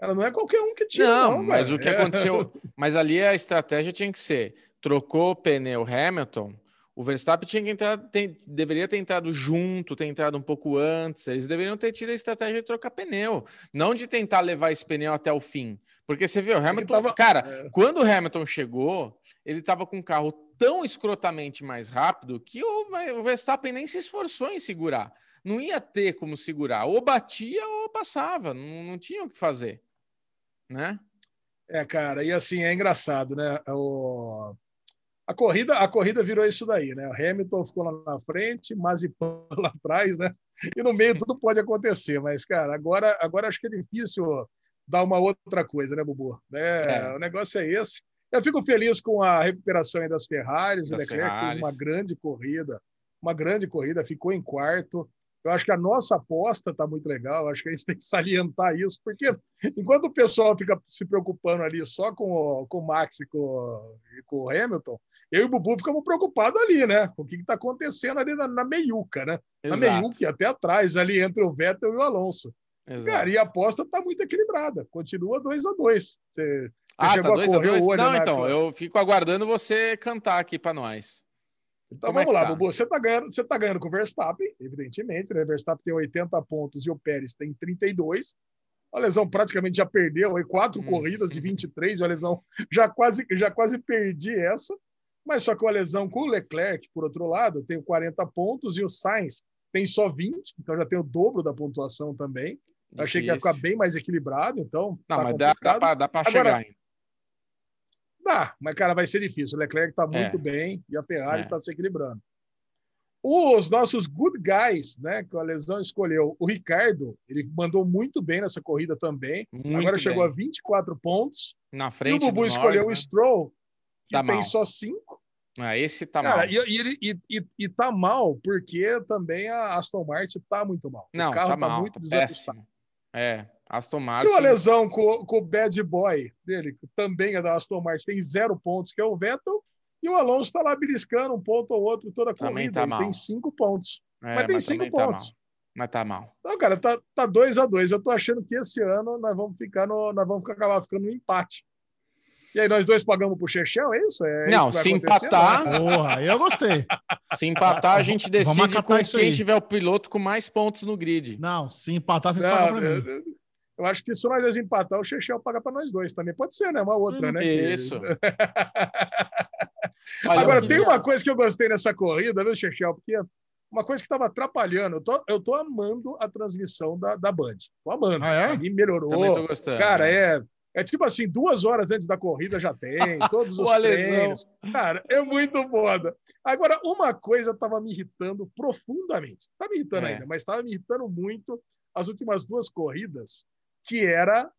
Ela não é qualquer um que tira. Não, não mas o que aconteceu. Mas ali a estratégia tinha que ser: trocou o pneu Hamilton, o Verstappen tinha que entrar, tem, deveria ter entrado junto, ter entrado um pouco antes. Eles deveriam ter tido a estratégia de trocar pneu, não de tentar levar esse pneu até o fim. Porque você viu, o Hamilton. Tava... Cara, é. quando o Hamilton chegou, ele estava com um carro tão escrotamente mais rápido que o, o Verstappen nem se esforçou em segurar. Não ia ter como segurar. Ou batia ou passava. Não, não tinha o que fazer. Né? É, cara, e assim, é engraçado, né? O a corrida, a corrida virou isso daí, né? O Hamilton ficou lá na frente, Mazepin lá atrás, né? E no meio tudo pode acontecer, mas cara, agora, agora acho que é difícil dar uma outra coisa, né, Bubu? É, é. O negócio é esse. Eu fico feliz com a recuperação das Ferraris. Das o Leclerc Ferraris. fez uma grande corrida, uma grande corrida, ficou em quarto. Eu acho que a nossa aposta está muito legal, acho que a gente tem que salientar isso, porque enquanto o pessoal fica se preocupando ali só com o, com o Max e com, e com o Hamilton, eu e o Bubu ficamos preocupados ali, né? Com o que está acontecendo ali na, na, meiuca, né? Exato. Na meiuca, até atrás, ali entre o Vettel e o Alonso. Exato. Cara, e a aposta está muito equilibrada, continua 2 a 2 Você, ah, tá 2 a 2 Não, então, eu fico aguardando você cantar aqui para nós. Então Como é vamos é lá, tá? Bubu. Você está ganhando, você tá ganhando com o Verstappen, evidentemente, né? Verstappen tem 80 pontos e o Pérez tem 32. A lesão praticamente já perdeu aí quatro hum. corridas de 23, a lesão já quase já quase perdi essa. Mas só que a lesão com o Leclerc, por outro lado, tem 40 pontos e o Sainz tem só 20, então já tem o dobro da pontuação também. Eu achei que ia ficar bem mais equilibrado, então. Não, tá mas complicado. dá, para chegar ainda. Dá, mas, cara, vai ser difícil. O Leclerc está muito é. bem e a Ferrari está é. se equilibrando. Os nossos good guys, né, que a lesão escolheu, o Ricardo, ele mandou muito bem nessa corrida também. Muito Agora bem. chegou a 24 pontos. Na frente. E o Bubu escolheu né? o Stroll, que tá tem mal. só 5. Ah, esse tá Cara, mal. E, e, e, e tá mal porque também a Aston Martin tá muito mal. Não, o carro tá, tá mal, muito tá desajustado. É, Aston Martin. E uma lesão com, com o bad boy dele, que também é da Aston Martin, tem zero pontos, que é o Vettel, e o Alonso está lá beliscando um ponto ou outro toda a corrida. Tá tem cinco pontos. É, mas tem mas cinco tá pontos. Tá mas tá mal. Então, cara, tá, tá dois a dois. Eu tô achando que esse ano nós vamos ficar no, nós vamos acabar ficando no empate. E aí nós dois pagamos pro Chechel, é isso? É não, isso se empatar. Porra, eu gostei. Se empatar, a gente decide com quem aí. tiver o piloto com mais pontos no grid. Não, se empatar, vocês não, pagam pra mim. Eu acho que se nós dois empatar, o Chechel paga para nós dois também. Pode ser, né? Uma outra, hum, né? Isso. Agora, tem uma coisa que eu gostei nessa corrida, viu, Chechel? Porque uma coisa que estava atrapalhando, eu tô, eu tô amando a transmissão da, da Band. Tô amando. Ah, é? Mim melhorou. Também tô gostando. Cara, é, é tipo assim, duas horas antes da corrida já tem, todos os treinos. Cara, é muito foda. Agora, uma coisa estava me irritando profundamente. Tá me irritando É. ainda, mas estava me irritando muito as últimas duas corridas, que era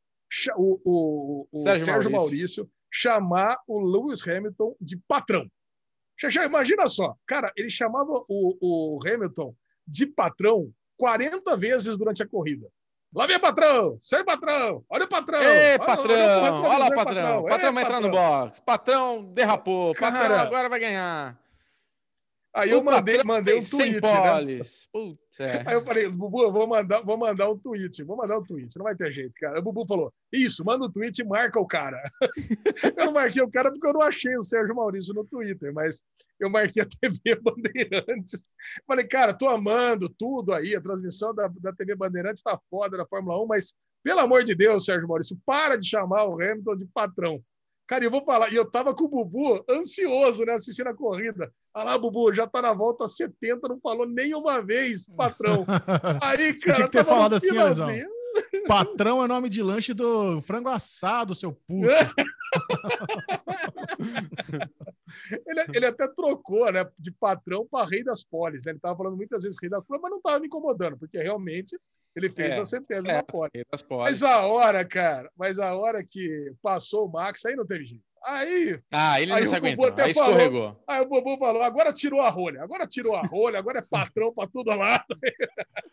o, o, o Sérgio Sérgio, Maurício. Maurício. chamar o Lewis Hamilton de patrão. Já, imagina só, cara, ele chamava o, o Hamilton de patrão 40 vezes durante a corrida. Lá vem patrão, sai patrão, olha o patrão. Ei, olha- patrão! olha o Olha lá, patrão. Ei, Patrão vai entrar no patrão. box. Patrão derrapou. Patrão Cara. agora vai ganhar. Aí eu mandei, mandei um tweet, né? Putz, é. Aí eu falei, Bubu, eu vou mandar, vou mandar um tweet, vou mandar um tweet, não vai ter jeito, cara. O Bubu falou, isso, manda um tweet e marca o cara. eu não marquei o cara porque eu não achei o Sérgio Maurício no Twitter, mas eu marquei a TV Bandeirantes. Falei, cara, tô amando tudo aí, a transmissão da, da TV Bandeirantes tá foda da Fórmula 1, mas pelo amor de Deus, Sérgio Maurício, para de chamar o Hamilton de patrão. Cara, eu vou falar, e eu tava com o Bubu ansioso, né, assistindo a corrida. Ah lá, Bubu, já tá na volta 70, não falou nenhuma vez, patrão. Aí, Você cara, tinha que ter falado assim, Alesão. Patrão é nome de lanche do frango assado, seu puto. Ele, ele até trocou, né, de patrão para rei das polis, né? Ele tava falando muitas vezes rei das polis, mas não tava me incomodando, porque realmente ele fez É, a centésima É, pole. polis. Mas a hora, cara, mas a hora que passou o Max, aí não teve jeito. Aí, Ah, ele Aí não se aguentou. até Aí falou. escorregou. aí o Bubu falou, agora tirou a rolha, agora tirou a rolha, agora é patrão para tudo lá.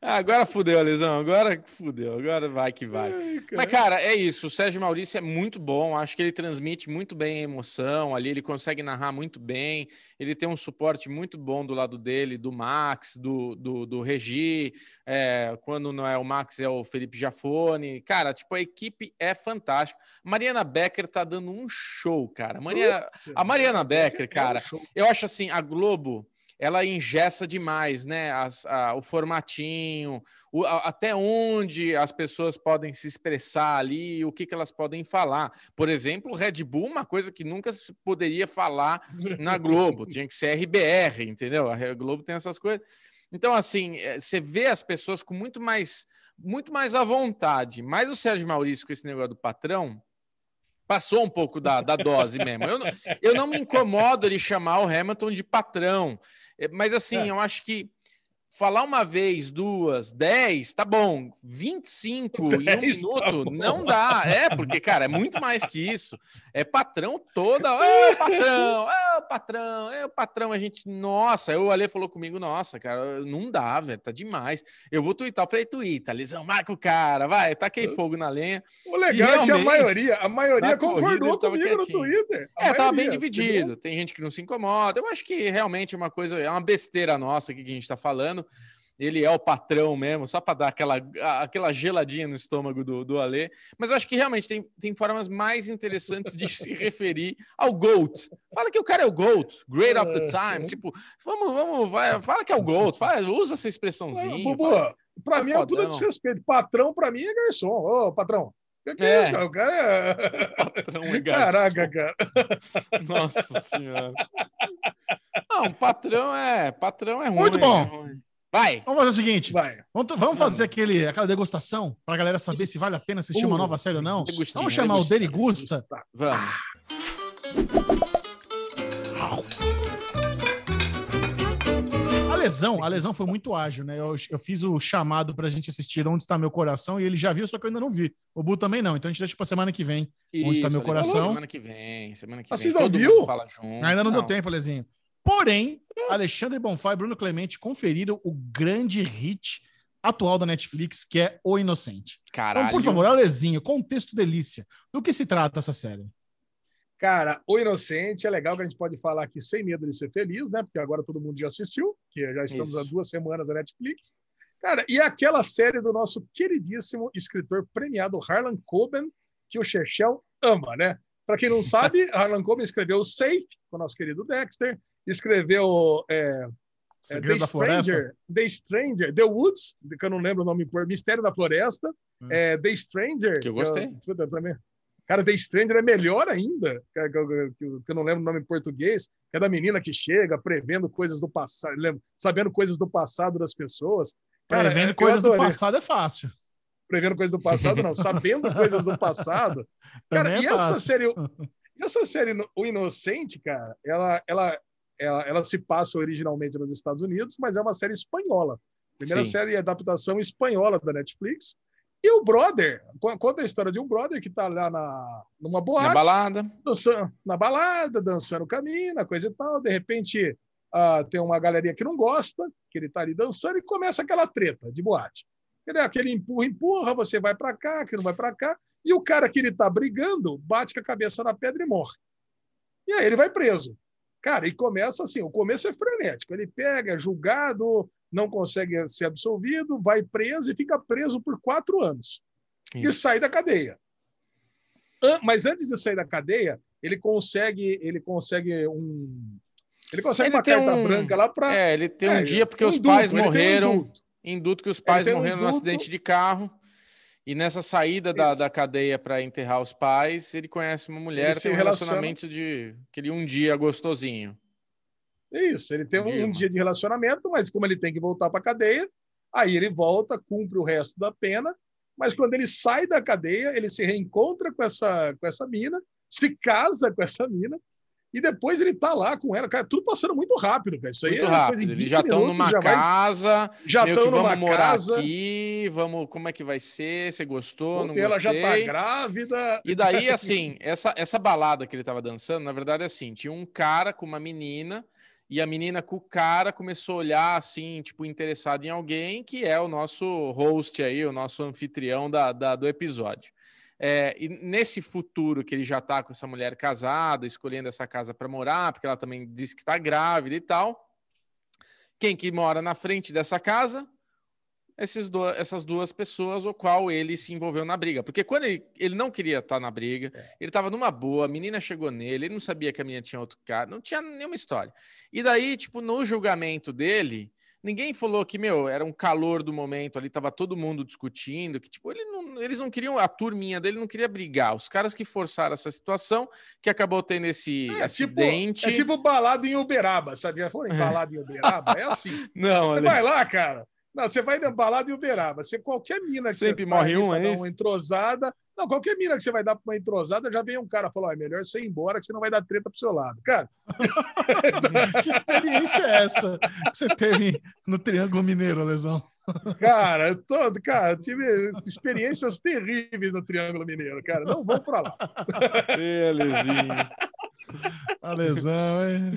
Ah, agora fudeu, Lesão. Agora fudeu. Agora vai que vai. Ai, cara. Mas, cara, é isso. O Sérgio Maurício é muito bom. Acho que ele transmite muito bem a emoção ali. Ele consegue narrar muito bem. Ele tem um suporte muito bom do lado dele, do Max, do, do, do Regi. É, quando não é o Max, é o Felipe Jafone. Cara, tipo, a equipe é fantástica. Mariana Becker tá dando um show, cara. Putz, a Mariana Becker, é um cara, eu acho assim, a Globo, ela engessa demais, né? As- a- o formatinho, o- a- até onde as pessoas podem se expressar ali, o que, que elas podem falar. Por exemplo, o Red Bull, uma coisa que nunca se poderia falar na Globo, tinha que ser RBR, entendeu? A Globo tem essas coisas. Então, assim, eh, você vê as pessoas com muito mais, muito mais à vontade. Mas o Sérgio Maurício, com esse negócio do patrão, passou um pouco da, da dose mesmo. Eu não, eu não me incomodo ele chamar o Hamilton de patrão, Eh, mas assim, É. eu acho que falar uma vez, duas, dez, tá bom. 25 em um Dez, tá minuto bom. não dá. É, porque, cara, é muito mais que isso. É patrão toda. Ô, patrão, ô, patrão, é o patrão. A gente, nossa, o Ale falou comigo, nossa, cara, não dá, velho, tá demais. Eu vou twittar. Eu falei, twita, Lisão, marca o cara, vai, taquei fogo na lenha. O legal é que a maioria, a maioria concordou comigo no. Twitter. A É, tava bem maioria, dividido. Tem gente que não se incomoda. Eu acho que realmente é uma coisa, é uma besteira nossa aqui que a gente tá falando. Ele é o patrão mesmo, só para dar aquela, aquela geladinha no estômago do, do Alê. Mas eu acho que realmente tem, tem formas mais interessantes de se referir ao GOAT. Fala que o cara é o GOAT, Great of the Time. Tipo, vamos, vamos, vai, fala que é o GOAT, fala, usa essa expressãozinha. Pra mim é um puta desrespeito. Patrão, pra mim, é garçom. Ô, patrão. O que, que é. É. isso, cara? O cara é... patrão é garçom. Caraca, cara. Nossa senhora. Não, patrão é, patrão é ruim. Muito bom. é ruim. Vai. Vamos fazer o seguinte: Vai. vamos, vamos fazer aquele, aquela degustação para a galera saber se vale a pena assistir uma Uh, nova série ou não. degustinho, Vamos chamar o. Derigusta. Vamos. A lesão, a lesão foi muito ágil, né? Eu, eu fiz o chamado pra gente assistir Onde Está Meu Coração e ele já viu, só que eu ainda não vi. O Bu também não, então a gente deixa pra semana que vem. Onde tá meu Isso, coração? Semana que vem, semana que Ah, vem. vocês não todo viu? mundo Fala junto. Ainda não, deu tempo, Alezinho. Porém, Alexandre Bonfá e Bruno Clemente conferiram o grande hit atual da Netflix, que é O Inocente. Caralho. Então, por favor, Alezinho, contexto delícia. Do que se trata essa série? Cara, O Inocente é legal que a gente pode falar aqui sem medo de ser feliz, né? Porque agora todo mundo já assistiu, que já estamos Isso. há duas semanas na Netflix. Cara, e aquela série do nosso queridíssimo escritor premiado Harlan Coben, que o Chechel ama, né? Para quem não sabe, Harlan Coben escreveu o Safe, com o nosso querido Dexter, escreveu é, é, Segredo The da Floresta? Stranger, The Stranger, The Woods, que eu não lembro o nome Mistério da Floresta, Hum. é, The Stranger. Que eu gostei. Eu, também. Cara, The Stranger é melhor ainda, que, que, que eu não lembro o nome em português, que é da menina que chega prevendo coisas do passado, sabendo coisas do passado das pessoas. Cara, prevendo coisas do passado é fácil. Prevendo coisas do passado, não. Sabendo coisas do passado. cara, é e essa série, essa série, O Inocente, cara, ela, ela, ela, ela se passa originalmente nos Estados Unidos, mas é uma série espanhola. Primeira Sim. série adaptação espanhola da Netflix. E o brother, conta a história de um brother que tá lá na, numa boate. Na balada. Dançando, na balada, dançando caminho, coisa e tal. De repente, uh, tem uma galeria que não gosta, que ele tá ali dançando, e começa aquela treta de boate. Ele, aquele empurra, empurra, você vai para cá, que não vai para cá. E o cara que ele tá brigando bate com a cabeça na pedra e morre. E aí ele vai preso. Cara, e começa assim, o começo é frenético. Ele pega, é julgado, não consegue ser absolvido, vai preso e fica preso por quatro anos. Sim. E sai da cadeia. Mas antes de sair da cadeia, ele consegue, ele consegue um, ele consegue ele uma carta um... branca lá para. É, ele tem é, um dia porque um os induto, pais morreram. Um induto. induto. que os pais morreram um no acidente de carro. E nessa saída da, da cadeia para enterrar os pais, ele conhece uma mulher, tem um relacionamento de aquele um dia gostosinho. Isso, ele tem um, um dia de relacionamento, mas como ele tem que voltar para a cadeia, aí ele volta, cumpre o resto da pena, mas quando ele sai da cadeia, ele se reencontra com essa, com essa mina, se casa com essa mina, e depois ele tá lá com ela, cara, tudo passando muito rápido, cara. Isso aí muito é rápido. Eles já estão numa já casa, já estão numa vamos morar casa. aqui, vamos, como é que vai ser? Você gostou? Porque ela já tá grávida. E daí, assim, essa, essa balada que ele tava dançando, na verdade, é assim, tinha um cara com uma menina e a menina com o cara começou a olhar assim, tipo, interessado em alguém, que é o nosso host aí, o nosso anfitrião da, da do episódio. É, e nesse futuro que ele já tá com essa mulher casada, escolhendo essa casa para morar, porque ela também disse que tá grávida e tal. Quem que mora na frente dessa casa? esses do, essas duas pessoas, o qual ele se envolveu na briga. Porque quando ele, ele não queria estar na briga, é. ele estava numa boa, a menina chegou nele, ele não sabia que a menina tinha outro cara, não tinha nenhuma história. E daí, tipo, no julgamento dele, ninguém falou que, meu, era um calor do momento ali, tava todo mundo discutindo, que, tipo, ele não, eles não queriam, a turminha dele não queria brigar. Os caras que forçaram essa situação, que acabou tendo esse é, acidente. Tipo, é tipo balada em Uberaba, sabe? Já foram em balada em Uberaba? É assim. não, Você vai lá, cara. Não, você vai na balada em Uberaba. Você, qualquer mina que Sempre você morre um, é uma entrosada. Não, qualquer mina que você vai dar para uma entrosada, já vem um cara falar: é melhor você ir embora, que você não vai dar treta pro seu lado. Cara. que experiência é essa que você teve no Triângulo Mineiro, Lesão? Cara, todo, cara, tive experiências terríveis no Triângulo Mineiro, cara. Não vou para lá. Belezinho. A lesão, hein?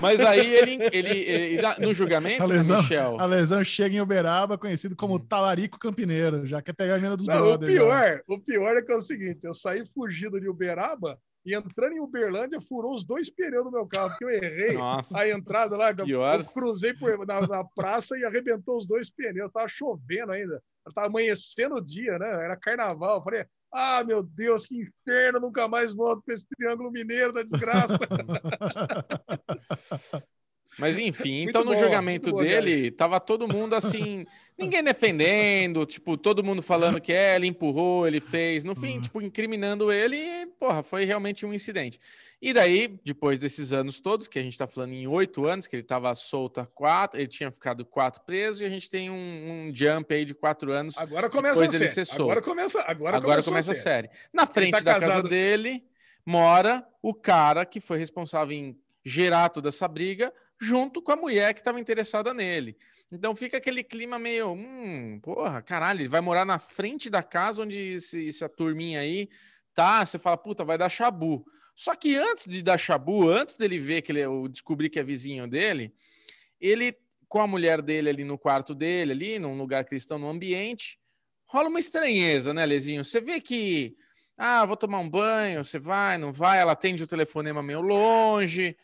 Mas aí ele, ele, ele, no julgamento, a lesão, né, Michel? A lesão chega em Uberaba, conhecido como Talarico Campineiro, já quer pegar a mina dos Não. O pior, o pior é que é o seguinte: eu saí fugido de Uberaba e entrando em Uberlândia, furou os dois pneus do meu carro, porque eu errei Nossa, a entrada lá. Pior. Eu cruzei por, na, na, praça e arrebentou os dois pneus. Tava chovendo ainda. Tava amanhecendo o dia, né? Era carnaval. Eu falei, ah, meu Deus, que inferno, nunca mais volto para esse triângulo mineiro da desgraça. Mas enfim, muito então bom, no julgamento bom, dele, tava todo mundo assim, ninguém defendendo, tipo, todo mundo falando que é, ele empurrou, ele fez, no fim, uhum. tipo, incriminando ele, e, porra, foi realmente um incidente. E daí, depois desses anos todos, que a gente está falando em oito anos, que ele estava solto há quatro, ele tinha ficado quatro preso, e a gente tem um, um jump aí de quatro anos. Agora começa a série. Agora começa, agora, agora começa a série. Na frente tá da casado... casa dele mora o cara que foi responsável em gerar toda essa briga, junto com a mulher que estava interessada nele. Então fica aquele clima meio, hum, porra, caralho, ele vai morar na frente da casa onde esse, essa turminha aí tá. Você fala, puta, vai dar chabu. Só que antes de dar chabu, antes dele ver que ele eu descobri que é vizinho dele, ele com a mulher dele ali no quarto dele, ali num lugar cristão, no ambiente, rola uma estranheza, né, Lezinho? Você vê que ah, vou tomar um banho, você vai, não vai, ela atende o telefonema meio longe.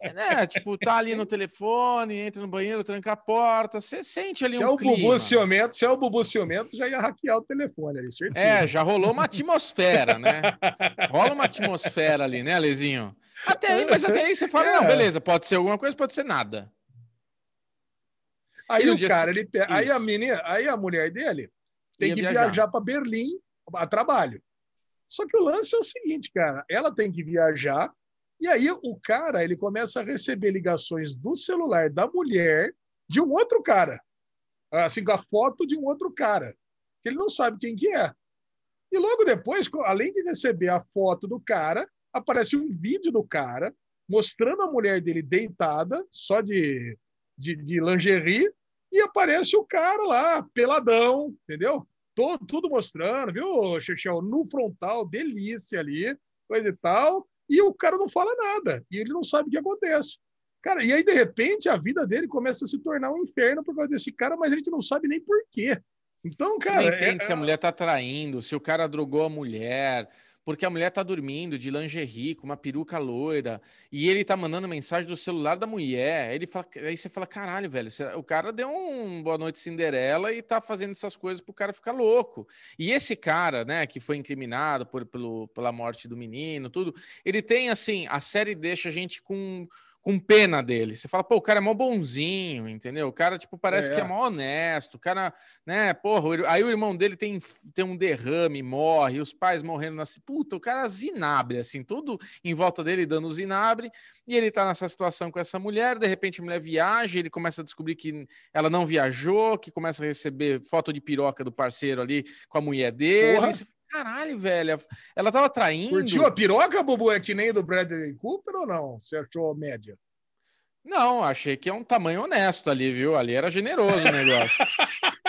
É, né? Tipo, tá ali no telefone, entra no banheiro, tranca a porta, você sente ali se um é o clima. Bubu ciumento, se é o Bubu ciumento, já ia hackear o telefone ali, certeza. É, já rolou uma atmosfera, né? Rola uma atmosfera ali, né, Alezinho? Até aí, mas até aí você fala, é. não, beleza, pode ser alguma coisa, pode ser nada. Aí o cara, ele aí a menina, aí a mulher dele tem Ia que viajar, viajar para Berlim a trabalho. Só que o lance é o seguinte, cara, ela tem que viajar e aí o cara, ele começa a receber ligações do celular da mulher de um outro cara. Assim, com a foto de um outro cara, que ele não sabe quem que é. E logo depois, além de receber a foto do cara, aparece um vídeo do cara mostrando a mulher dele deitada, só de, de, de lingerie, e aparece o cara lá, peladão, entendeu? Todo, tudo mostrando, viu, Chechel? No frontal, delícia ali, coisa e tal, e o cara não fala nada, e ele não sabe o que acontece. Cara, e aí, de repente, a vida dele começa a se tornar um inferno por causa desse cara, mas a gente não sabe nem por quê. Então, cara. Você não entende é... se a mulher tá traindo, se o cara drogou a mulher, porque a mulher tá dormindo de lingerie, com uma peruca loira, e ele tá mandando mensagem do celular da mulher. Ele fala, aí você fala, caralho, velho, o cara deu um boa noite Cinderela e tá fazendo essas coisas pro cara ficar louco. E esse cara, né, que foi incriminado por, pelo, pela morte do menino, tudo, ele tem assim, a série deixa a gente com com pena dele. Você fala, pô, o cara é mó bonzinho, entendeu? O cara, tipo, parece é. que é mó honesto. O cara, né, porra, aí o irmão dele tem, tem um derrame, morre, os pais morrendo na. Puta, o cara é zinabre, assim, tudo em volta dele dando zinabre. E ele tá nessa situação com essa mulher, de repente a mulher viaja, ele começa a descobrir que ela não viajou, que começa a receber foto de piroca do parceiro ali com a mulher dele. Porra. Caralho, velho. Ela tava traindo. Curtiu a piroca, Bubu? É que nem do Bradley Cooper ou não? Você achou média? Não, achei que é um tamanho honesto ali, viu? Ali era generoso o negócio.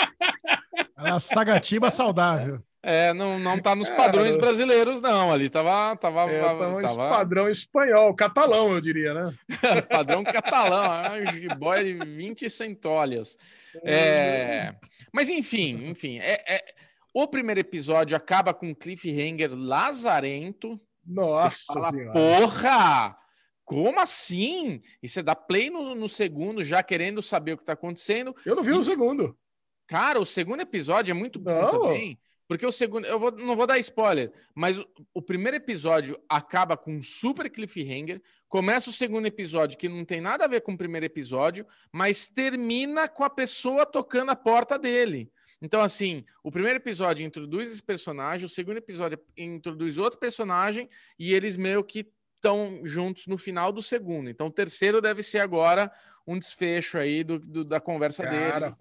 Era sagatiba saudável. É, não, não tá nos padrões brasileiros, não. Ali tava. tava, é, tava, tava... padrão espanhol, catalão, eu diria, né? padrão catalão, boy de 20 centolhas. É... Mas enfim, enfim. É, é, o primeiro episódio acaba com um cliffhanger lazarento. Nossa fala, senhora. porra! Como assim? E você dá play no, no, segundo, já querendo saber o que está acontecendo. Eu não vi e... o segundo. Cara, o segundo episódio é muito bom não. também. Porque o segundo. Eu vou, não vou dar spoiler, mas o, o, primeiro episódio acaba com um super cliffhanger. Começa o segundo episódio, que não tem nada a ver com o primeiro episódio, mas termina com a pessoa tocando a porta dele. Então, assim, o primeiro episódio introduz esse personagem, o segundo episódio introduz outro personagem, e eles meio que estão juntos no final do segundo. Então, o terceiro deve ser agora um desfecho aí do, do da conversa Cara, deles.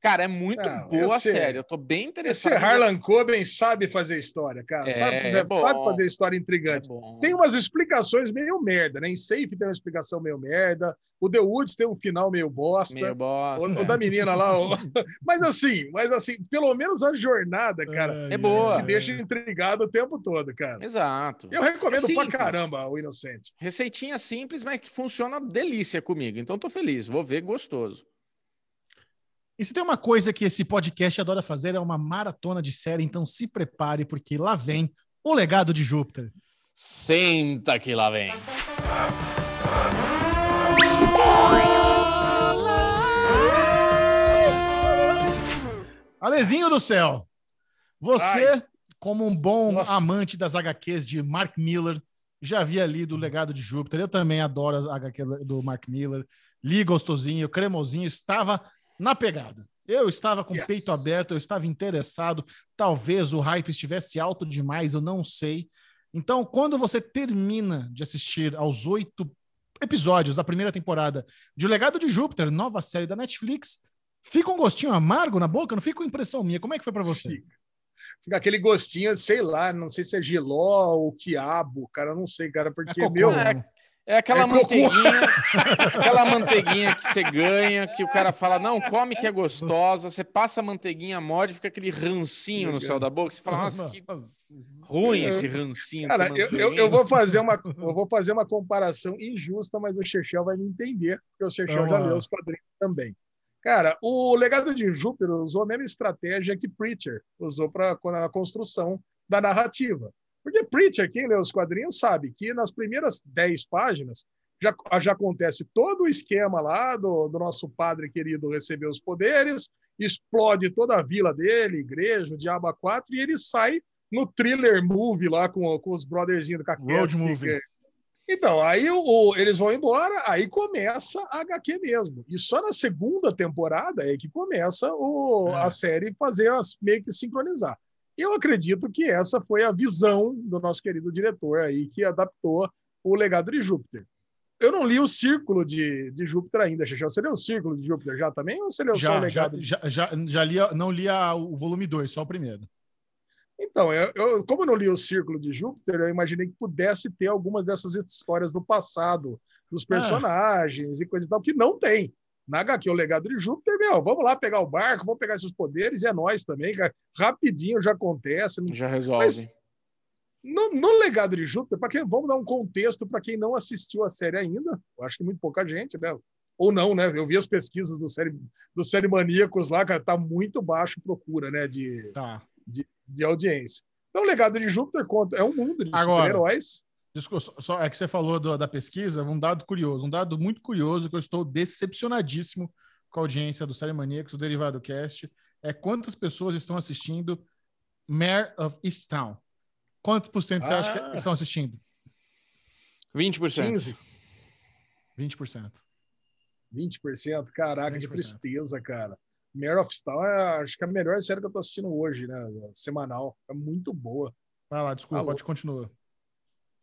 Cara, é muito não, boa a série. Eu tô bem interessado. Esse Harlan Coben sabe fazer história, cara. É, sabe, fazer, é sabe, fazer história intrigante. É tem umas explicações meio merda, né? Em Safe tem uma explicação meio merda. O The Woods tem um final meio bosta. Meio bosta. O, o da menina lá. O... mas assim, mas assim, pelo menos a jornada, cara, é boa. Se deixa intrigado o tempo todo, cara. Exato. Eu recomendo é pra caramba o Inocente. Receitinha simples, mas que funciona delícia comigo. Então tô feliz. Vou ver gostoso. E se tem uma coisa que esse podcast adora fazer é uma maratona de série, então se prepare, porque lá vem o legado de Júpiter. Senta que lá vem. Alezinho do céu, você, Ai. como um bom Nossa. amante das HQs de Mark Miller, já havia lido o Legado de Júpiter. Eu também adoro as HQ do Mark Miller. Li gostosinho, cremosinho, estava na pegada. Eu estava com o yes. peito aberto, eu estava interessado. Talvez o hype estivesse alto demais, eu não sei. Então, quando você termina de assistir aos oito episódios da primeira temporada de O Legado de Júpiter, nova série da Netflix, fica um gostinho amargo na boca? Não fica com impressão minha? Como é que foi para você? Fica. fica. aquele gostinho, sei lá, não sei se é giló ou quiabo, cara, não sei, cara, porque, é meu... É, é aquela é manteiguinha, aquela manteiguinha que você ganha, que o cara fala, não, come que é gostosa, você passa a manteiguinha, morde, fica aquele rancinho no céu da boca, você fala, nossa, que ruim esse rancinho. Cara, eu, eu, eu, vou fazer uma, eu vou fazer uma comparação injusta, mas o Chechel vai me entender, porque o Chechel já leu os quadrinhos também. Cara, o legado de Júpiter usou a mesma estratégia que Preacher usou para a construção da narrativa. Porque Preacher, quem lê os quadrinhos, sabe que nas primeiras 10 páginas já, já acontece todo o esquema lá do, do nosso padre querido receber os poderes, explode toda a vila dele, igreja, o Diabo 4, e ele sai no thriller movie lá com, com os brotherzinhos do Road movie. Então, aí o, eles vão embora, aí começa a HQ mesmo. E só na segunda temporada é que começa o, é. a série fazer as, meio que sincronizar. Eu acredito que essa foi a visão do nosso querido diretor aí, que adaptou o legado de Júpiter. Eu não li o Círculo de, de Júpiter ainda, Xixão. Você leu o Círculo de Júpiter já também? Ou você leu já, só o legado? Já, já, já, já li, não li a, o volume 2, só o primeiro. Então, eu, eu, como eu não li o Círculo de Júpiter, eu imaginei que pudesse ter algumas dessas histórias do passado, dos personagens ah. e coisa e tal, que não tem. Na HQ, o legado de Júpiter, meu, vamos lá pegar o barco, vamos pegar esses poderes, e é nós também, cara. rapidinho já acontece. Já resolve. Mas, no, no, legado de Júpiter, para quem vamos dar um contexto para quem não assistiu a série ainda, eu acho que muito pouca gente, né? Ou não, né? Eu vi as pesquisas do série, do série Maníacos lá, cara, tá muito baixo procura, né? De, tá. de, de audiência. Então, o legado de Júpiter conta, é um mundo de super-heróis. Desculpa, só é que você falou do, da pesquisa, um dado curioso, um dado muito curioso que eu estou decepcionadíssimo com a audiência do Série Maníacos, do Derivado Cast, é quantas pessoas estão assistindo Mayor of Easttown. Quantos por cento você acha que ah. estão assistindo? 20%. 15. 20%. 20%? Caraca, 20%. que tristeza, cara. Mare of Stone é, acho que é a melhor série que eu tô assistindo hoje, né? Semanal. É muito boa. Vai lá, desculpa, pode continuar.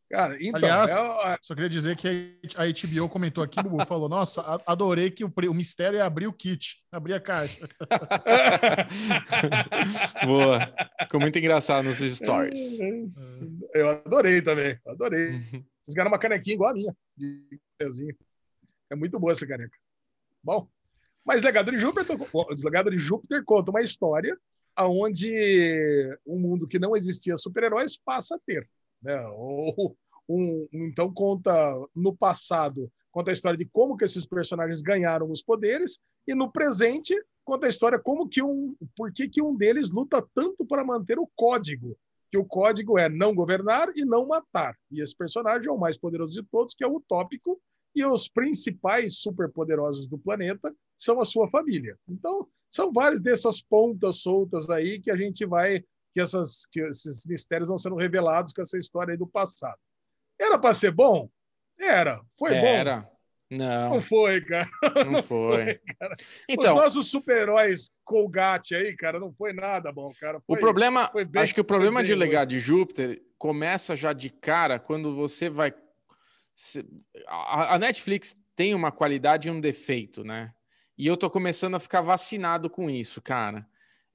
Cara, então. Aliás, é... só queria dizer que a HBO comentou aqui, Bubu, falou: Nossa, adorei que o, o mistério é abrir o kit, abrir a caixa. Boa. Ficou muito engraçado nos stories. Eu adorei também, adorei. Uhum. Vocês ganharam uma canequinha igual a minha, de pezinho. É muito boa essa caneca. Bom, mas Legado de Júpiter, Legado de Júpiter conta uma história onde um mundo que não existia super-heróis passa a ter né? Ou um, então conta no passado conta a história de como que esses personagens ganharam os poderes e no presente conta a história como que um por que, que um deles luta tanto para manter o código que o código é não governar e não matar e esse personagem é o mais poderoso de todos que é o utópico e os principais superpoderosos do planeta são a sua família então são várias dessas pontas soltas aí que a gente vai que, essas, que esses mistérios vão sendo revelados com essa história aí do passado. Era para ser bom? Era. Foi Era. bom? Era. Não. Não foi, cara. Não, não foi. foi então, Os nossos super-heróis Colgate aí, cara, não foi nada bom, cara. Foi, o problema, bem, acho que o problema de Legado de Júpiter começa já de cara quando você vai. A Netflix tem uma qualidade e um defeito, né? E eu tô começando a ficar vacinado com isso, cara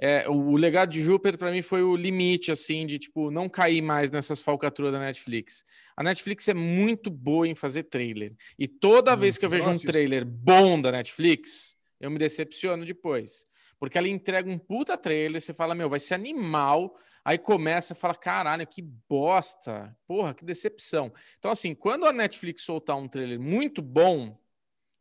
é, o legado de Júpiter para mim foi o limite assim de tipo não cair mais nessas falcatruas da Netflix. A Netflix é muito boa em fazer trailer e toda vez que eu vejo um trailer bom da Netflix, eu me decepciono depois, porque ela entrega um puta trailer, você fala meu, vai ser animal, aí começa a falar caralho, que bosta, porra, que decepção. Então assim, quando a Netflix soltar um trailer muito bom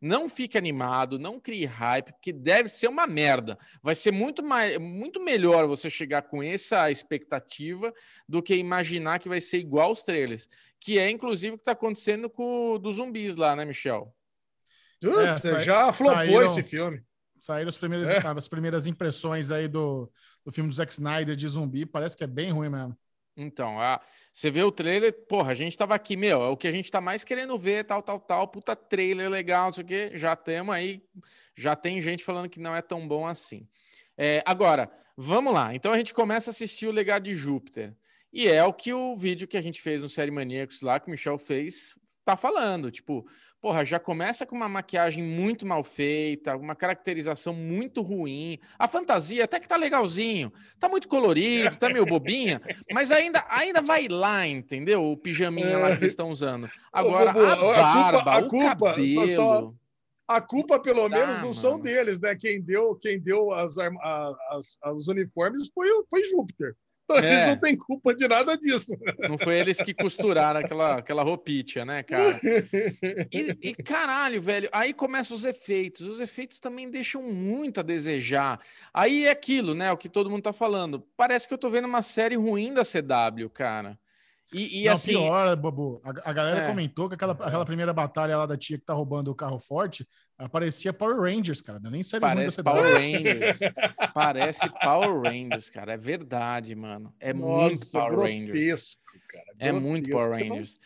não fique animado, não crie hype, porque deve ser uma merda. Vai ser muito, mais, muito melhor você chegar com essa expectativa do que imaginar que vai ser igual aos trailers. Que é, inclusive, o que está acontecendo com o dos zumbis lá, né, Michel? É, já flopou saíram, esse filme. Saíram as primeiras, é. as primeiras impressões aí do, do filme do Zack Snyder de zumbi. Parece que é bem ruim mesmo. Então, a, você vê o trailer, porra, a gente tava aqui, meu, é o que a gente tá mais querendo ver, tal, tal, tal, puta trailer legal, não sei o quê, já temos aí, já tem gente falando que não é tão bom assim. É, agora, vamos lá, então a gente começa a assistir o Legado de Júpiter, e é o que o vídeo que a gente fez no Série Maníacos lá, que o Michel fez, tá falando, tipo, porra, já começa com uma maquiagem muito mal feita, uma caracterização muito ruim. A fantasia até que tá legalzinho, tá muito colorido, tá meio bobinha, mas ainda, ainda vai lá, entendeu? O pijaminha lá que eles estão usando. Agora, Ô, a barba, a culpa, a culpa, o cabelo... Só, só, a culpa, pelo tá, menos, não mano. são deles, né? Quem deu, quem deu as, as, as, os uniformes foi, foi Júpiter. Eles é. não têm culpa de nada disso. Não foi eles que costuraram aquela, aquela roupinha, né, cara? E, e, caralho, velho, aí começam os efeitos. Os efeitos também deixam muito a desejar. Aí é aquilo, né? O que todo mundo tá falando. Parece que eu tô vendo uma série ruim da CW, cara. E, e não, assim. Pior, Babu. A, a galera é. comentou que aquela, aquela primeira batalha lá da tia que tá roubando o carro forte Aparecia Power Rangers, cara. Nem série Parece Power Rangers. Parece Power Rangers, cara. É verdade, mano. É Nossa, muito Power Rangers. Cara, é muito Power Rangers.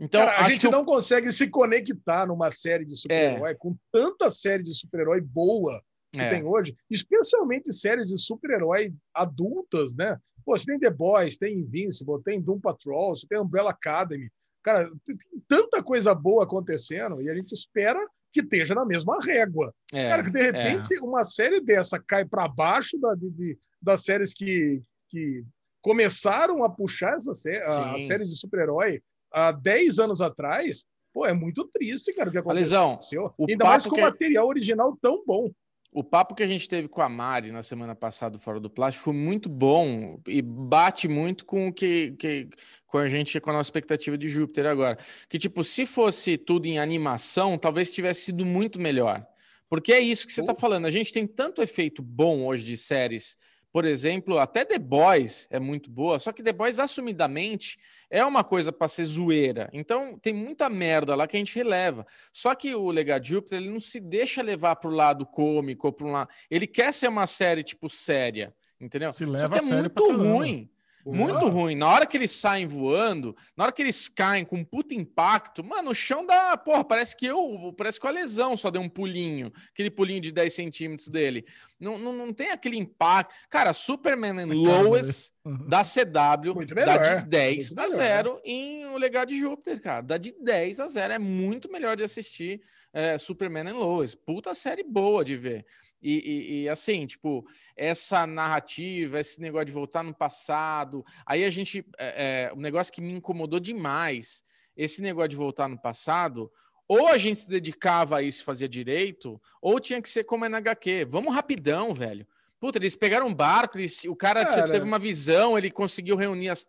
Então, cara, a gente não consegue se conectar numa série de super-herói é. com tanta série de super-herói boa que é. tem hoje, especialmente séries de super-herói adultas, né? Pô, você tem The Boys, tem Invincible, tem Doom Patrol, você tem Umbrella Academy. Cara, tem tanta coisa boa acontecendo e a gente espera que esteja na mesma régua. É, cara, que de repente é. uma série dessa cai para baixo da, de, das séries que, que começaram a puxar essa sé as séries de super-herói há 10 anos atrás. Pô, é muito triste, cara, o que aconteceu. Alisão, Ainda mais com que... material original tão bom. O papo que a gente teve com a Mari na semana passada, fora do plástico, foi muito bom e bate muito com o que, que com a gente, com a nossa expectativa de Júpiter agora. Que, tipo, se fosse tudo em animação, talvez tivesse sido muito melhor. Porque é isso que você está falando. A gente tem tanto efeito bom hoje de séries por exemplo, até The Boys é muito boa, só que The Boys, assumidamente, é uma coisa para ser zoeira. Então, tem muita merda lá que a gente releva. Só que o Legado Júpiter, ele não se deixa levar para o lado cômico, para um lado... Ele quer ser uma série, tipo, séria, entendeu? Se leva só que é muito ruim. Muito ah. ruim. Na hora que eles saem voando, na hora que eles caem com um puta impacto, mano, o chão dá. Porra, parece que eu. Parece que a lesão só deu um pulinho. Aquele pulinho de 10 centímetros dele. Não, não, não tem aquele impacto. Cara, Superman and Lois uhum. da CW dá de 10 muito a 0 em O Legado de Júpiter, cara. Dá de 10 a 0. É muito melhor de assistir é, Superman and Lois. Puta série boa de ver. E, e, e, assim, tipo, essa narrativa, esse negócio de voltar no passado. Aí a gente. É, é, um negócio que me incomodou demais, esse negócio de voltar no passado. Ou a gente se dedicava a isso fazia direito, ou tinha que ser como é na HQ. Vamos rapidão, velho. Puta, eles pegaram um barco, eles, o cara, cara, teve uma visão, ele conseguiu reunir as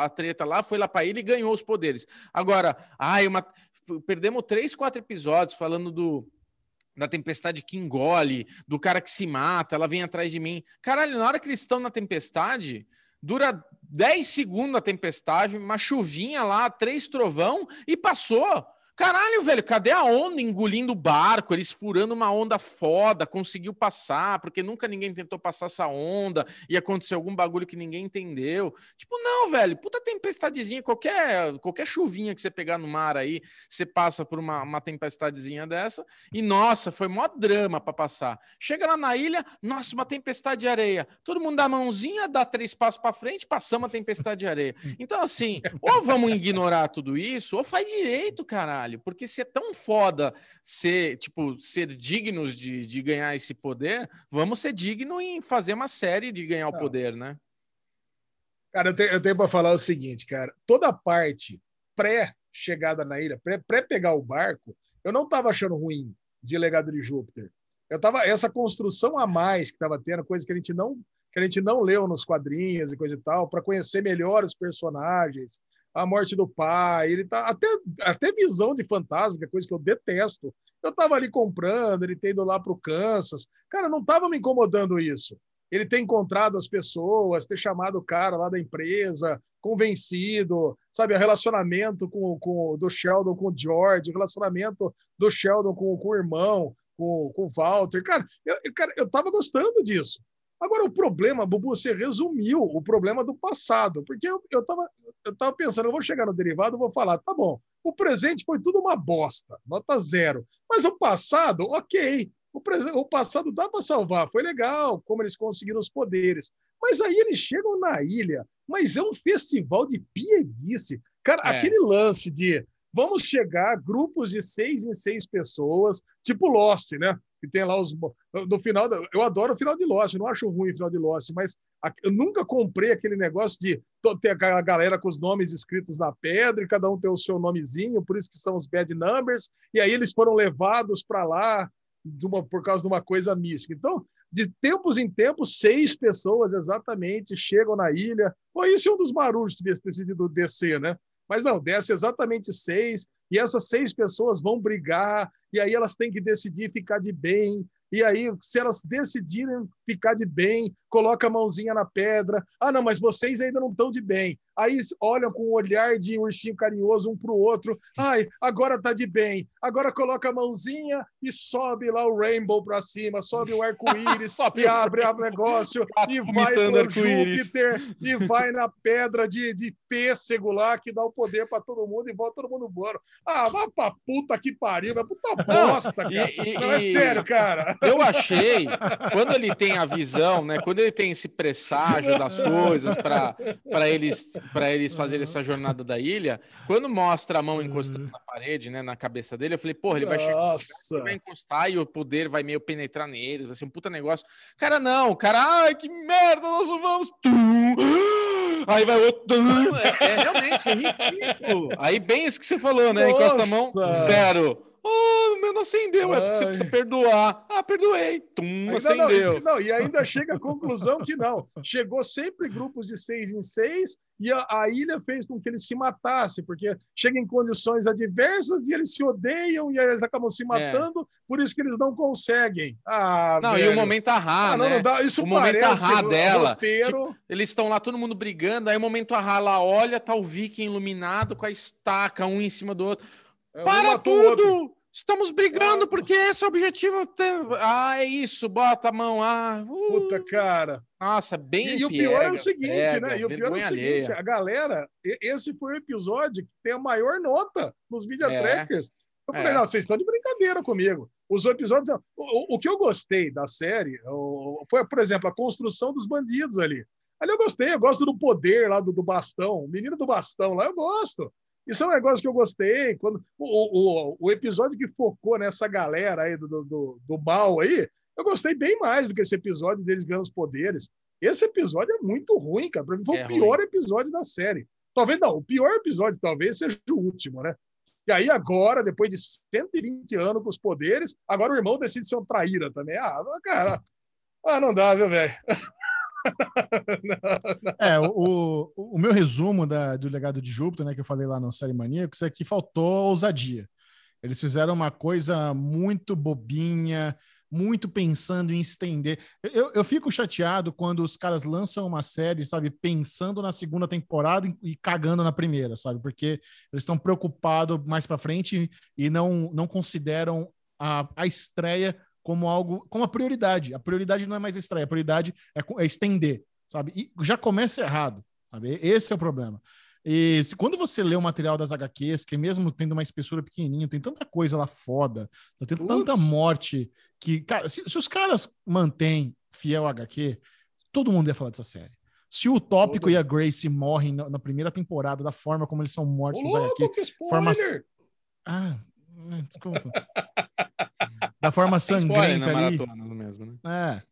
a treta lá, foi lá para ele e ganhou os poderes. Agora, ai, uma, perdemos três, quatro episódios falando do da tempestade que engole, do cara que se mata, ela vem atrás de mim. Caralho, na hora que eles estão na tempestade, dura 10 segundos a tempestade, uma chuvinha lá, três trovão e passou. Caralho, velho, cadê a onda engolindo o barco? Eles furando uma onda foda, conseguiu passar, porque nunca ninguém tentou passar essa onda e aconteceu algum bagulho que ninguém entendeu. Tipo, não, velho, puta tempestadezinha, qualquer, qualquer chuvinha que você pegar no mar aí, você passa por uma, uma tempestadezinha dessa e, nossa, foi mó drama para passar. Chega lá na ilha, nossa, uma tempestade de areia. Todo mundo dá a mãozinha, dá três passos para frente, passamos a tempestade de areia. Então, assim, ou vamos ignorar tudo isso, ou faz direito, caralho caralho. Porque se é tão foda ser, tipo, ser dignos de, de ganhar esse poder, vamos ser dignos em fazer uma série de ganhar o Não. poder, né? Cara, eu tenho, eu tenho para falar o seguinte, cara. Toda a parte pré-chegada na ilha, pré-pegar o barco, eu não estava achando ruim de Legado de Júpiter. Eu tava essa construção a mais que estava tendo, coisa que a gente não que a gente não leu nos quadrinhos e coisa e tal, para conhecer melhor os personagens, a morte do pai, ele tá até, até visão de fantasma, que é coisa que eu detesto. Eu tava ali comprando, ele tem ido lá para o Kansas. Cara, não tava me incomodando isso. Ele ter encontrado as pessoas, ter chamado o cara lá da empresa, convencido, sabe, o relacionamento com, com, do Sheldon com o George, o relacionamento do Sheldon com, com o irmão, com, com o Walter. Cara, eu, cara, eu tava gostando disso. Agora, o problema, Bubu, você resumiu o problema do passado, porque eu, eu, tava, eu tava pensando, eu vou chegar no derivado, vou falar, tá bom, o presente foi tudo uma bosta, nota zero. Mas o passado, ok. O, presente, o passado dá para salvar, foi legal, como eles conseguiram os poderes. Mas aí eles chegam na ilha, mas é um festival de pieguice. Cara, é. aquele lance de vamos chegar grupos de seis em seis pessoas, tipo Lost, né? que tem lá os. No final, eu adoro o final de Lost, não acho ruim o final de Lost, mas eu nunca comprei aquele negócio de ter a galera com os nomes escritos na pedra e cada um ter o seu nomezinho, por isso que são os bad numbers, e aí eles foram levados para lá uma, por causa de uma coisa mística. Então, de tempos em tempos, seis pessoas exatamente chegam na ilha. Ou isso é um dos barulhos que ter sido descer, né? Mas não, desce exatamente seis, e essas seis pessoas vão brigar, e aí elas têm que decidir ficar de bem, e aí, se elas decidirem ficar de bem, coloca a mãozinha na pedra. Ah, não, mas vocês ainda não estão de bem. Aí olham com um olhar de ursinho carinhoso um para o outro. Ai, agora tá de bem. Agora coloca a mãozinha e sobe lá o rainbow para cima, sobe o arco-íris e abre o negócio e vai pro Júpiter e vai na pedra de, de pêssego lá que dá o poder para todo mundo e volta todo mundo voando. Ah, vá pra puta que pariu, vai puta bosta, cara. E, e, não, é sério, cara. Eu achei, quando ele tem tem a visão, né? Quando ele tem esse presságio das coisas para eles para eles fazerem essa jornada da ilha, quando mostra a mão encostando na parede, né, na cabeça dele, eu falei, porra, ele vai chegar, Nossa. vai encostar e o poder vai meio penetrar neles, vai ser um puta negócio. Cara, não, cara, ai, que merda, nós não vamos. Tum! Aí vai outro. É, é realmente ridículo. Aí, bem isso que você falou, né? Encosta a mão, Nossa. zero. Oh, o meu não acendeu, é porque você precisa perdoar. Ah, perdoei. Tum, não, acendeu. isso- não, e ainda chega à conclusão que não. Chegou sempre grupos de seis em seis e a, a ilha fez com que eles se matassem, porque chega em condições adversas e eles se odeiam e eles acabam se matando, por isso que eles não conseguem. Ah, É. Não, velho. e o momento arra, Ah, não, né? não dá. Isso O momento arra dela, roteiro. Eles estão lá, todo mundo brigando, aí o momento arra lá, olha, tá o viking iluminado com a estaca, um em cima do outro. É, Para tudo! Estamos brigando porque esse é o objetivo. Ah, é isso, bota a mão. Ah, uh, Puta, cara. nossa, bem E, e o pior é o seguinte, pega, né? E o pior é o seguinte, alheia. a galera, esse foi o episódio que tem a maior nota nos media É. trackers. Eu falei, É. não, vocês estão de brincadeira comigo. Os episódios. O, o- o que eu gostei da série o- foi, por exemplo, a construção dos bandidos ali. Ali eu gostei, eu gosto do poder lá do, do bastão, o menino do bastão lá, eu gosto. Isso é um negócio que eu gostei. Quando, o, o, o episódio que focou nessa galera aí do, do, do, mal aí, eu gostei bem mais do que esse episódio deles ganhando os poderes. Esse episódio é muito ruim, cara. Pra mim foi É o pior episódio da série. Talvez não, o pior episódio talvez seja o último, né? E aí agora, depois de 120 anos com os poderes, agora o irmão decide ser um traíra também. Ah, cara, ah, não dá, viu, velho? É, o, o, o meu resumo da, do legado de Júpiter, né, que eu falei lá no Série Maníacos, é que faltou ousadia. Eles fizeram uma coisa muito bobinha, muito pensando em estender. Eu, eu fico chateado quando os caras lançam uma série, sabe, pensando na segunda temporada e, e cagando na primeira, sabe? Porque eles estão preocupados mais para frente e não, não consideram a, a estreia como algo, como a prioridade. A prioridade não é mais a estreia, a prioridade é, é estender, sabe? E já começa errado, sabe? Esse é o problema. E se- quando você lê o material das HQs, que mesmo tendo uma espessura pequenininha, tem tanta coisa lá foda, só tem Putz. tanta morte que, cara, se, se os caras mantêm fiel HQ, todo mundo ia falar dessa série. Se o Tópico e a Grace morrem na, na primeira temporada, da forma como eles são mortos Ô, louco, spoiler! formação- ah, hum, desculpa. da forma sangrenta ali. maratona mesmo, né? É.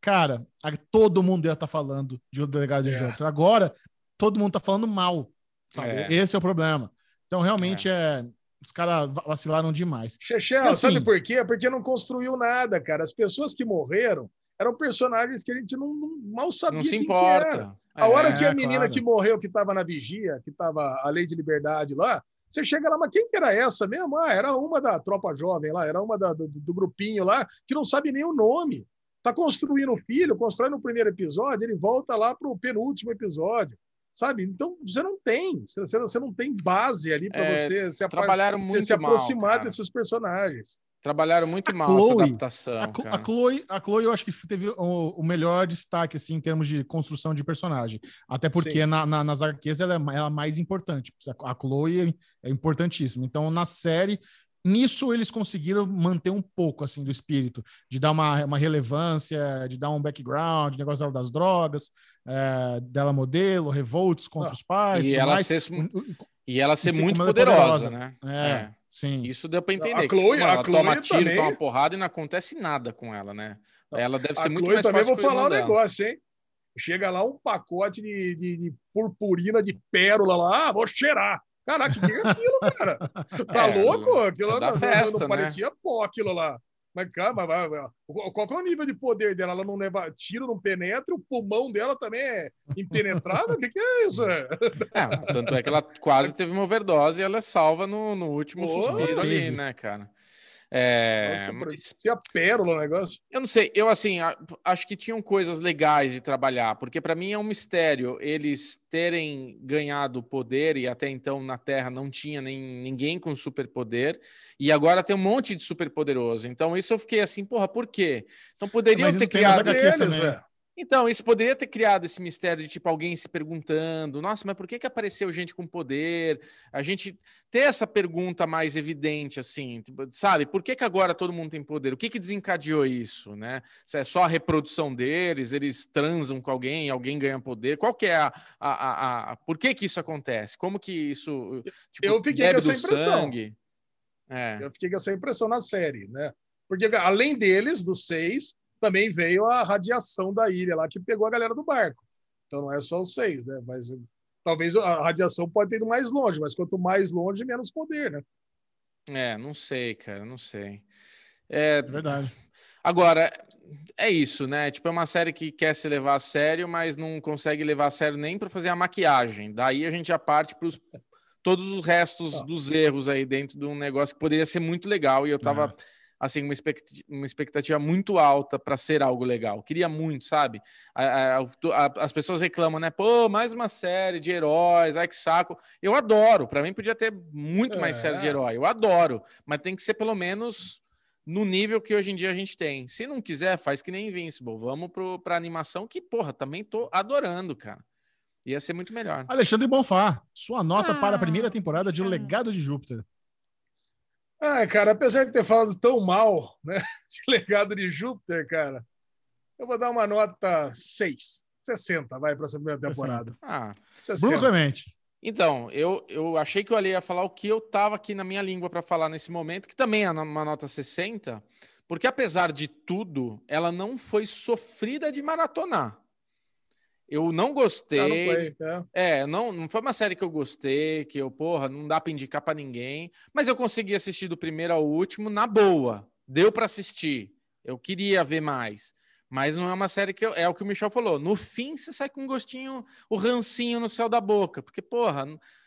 Cara, todo mundo ia estar falando de o delegado de É. Agora, todo mundo tá falando mal. Sabe? É. Esse é o problema. Então, realmente, é. Os caras va- vacilaram demais. Chechel, Porque, sabe assim- por quê? Porque não construiu nada, cara. As pessoas que morreram eram personagens que a gente não, não- mal sabia Não se importa. era. A hora É, que a menina claro. que morreu, que estava na vigia, que estava a lei de liberdade lá, você chega lá, mas quem que era essa mesmo? Ah, era uma da tropa jovem lá, era uma da- do, do grupinho lá, que não sabe nem o nome. Tá construindo o filho, constrói no primeiro episódio, ele volta lá para o penúltimo episódio. Sabe? Então você não tem, você, você- não tem base ali para É, você se, Trabalharam você muito se mal, aproximar cara. desses personagens. Trabalharam muito A mal essa Chloe- adaptação, A, a. Chloe, a Chloe, eu acho que teve o, o melhor destaque, assim, em termos de construção de personagem. Até porque na, na- nas arqueiras ela é ela é mais importante. A Chloe é importantíssima. Então, na série, nisso eles conseguiram manter um pouco, assim, do espírito. De dar uma, uma relevância, de dar um background, negócio dela das drogas, é, dela modelo, revoltos contra Ah, os pais. E ela mais. ser, e ela ser ser muito é poderosa, poderosa. né? É, sim. Isso deu pra entender. A que, Chloe- tipo, a ela Chloe toma tiro, também- toma porrada e não acontece nada com ela, né? Ela deve A ser muito Chloe mais também forte vou que o falar um dela. negócio, hein? Chega lá um pacote de, de, de purpurina de pérola lá, ah, vou cheirar. Caraca, o que é aquilo, cara? Tá É, louco? Aquilo da não, não- festa, não né? parecia pó aquilo lá. Mas, cara, mas vai- vai- qual é o nível de poder dela? Ela não leva tiro, não penetra, o pulmão dela também é impenetrável? O que, que é isso? É, tanto é que ela quase teve uma overdose e ela é salva no, no último Pô, suspiro ali, né, cara? É, Nossa, mas parecia pérola o negócio. eu não sei, eu assim, a- acho que tinham coisas legais de trabalhar, porque para mim é um mistério eles terem ganhado poder e até então na Terra não tinha nem ninguém com superpoder e agora tem um monte de superpoderoso. Então isso eu fiquei assim, porra, por quê? Então poderiam Mas ter criado também. Então, isso poderia ter criado esse mistério de tipo alguém se perguntando: nossa, mas por que, que apareceu gente com poder? A gente ter essa pergunta mais evidente, assim, tipo, sabe? Por que, que agora todo mundo tem poder? O que, que desencadeou isso, né? Se é só a reprodução deles, eles transam com alguém, alguém ganha poder? Qual que é a. a, a, a por que, que isso acontece? Como que isso. Tipo, Eu fiquei com essa impressão. É. Eu fiquei com essa impressão na série, né? Porque além deles, dos seis também veio a radiação da ilha lá que pegou a galera do barco. Então não é só os seis, né? Mas talvez a radiação pode ter ido mais longe, mas quanto mais longe, menos poder, né? É, não sei, cara, não sei. É, é verdade. Agora, é isso, né? Tipo, é uma série que quer se levar a sério, mas não consegue levar a sério nem para fazer a maquiagem. Daí a gente já parte para todos os restos ah. dos erros aí dentro de um negócio que poderia ser muito legal. E eu tava. Ah assim uma expectativa, uma expectativa muito alta para ser algo legal. Queria muito, sabe? A, a, a, as pessoas reclamam, né? Pô, mais uma série de heróis, ai que saco. Eu adoro. Para mim podia ter muito mais é. série de herói. Eu adoro, mas tem que ser pelo menos no nível que hoje em dia a gente tem. Se não quiser, faz que nem Invincible. Vamos para animação que, porra, também tô adorando, cara. Ia ser muito melhor. Alexandre Bonfá, sua nota ah, para a primeira temporada de O Legado de Júpiter. Ah, cara, apesar de ter falado tão mal, né, de legado de Júpiter, cara, eu vou dar uma nota 6. 60, vai para essa primeira temporada. 60. Ah, 60. Bruno Clemente. Então, eu, eu achei que eu ia falar o que eu tava aqui na minha língua para falar nesse momento, que também é uma nota 60, porque apesar de tudo, ela não foi sofrida de maratonar. Eu não gostei. Não, não foi, é. é, não, não foi uma série que eu gostei, que eu, porra, não dá para indicar para ninguém. Mas eu consegui assistir do primeiro ao último na boa. Deu para assistir. Eu queria ver mais. Mas não é uma série que eu, é o que o Michel falou. No fim, você sai com um gostinho, o rancinho no céu da boca. Porque, porra,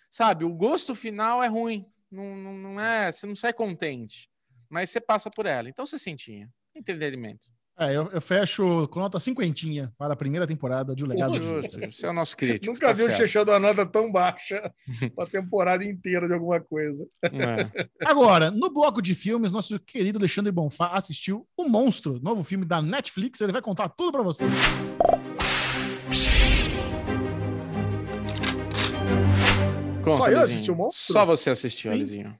sabe, o gosto final é ruim. Não, não, não é, você não sai contente. Mas você passa por ela. Então você sentia. Entretenimento. É, eu, eu, fecho com nota cinquentinha para a primeira temporada de O Legado Justo. Você é o nosso crítico. Nunca tá vi o Chechão dar nota tão baixa para a temporada inteira de alguma coisa. É. Agora, no bloco de filmes, nosso querido Alexandre Bonfá assistiu O Monstro, novo filme da Netflix. Ele vai contar tudo para você. Conta, Só eu assisti o Monstro? Só você assistiu, Alizinho.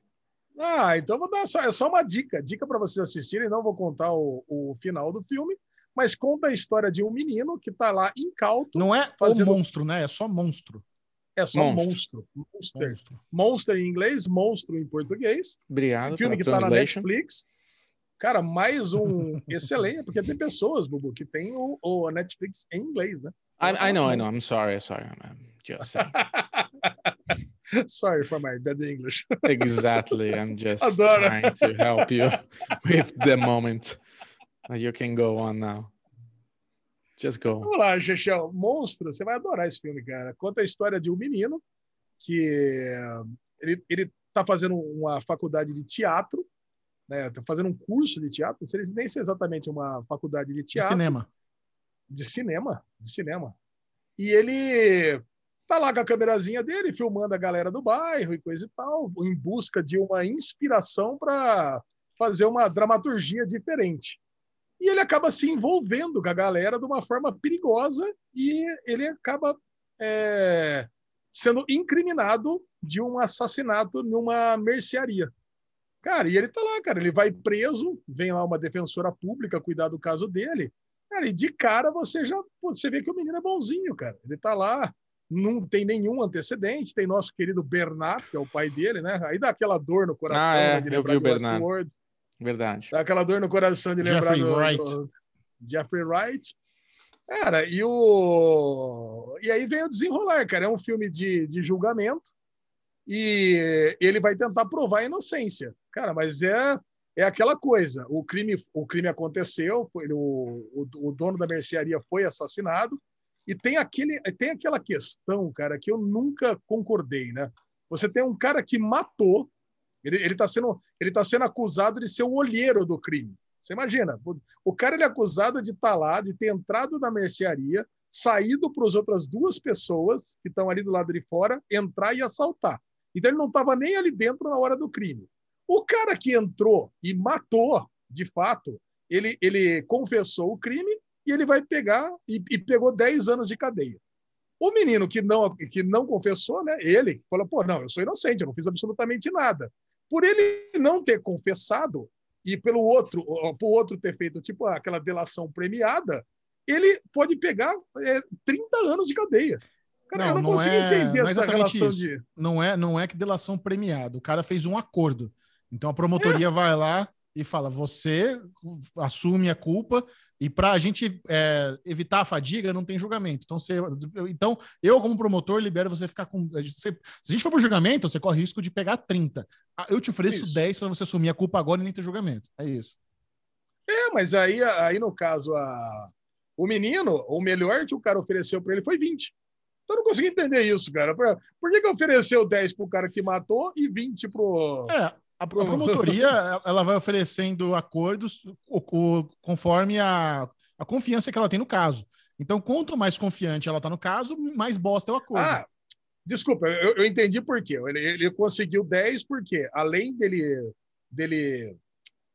Ah, então vou dar só, é só uma dica. Dica para vocês assistirem. Não vou contar o, o final do filme, mas conta a história de um menino que está lá incauto. Não é fazendo... o monstro, né? É só monstro. É só monstro. Monstro. Monster. monstro. Monster em inglês, monstro em português. Obrigado. Esse filme que está na Netflix. Cara, mais um excelente, porque tem pessoas, Bubu, que tem o, o Netflix em inglês, né? I, I know, I know. I'm sorry, sorry. I'm just saying. Sorry for my bad English. exactly. I'm just Adoro. trying to help you with the moment. You can go on now. Just go. Vamos lá, Chechel. Monstro, você vai adorar esse filme, cara. Conta a história de um menino que ele, ele tá fazendo uma faculdade de teatro, né? Tá fazendo um curso de teatro, não sei nem se é exatamente uma faculdade de teatro. De cinema. De cinema, de cinema. E ele tá lá com a câmerazinha dele, filmando a galera do bairro e coisa e tal, em busca de uma inspiração para fazer uma dramaturgia diferente. E ele acaba se envolvendo com a galera de uma forma perigosa e ele acaba é, sendo incriminado de um assassinato numa mercearia. Cara, e ele tá lá, cara, ele vai preso, vem lá uma defensora pública cuidar do caso dele. Cara, e de cara você já você vê que o menino é bonzinho, cara. Ele tá lá não tem nenhum antecedente. Tem nosso querido Bernard, que é o pai dele, né? Aí dá aquela dor no coração. Ah, é, né, eu vi o Bernard. Verdade. Dá aquela dor no coração de lembrar Jeffrey do, Wright. do Jeffrey Wright. Cara, e o. E aí vem o desenrolar, cara. É um filme de, de julgamento e ele vai tentar provar a inocência. Cara, mas é, é aquela coisa: o crime, o crime aconteceu, ele, o, o, o dono da mercearia foi assassinado, e tem, aquele, tem aquela questão, cara, que eu nunca concordei, né? Você tem um cara que matou, ele está sendo, ele tá sendo acusado de ser o olheiro do crime. Você imagina, o cara ele é acusado de estar tá lá, de ter entrado na mercearia, saído para as outras duas pessoas que estão ali do lado de fora, entrar e assaltar. Então ele não estava nem ali dentro na hora do crime. O cara que entrou e matou, de fato, ele, ele confessou o crime e ele vai pegar e, e pegou 10 anos de cadeia. O menino que não, que não confessou, né? Ele falou: pô, não, eu sou inocente, eu não fiz absolutamente nada. Por ele não ter confessado e pelo outro, por outro ter feito tipo aquela delação premiada, ele pode pegar é, 30 anos de cadeia. Cara, Não, eu não, não consigo é- entender não é essa relação isso. de. Não é, não é que delação premiada. O cara fez um acordo. Então a promotoria É. vai lá e fala: você assume a culpa e para a gente é, evitar a fadiga não tem julgamento. Então, você, então eu como promotor libero você ficar com. você- se a gente for para julgamento, você corre risco de pegar 30. Ah, Eu te ofereço Isso. 10 para você assumir a culpa agora e nem ter julgamento. É isso. É, mas aí, aí no caso, a... o menino, o melhor que o cara ofereceu para ele foi 20. Então eu não consegui entender isso, cara. Por, por que, que ofereceu 10 pro cara que matou e 20 pro. É, a, promotoria ela vai oferecendo acordos conforme a, a confiança que ela tem no caso. Então, quanto mais confiante ela está no caso, mais bosta é o acordo. Ah, desculpa, eu, eu entendi por quê. Ele, ele conseguiu 10 porque, além dele, dele,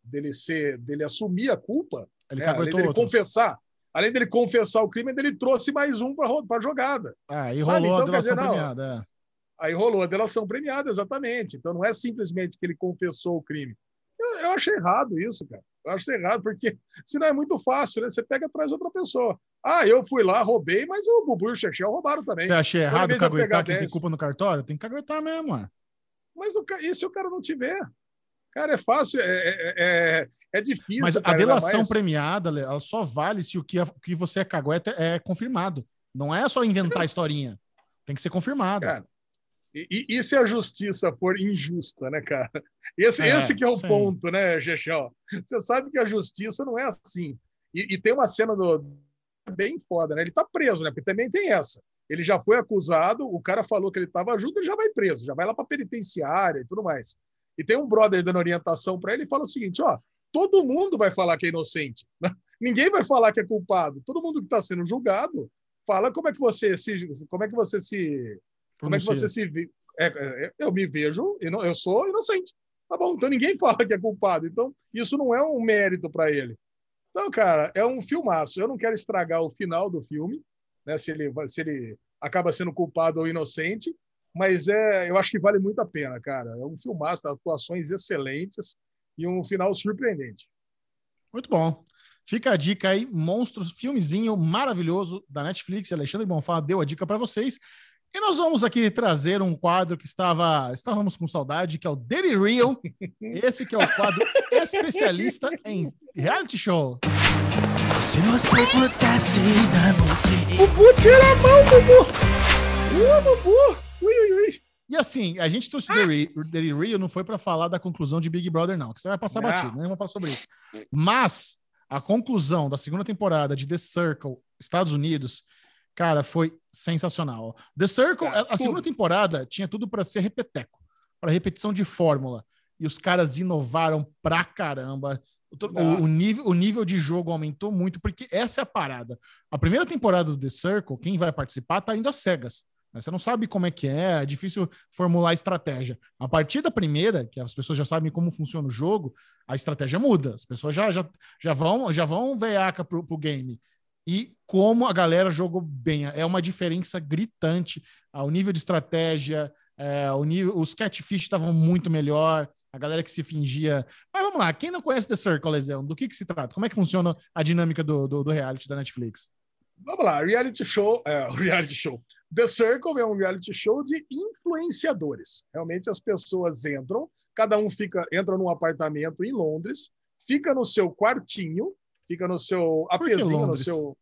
dele, ser, dele assumir a culpa, Ele né, além dele outro. confessar, além dele confessar o crime, ele trouxe mais um para a jogada. Ah, Sabe? rolou Então, a dizer, delação não, premiada. é. Aí rolou a delação premiada, exatamente. Então não é simplesmente que ele confessou o crime. Eu, eu acho errado isso, cara. Eu acho errado, porque senão é muito fácil, né? Você pega atrás de outra pessoa. Ah, eu fui lá, roubei, mas o Bubu e o Chechel roubaram também. Você acha Toda errado caguetar quem tem 10. culpa no cartório? Tem que caguetar mesmo, ué. Mas o, e se o cara não tiver? Cara, é fácil, é, é, é, é difícil. Mas a cara, ainda delação mais- premiada, ela só vale se o que, o que você é cagueta é confirmado. Não é só inventar a historinha. Tem que ser confirmado. Cara, E, e- e se a justiça for injusta, né, cara? Esse, É, esse que é o sim. ponto, né, Chechel? Você sabe que a justiça não é assim. E, e tem uma cena do bem foda, né? Ele tá preso, né? Porque também tem essa. Ele já foi acusado, o cara falou que ele estava junto, ele já vai preso, já vai lá para penitenciária e tudo mais. E tem um brother dando orientação para ele e fala o seguinte: ó, todo mundo vai falar que é inocente. né? Ninguém vai falar que é culpado. Todo mundo que está sendo julgado fala como é que você se, como é que você se como é que você se vê? É, é, eu me vejo, eu sou inocente. Tá bom, então ninguém fala que é culpado. Então, isso não é um mérito para ele. Então, cara, é um filmaço. Eu não quero estragar o final do filme, né? Se ele, se ele acaba sendo culpado ou inocente, mas é, eu acho que vale muito a pena, cara. É um filmaço, tá? atuações excelentes e um final surpreendente. Muito bom. Fica a dica aí, Monstros, filmezinho maravilhoso da Netflix. Alexandre Bonfá deu a dica para vocês. E nós vamos aqui trazer um quadro que estava estávamos com saudade, que é o Daily Real. Esse que é o quadro especialista em reality show. Se você pudesse dar um Bubu, tira a mão, Bubu! Uh, Bubu! Ui, ui, ui! E assim, a gente trouxe o Daily Re- Daily Real não foi para falar da conclusão de Big Brother, não, que você vai passar Não. batido, né? Vamos falar sobre isso. Mas a conclusão da segunda temporada de The Circle, Estados Unidos, cara, foi sensacional. The Circle, a- a segunda temporada tinha tudo para ser repeteco, para repetição de fórmula. E os caras inovaram pra caramba. O, o- nível, o nível de jogo aumentou muito, porque essa é a parada. A primeira temporada do The Circle, quem vai participar tá indo às cegas. né? Você não sabe como é que é, é difícil formular estratégia. A partir da primeira, que as pessoas já sabem como funciona o jogo, a estratégia muda. As pessoas já, já, já vão já vão veiaca pro, pro game. E como a galera jogou bem. É uma diferença gritante. Ah, O nível de estratégia, é, o nível, os catfish estavam muito melhor. A galera que se fingia. Mas vamos lá, quem não conhece The Circle, Lesão, do que, que se trata? Como é que funciona a dinâmica do, do, do reality da Netflix? Vamos lá, reality show, é, reality show. The Circle é um reality show de influenciadores. Realmente as pessoas entram, cada um fica entra num apartamento em Londres, fica no seu quartinho, fica no seu apezinho, no seu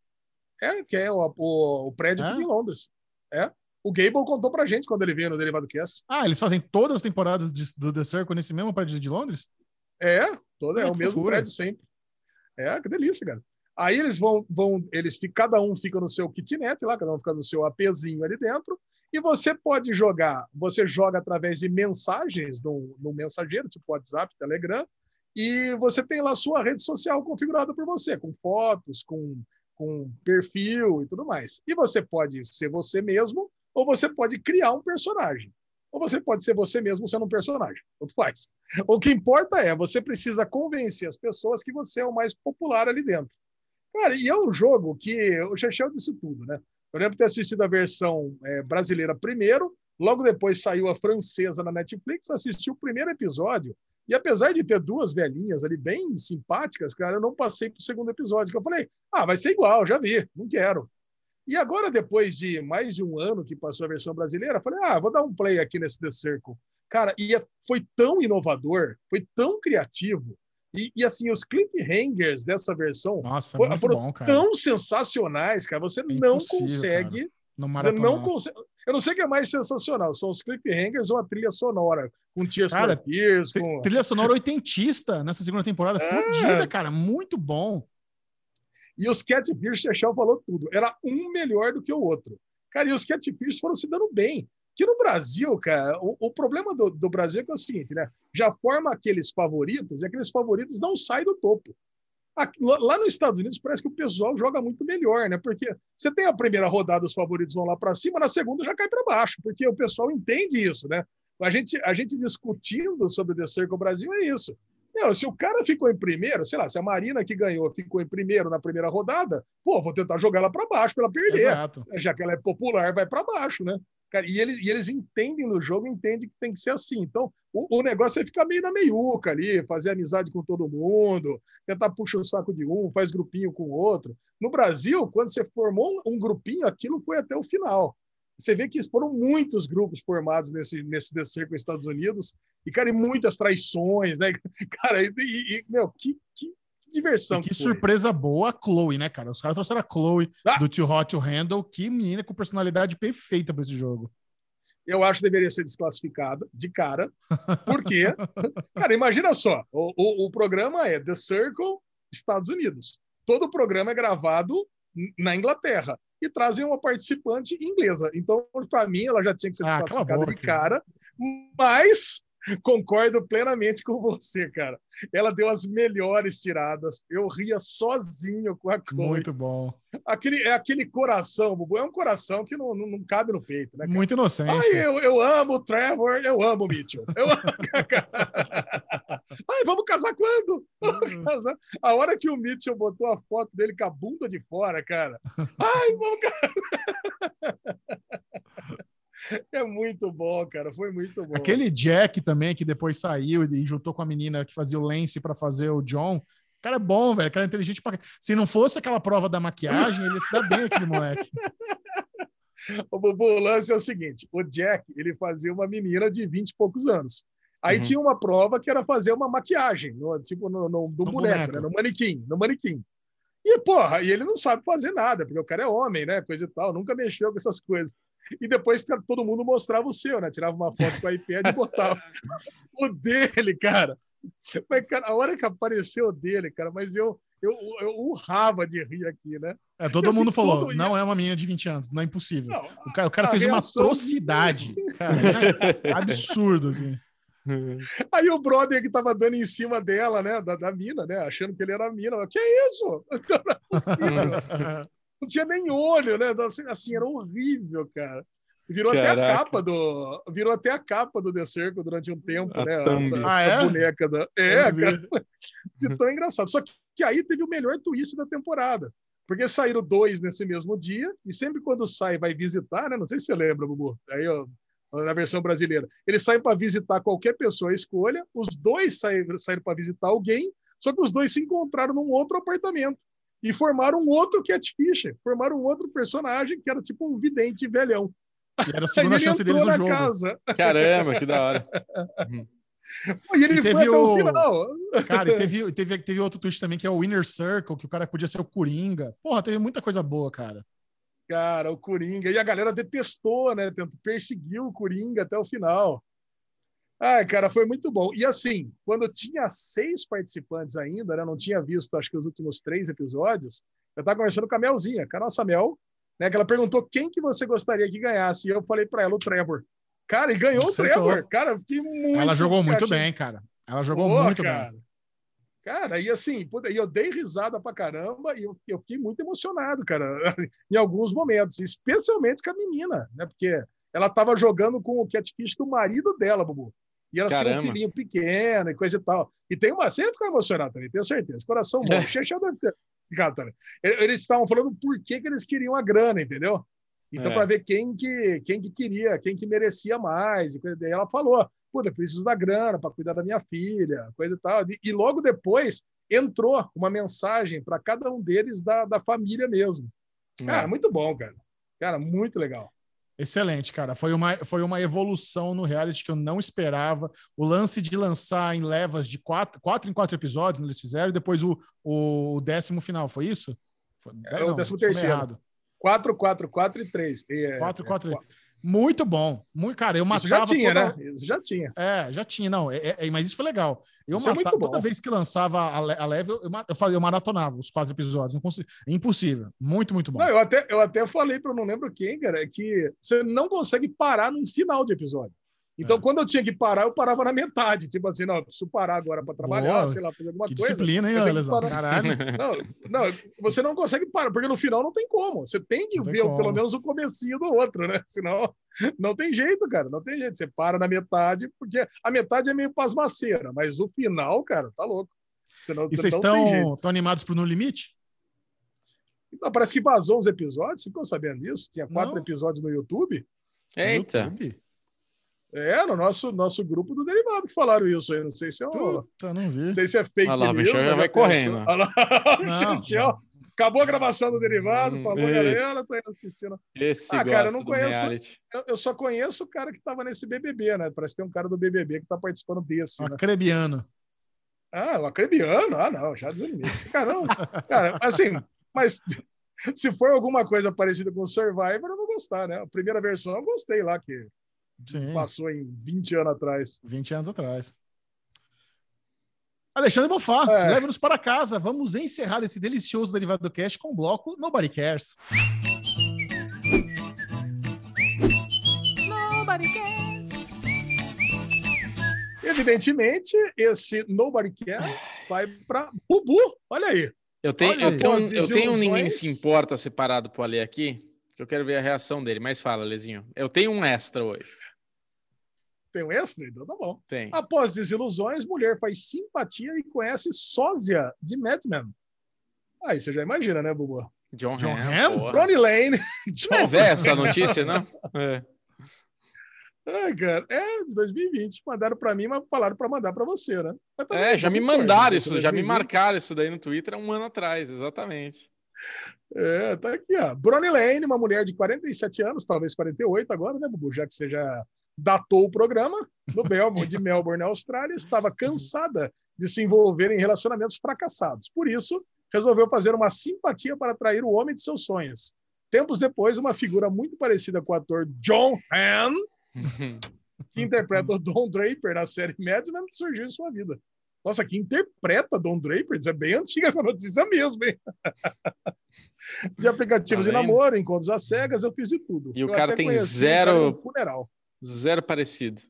é que é o, o, o prédio É? fica em Londres. É. O Gable contou pra gente quando ele veio no Derivado Cast. Ah, eles fazem todas as temporadas de- do The Circle nesse mesmo prédio de Londres? É, todo é Ai, o mesmo fofura. prédio sempre. É, que delícia, cara. Aí eles vão, vão eles ficam, cada um fica no seu kitnet lá, cada um fica no seu APzinho ali dentro, e você pode jogar, você joga através de mensagens no, no mensageiro, tipo WhatsApp, Telegram, e você tem lá sua rede social configurada por você, com fotos, com, com perfil e tudo mais. E você pode ser você mesmo, ou você pode criar um personagem. Ou você pode ser você mesmo sendo um personagem. Tanto faz. O que importa é, você precisa convencer as pessoas que você é o mais popular ali dentro. Cara, e é um jogo que o Chechel disse tudo, né? Eu lembro de ter assistido a versão é, brasileira primeiro, logo depois saiu a francesa na Netflix, assisti o primeiro episódio, e apesar de ter duas velhinhas ali bem simpáticas, cara, eu não passei para o segundo episódio, que eu falei, ah, vai ser igual, já vi, não quero. E agora, depois de mais de um ano que passou a versão brasileira, falei, ah, vou dar um play aqui nesse The Circle. Cara, e é, foi tão inovador, foi tão criativo, e, e, assim, os cliffhangers dessa versão Nossa, foram, foram bom, tão sensacionais, cara. Você É não consegue. cara, Não Você não consegue. Eu não sei o que é mais sensacional. São os cliffhangers ou a trilha sonora. Com Tears Cara, for Fears, Tri- com... Trilha sonora oitentista nessa segunda temporada. É. Fodida, cara. Muito bom. E os Catfish, Chechel falou tudo. Era um melhor do que o outro. Cara, e os Catfish foram se dando bem. Que no Brasil, cara, o, o problema do, do Brasil é, que é o seguinte, né? Já forma aqueles favoritos e aqueles favoritos não saem do topo. Aqui- lá nos Estados Unidos parece que o pessoal joga muito melhor, né? Porque você tem a primeira rodada, os favoritos vão lá para cima, na segunda já cai para baixo, porque o pessoal entende isso, né? A gente, a gente discutindo sobre o The Circle Brasil é isso. Meu, se o cara ficou em primeiro, sei lá, se a Marina que ganhou ficou em primeiro na primeira rodada, pô, vou tentar jogar ela para baixo para ela perder. Exato. Já que ela é popular, vai para baixo, né? Cara, e, eles, e eles entendem no jogo, entendem que tem que ser assim. Então, o, o negócio é ficar meio na meiuca ali, fazer amizade com todo mundo, tentar puxar o saco de um, faz grupinho com o outro. No Brasil, quando você formou um, um grupinho, aquilo foi até o final. Você vê que foram muitos grupos formados nesse, nesse descer com os Estados Unidos, e, cara, e muitas traições, né? Cara, e, e- meu, que, que diversão. E que foi. surpresa boa a Chloe, né, cara? Os caras trouxeram a Chloe Ah! do Too Hot to Handle. Que menina com personalidade perfeita pra esse jogo. eu acho que deveria ser desclassificada de cara. Por quê? Cara, imagina só: o, o, o programa é The Circle, Estados Unidos. Todo o programa é gravado na Inglaterra e trazem uma participante inglesa. Então, para mim, ela já tinha que ser Ah, desclassificada boca. de cara, mas concordo plenamente com você, cara. Ela deu as melhores tiradas. Eu ria sozinho com a Chloe. Muito bom. Aquele, é aquele coração, Bubu. É um coração que não, não, não cabe no peito, né? cara? Muito inocência. Ai, eu, eu amo o Trevor, eu amo o Mitchell. Eu amo... Ai, vamos casar quando? Vamos casar. A hora que o Mitchell botou a foto dele com a bunda de fora, cara. Ai, vamos casar. É muito bom, cara. Foi muito bom. Aquele Jack também, que depois saiu e juntou com a menina que fazia o Lance pra fazer o John. O cara é bom, velho. O cara é inteligente pra... Se não fosse aquela prova da maquiagem, ele se dar bem, aquele moleque. O Bubu, o lance é o seguinte: o Jack ele fazia uma menina de 20 e poucos anos. Aí Uhum. tinha uma prova que era fazer uma maquiagem, no, tipo no, no, no No boneco, boneco. né? no manequim, no manequim. E, porra, e ele não sabe fazer nada, porque o cara é homem, né? Coisa e tal, nunca mexeu com essas coisas. E depois cara, todo mundo mostrava o seu, né? Tirava uma foto com o iPad e botava o dele, cara. Mas, cara, a hora que apareceu o dele, cara, mas eu, eu, eu urrava de rir aqui, né? É, todo Esse mundo falou, todo- não é uma menina de 20 anos, não é impossível. Não, O cara, o cara fez uma atrocidade. Cara, é absurdo, assim. Aí o brother que tava dando em cima dela, né? Da, da mina, né? Achando que ele era a mina. Eu, Que isso? Não é possível. Não tinha nem olho, né? Então, Assim, assim, era horrível, cara. Virou até a Caraca. capa do. Virou até a capa do The Circle durante um tempo, A né? Essa, Ah, essa é? boneca da. É, cara. De tão engraçado. Só que aí teve o melhor twist da temporada. Porque saíram dois nesse mesmo dia, e sempre quando sai, vai visitar, né? Não sei se você lembra, Bubu. Aí, ó, na versão brasileira. Eles saem para visitar qualquer pessoa à escolha, os dois saíram, saíram para visitar alguém, só que os dois se encontraram num outro apartamento e formaram um outro catfish, formaram um outro personagem que era tipo um vidente velhão. E era a segunda chance deles no jogo. casa Caramba, que da hora. e ele E foi teve até o o- final. Cara, e teve, teve, teve outro twist também, que é o Winner Circle, que o cara podia ser o Coringa. Porra, teve muita coisa boa, cara. Cara, o Coringa. E a galera detestou, né? Tentou perseguir o Coringa até o final. Ai, cara, foi muito bom. E assim, quando tinha seis participantes ainda, né? Não tinha visto, acho que os últimos três episódios. Eu estava conversando com a Melzinha, com a nossa Mel, né? Que ela perguntou quem que você gostaria que ganhasse. E eu falei para ela, o Trevor. Cara, e ganhou Acertou. o Trevor. Cara, eu fiquei muito. Ela jogou muito bem, cara. Ela jogou Pô, muito cara. bem. Cara, e assim, e eu dei risada pra caramba e eu, eu fiquei muito emocionado, cara, em alguns momentos, especialmente com a menina, né? Porque ela tava jogando com o catfish do marido dela, Bubu. E ela tinha um filhinho pequeno e coisa e tal. E tem uma. Você ficar emocionado também, tenho certeza. Coração bom. Chechel deve ter, Catara. Eles estavam falando por que, que eles queriam a grana, entendeu? Então, É. para ver quem que, quem que queria, quem que merecia mais. E coisa- daí ela falou: Puta, eu preciso da grana para cuidar da minha filha, coisa e tal. E, e logo depois entrou uma mensagem para cada um deles da, da família mesmo. Cara, É. muito bom, cara. Cara, muito legal. Excelente, cara. Foi uma, foi uma evolução no reality que eu não esperava. O lance de lançar em levas de quatro, quatro em quatro episódios, né, eles fizeram, e depois o, o décimo final, foi isso? Foi, É o décimo terceiro. Errado. 4, 4, 4 e 3. É, Quatro, é, quatro. Muito bom. Muito, cara, eu Isso já matava tinha, toda... né? Isso já tinha. É, já tinha, não. É, é- mas isso foi legal. Eu Isso é matava, bom. toda vez que lançava a, a leve, eu, eu, fazia, eu maratonava os quatro episódios. Não é impossível. Muito, muito bom. Não, eu até, eu até falei para eu não lembro quem, cara, que você não consegue parar num final de episódio. Então, É. quando eu tinha que parar, eu parava na metade. Tipo assim, não, eu preciso parar agora para trabalhar, Boa. sei lá, fazer alguma que coisa. disciplina, hein, parar. Caralho. Não, não, você não consegue parar, porque no final não tem como. Você tem que Não tem ver como. pelo menos o comecinho do outro, né? Senão, não tem jeito, cara. Não tem jeito. Você para na metade, porque a metade é meio pasmaceira, mas o final, cara, tá louco. Senão, E vocês não tem jeito. estão animados pro No Limite? Então, parece que vazou uns episódios, você ficou sabendo disso? Tinha quatro Não. episódios no YouTube. Eita. No YouTube? É, no nosso, nosso grupo do Derivado que falaram isso aí. Não sei se é, um, Puta, não vi. não sei se é fake Olha lá, o news, Michel já vai correndo. Olha lá, o Não, Michel. Acabou a gravação do Derivado, Hum, falou, galera, tá aí assistindo. Esse Ah, cara, eu não conheço. Eu, eu só conheço o cara que tava nesse BBB, né? Parece que tem um cara do BBB que tá participando desse, né? Acrebiano. Ah, o acrebiano? Ah, não, já desanimei. Caramba, cara, assim, mas se for alguma coisa parecida com o Survivor, eu vou gostar, né? A primeira versão eu gostei lá, que Sim, passou em 20 anos atrás. 20 anos atrás. Alexandre Bonfá, É. leve-nos para casa. Vamos encerrar esse delicioso Derivado do Cast com o bloco Nobody Cares. Nobody cares. Evidentemente, esse Nobody Care vai para Bubu. Olha aí. Eu tenho, Olha eu aí. tenho, um, eu tenho um Ninguém. Se Importa separado pro Ale aqui, eu quero ver a reação dele. Mas fala, Lezinho. Eu tenho um extra hoje. Tem um extra? Então tá bom. Tem. Após desilusões, mulher faz simpatia e conhece sósia de Mad Men. Aí você já imagina, né, Bubu? John, John Hamm, Hamm? porra. Ronnie Lane. Não é velha essa notícia, não? É. Ai, cara, é de 2020. Mandaram para mim, mas falaram para mandar para você, né? Também É, já eu me mandaram né? isso, já me 2020. marcaram isso daí no Twitter há um ano atrás, exatamente. É, tá aqui, ó. Bronnie Lane, uma mulher de 47 anos, talvez 48 agora, né, Bubu? Já que você já datou o programa, no Melbourne, de Melbourne, na Austrália, estava cansada de se envolver em relacionamentos fracassados. Por isso, resolveu fazer uma simpatia para atrair o homem de seus sonhos. Tempos depois, uma figura muito parecida com o ator John Hamm, que interpreta o Don Draper na série Mad Men, surgiu em sua vida. Nossa, que interpreta Don Draper? Isso é bem antiga essa notícia mesmo, hein? De aplicativos Tá de namoro, encontros às cegas, eu fiz de tudo. E o Eu cara até tem zero- cara. Zero parecido.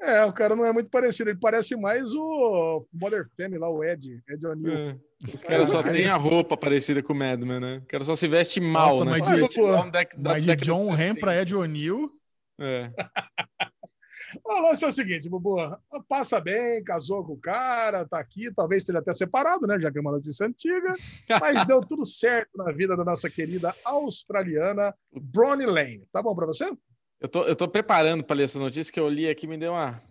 É, o cara não é muito parecido. Ele parece mais o Mother Family lá, o Ed, Ed O'Neill. É. O cara só Ah, tem a roupa parecida com o Madman, né? O cara só se veste mal, Nossa, né? mas de- da- da Mas de John Hamm 60. para Ed O'Neill. É. O lance é o seguinte, Bubu, passa bem, casou com o cara, tá aqui, talvez esteja até separado, né, já que é uma notícia antiga, mas deu tudo certo na vida da nossa querida australiana Bronnie Lane. Tá bom pra você? Eu tô, eu tô preparando para ler essa notícia que eu li aqui, me deu uma.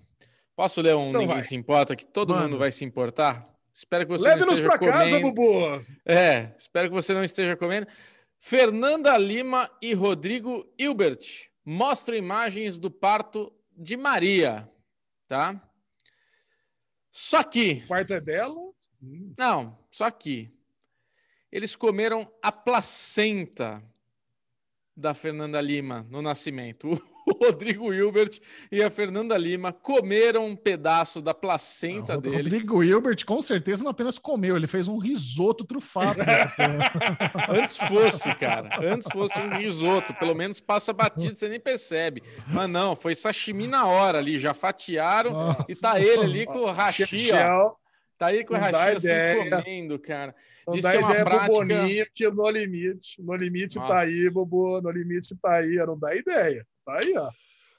Posso ler um Então Ninguém vai. se importa, que todo Manda. mundo vai se importar? Espero que você Leve-nos não esteja pra casa, comendo. Bubu. É, espero que você não esteja comendo. Fernanda Lima e Rodrigo Hilbert mostram imagens do parto de Maria, tá? Só que O quarto é dela. Não, só que eles comeram a placenta da Fernanda Lima no nascimento. O Rodrigo Hilbert e a Fernanda Lima comeram um pedaço da placenta O deles. Rodrigo Hilbert com certeza não apenas comeu, ele fez um risoto trufado. Antes fosse, cara. Antes fosse um risoto. Pelo menos passa batido, você nem percebe. Mas não, foi sashimi na hora ali. Já fatiaram Nossa. e tá ele ali com o hashi, ó. Tá aí com o Não hashi assim ideia. comendo, cara. Não Diz dá que é uma ideia prática- pro Boninho que no limite. No limite Nossa. tá aí, Bubu. No limite tá aí. Não dá ideia. Tá aí, ó.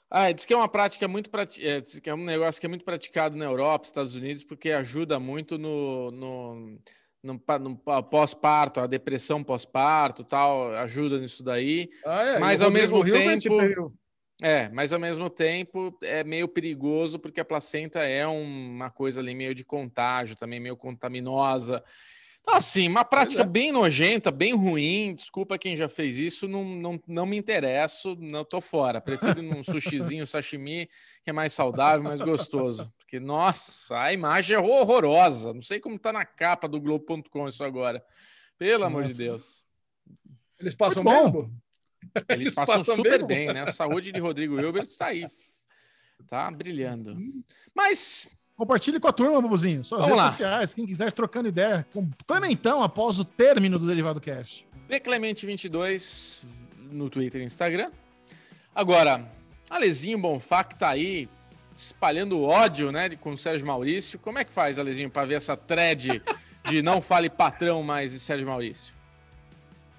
Ah, diz que é uma prática muito prati... é, diz que é um negócio que é muito praticado na Europa, Estados Unidos, porque ajuda muito no, no- no, no pa- pós-parto, a depressão pós-parto, tal, ajuda nisso daí. Ah, é, Mas ao mesmo tempo- É, mas ao mesmo tempo é meio perigoso porque a placenta é uma coisa ali meio de contágio, também meio contaminosa. Então, assim, uma prática é. bem nojenta, bem ruim. Desculpa quem já fez isso, não, não, não me interesso, não tô fora. Prefiro num sushizinho, sashimi, que é mais saudável, mais gostoso. Porque, nossa, a imagem é horrorosa. Não sei como tá na capa do Globo.com isso agora. Pelo amor de. Deus. Eles passam bom. mesmo? Eles, Eles passam, passam super bem, bem, né? A saúde de Rodrigo Hilbert está aí. Tá brilhando. Mas, Compartilhe com a turma, Bubuzinho. Suas Vamos redes lá. sociais, quem quiser trocando ideia com Clementão após o término do Derivado Cash. Bclemente22 no Twitter e Instagram. Agora, Alezinho Bonfá que tá aí espalhando ódio, né, de- com o Sérgio Maurício. Como é que faz, Alezinho, para ver essa thread de não fale patrão mais de Sérgio Maurício?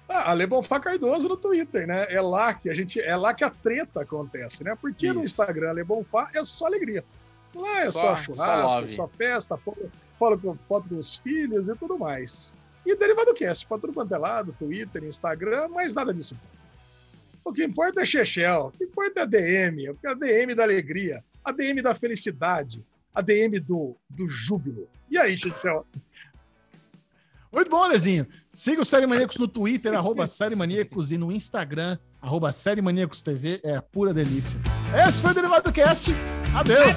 Ah, Ale Bonfá Cardoso no Twitter, né? É lá que a gente, é lá que a treta acontece, né? Porque no Isso. Instagram Ale Bonfá é só alegria. Lá é Só- só, só churrasco, love. só, festa, foto, foto, com, foto com os filhos e tudo mais. E Derivado Cast, pra tudo quanto é lado, Twitter, Instagram, mas nada disso. O que importa é Chechel, o que importa é a DM, a DM da alegria, a DM da felicidade, a DM do, do júbilo. E aí, Chechel? Muito bom, Lezinho. Siga o Série Maníacos no Twitter, arroba Série Maníacos, e no Instagram, arroba Série Maníacos TV. É a pura delícia. Esse foi o Derivado Cast. Adeus.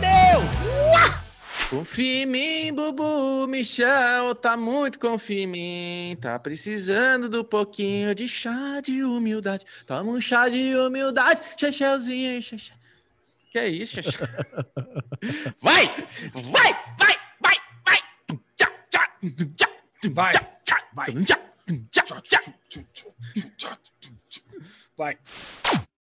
Confia em mim, Bubu, Michel, tá muito confia em mim. Tá precisando do pouquinho de chá de humildade. Toma um chá de humildade, Chechelzinho, Chechel. Que é isso, Chechel? Vai! Vai! Vai! Vai! Vai! Tchá, tchá, Vai, tchá, vai. tchá, tchá, tchá. Vai.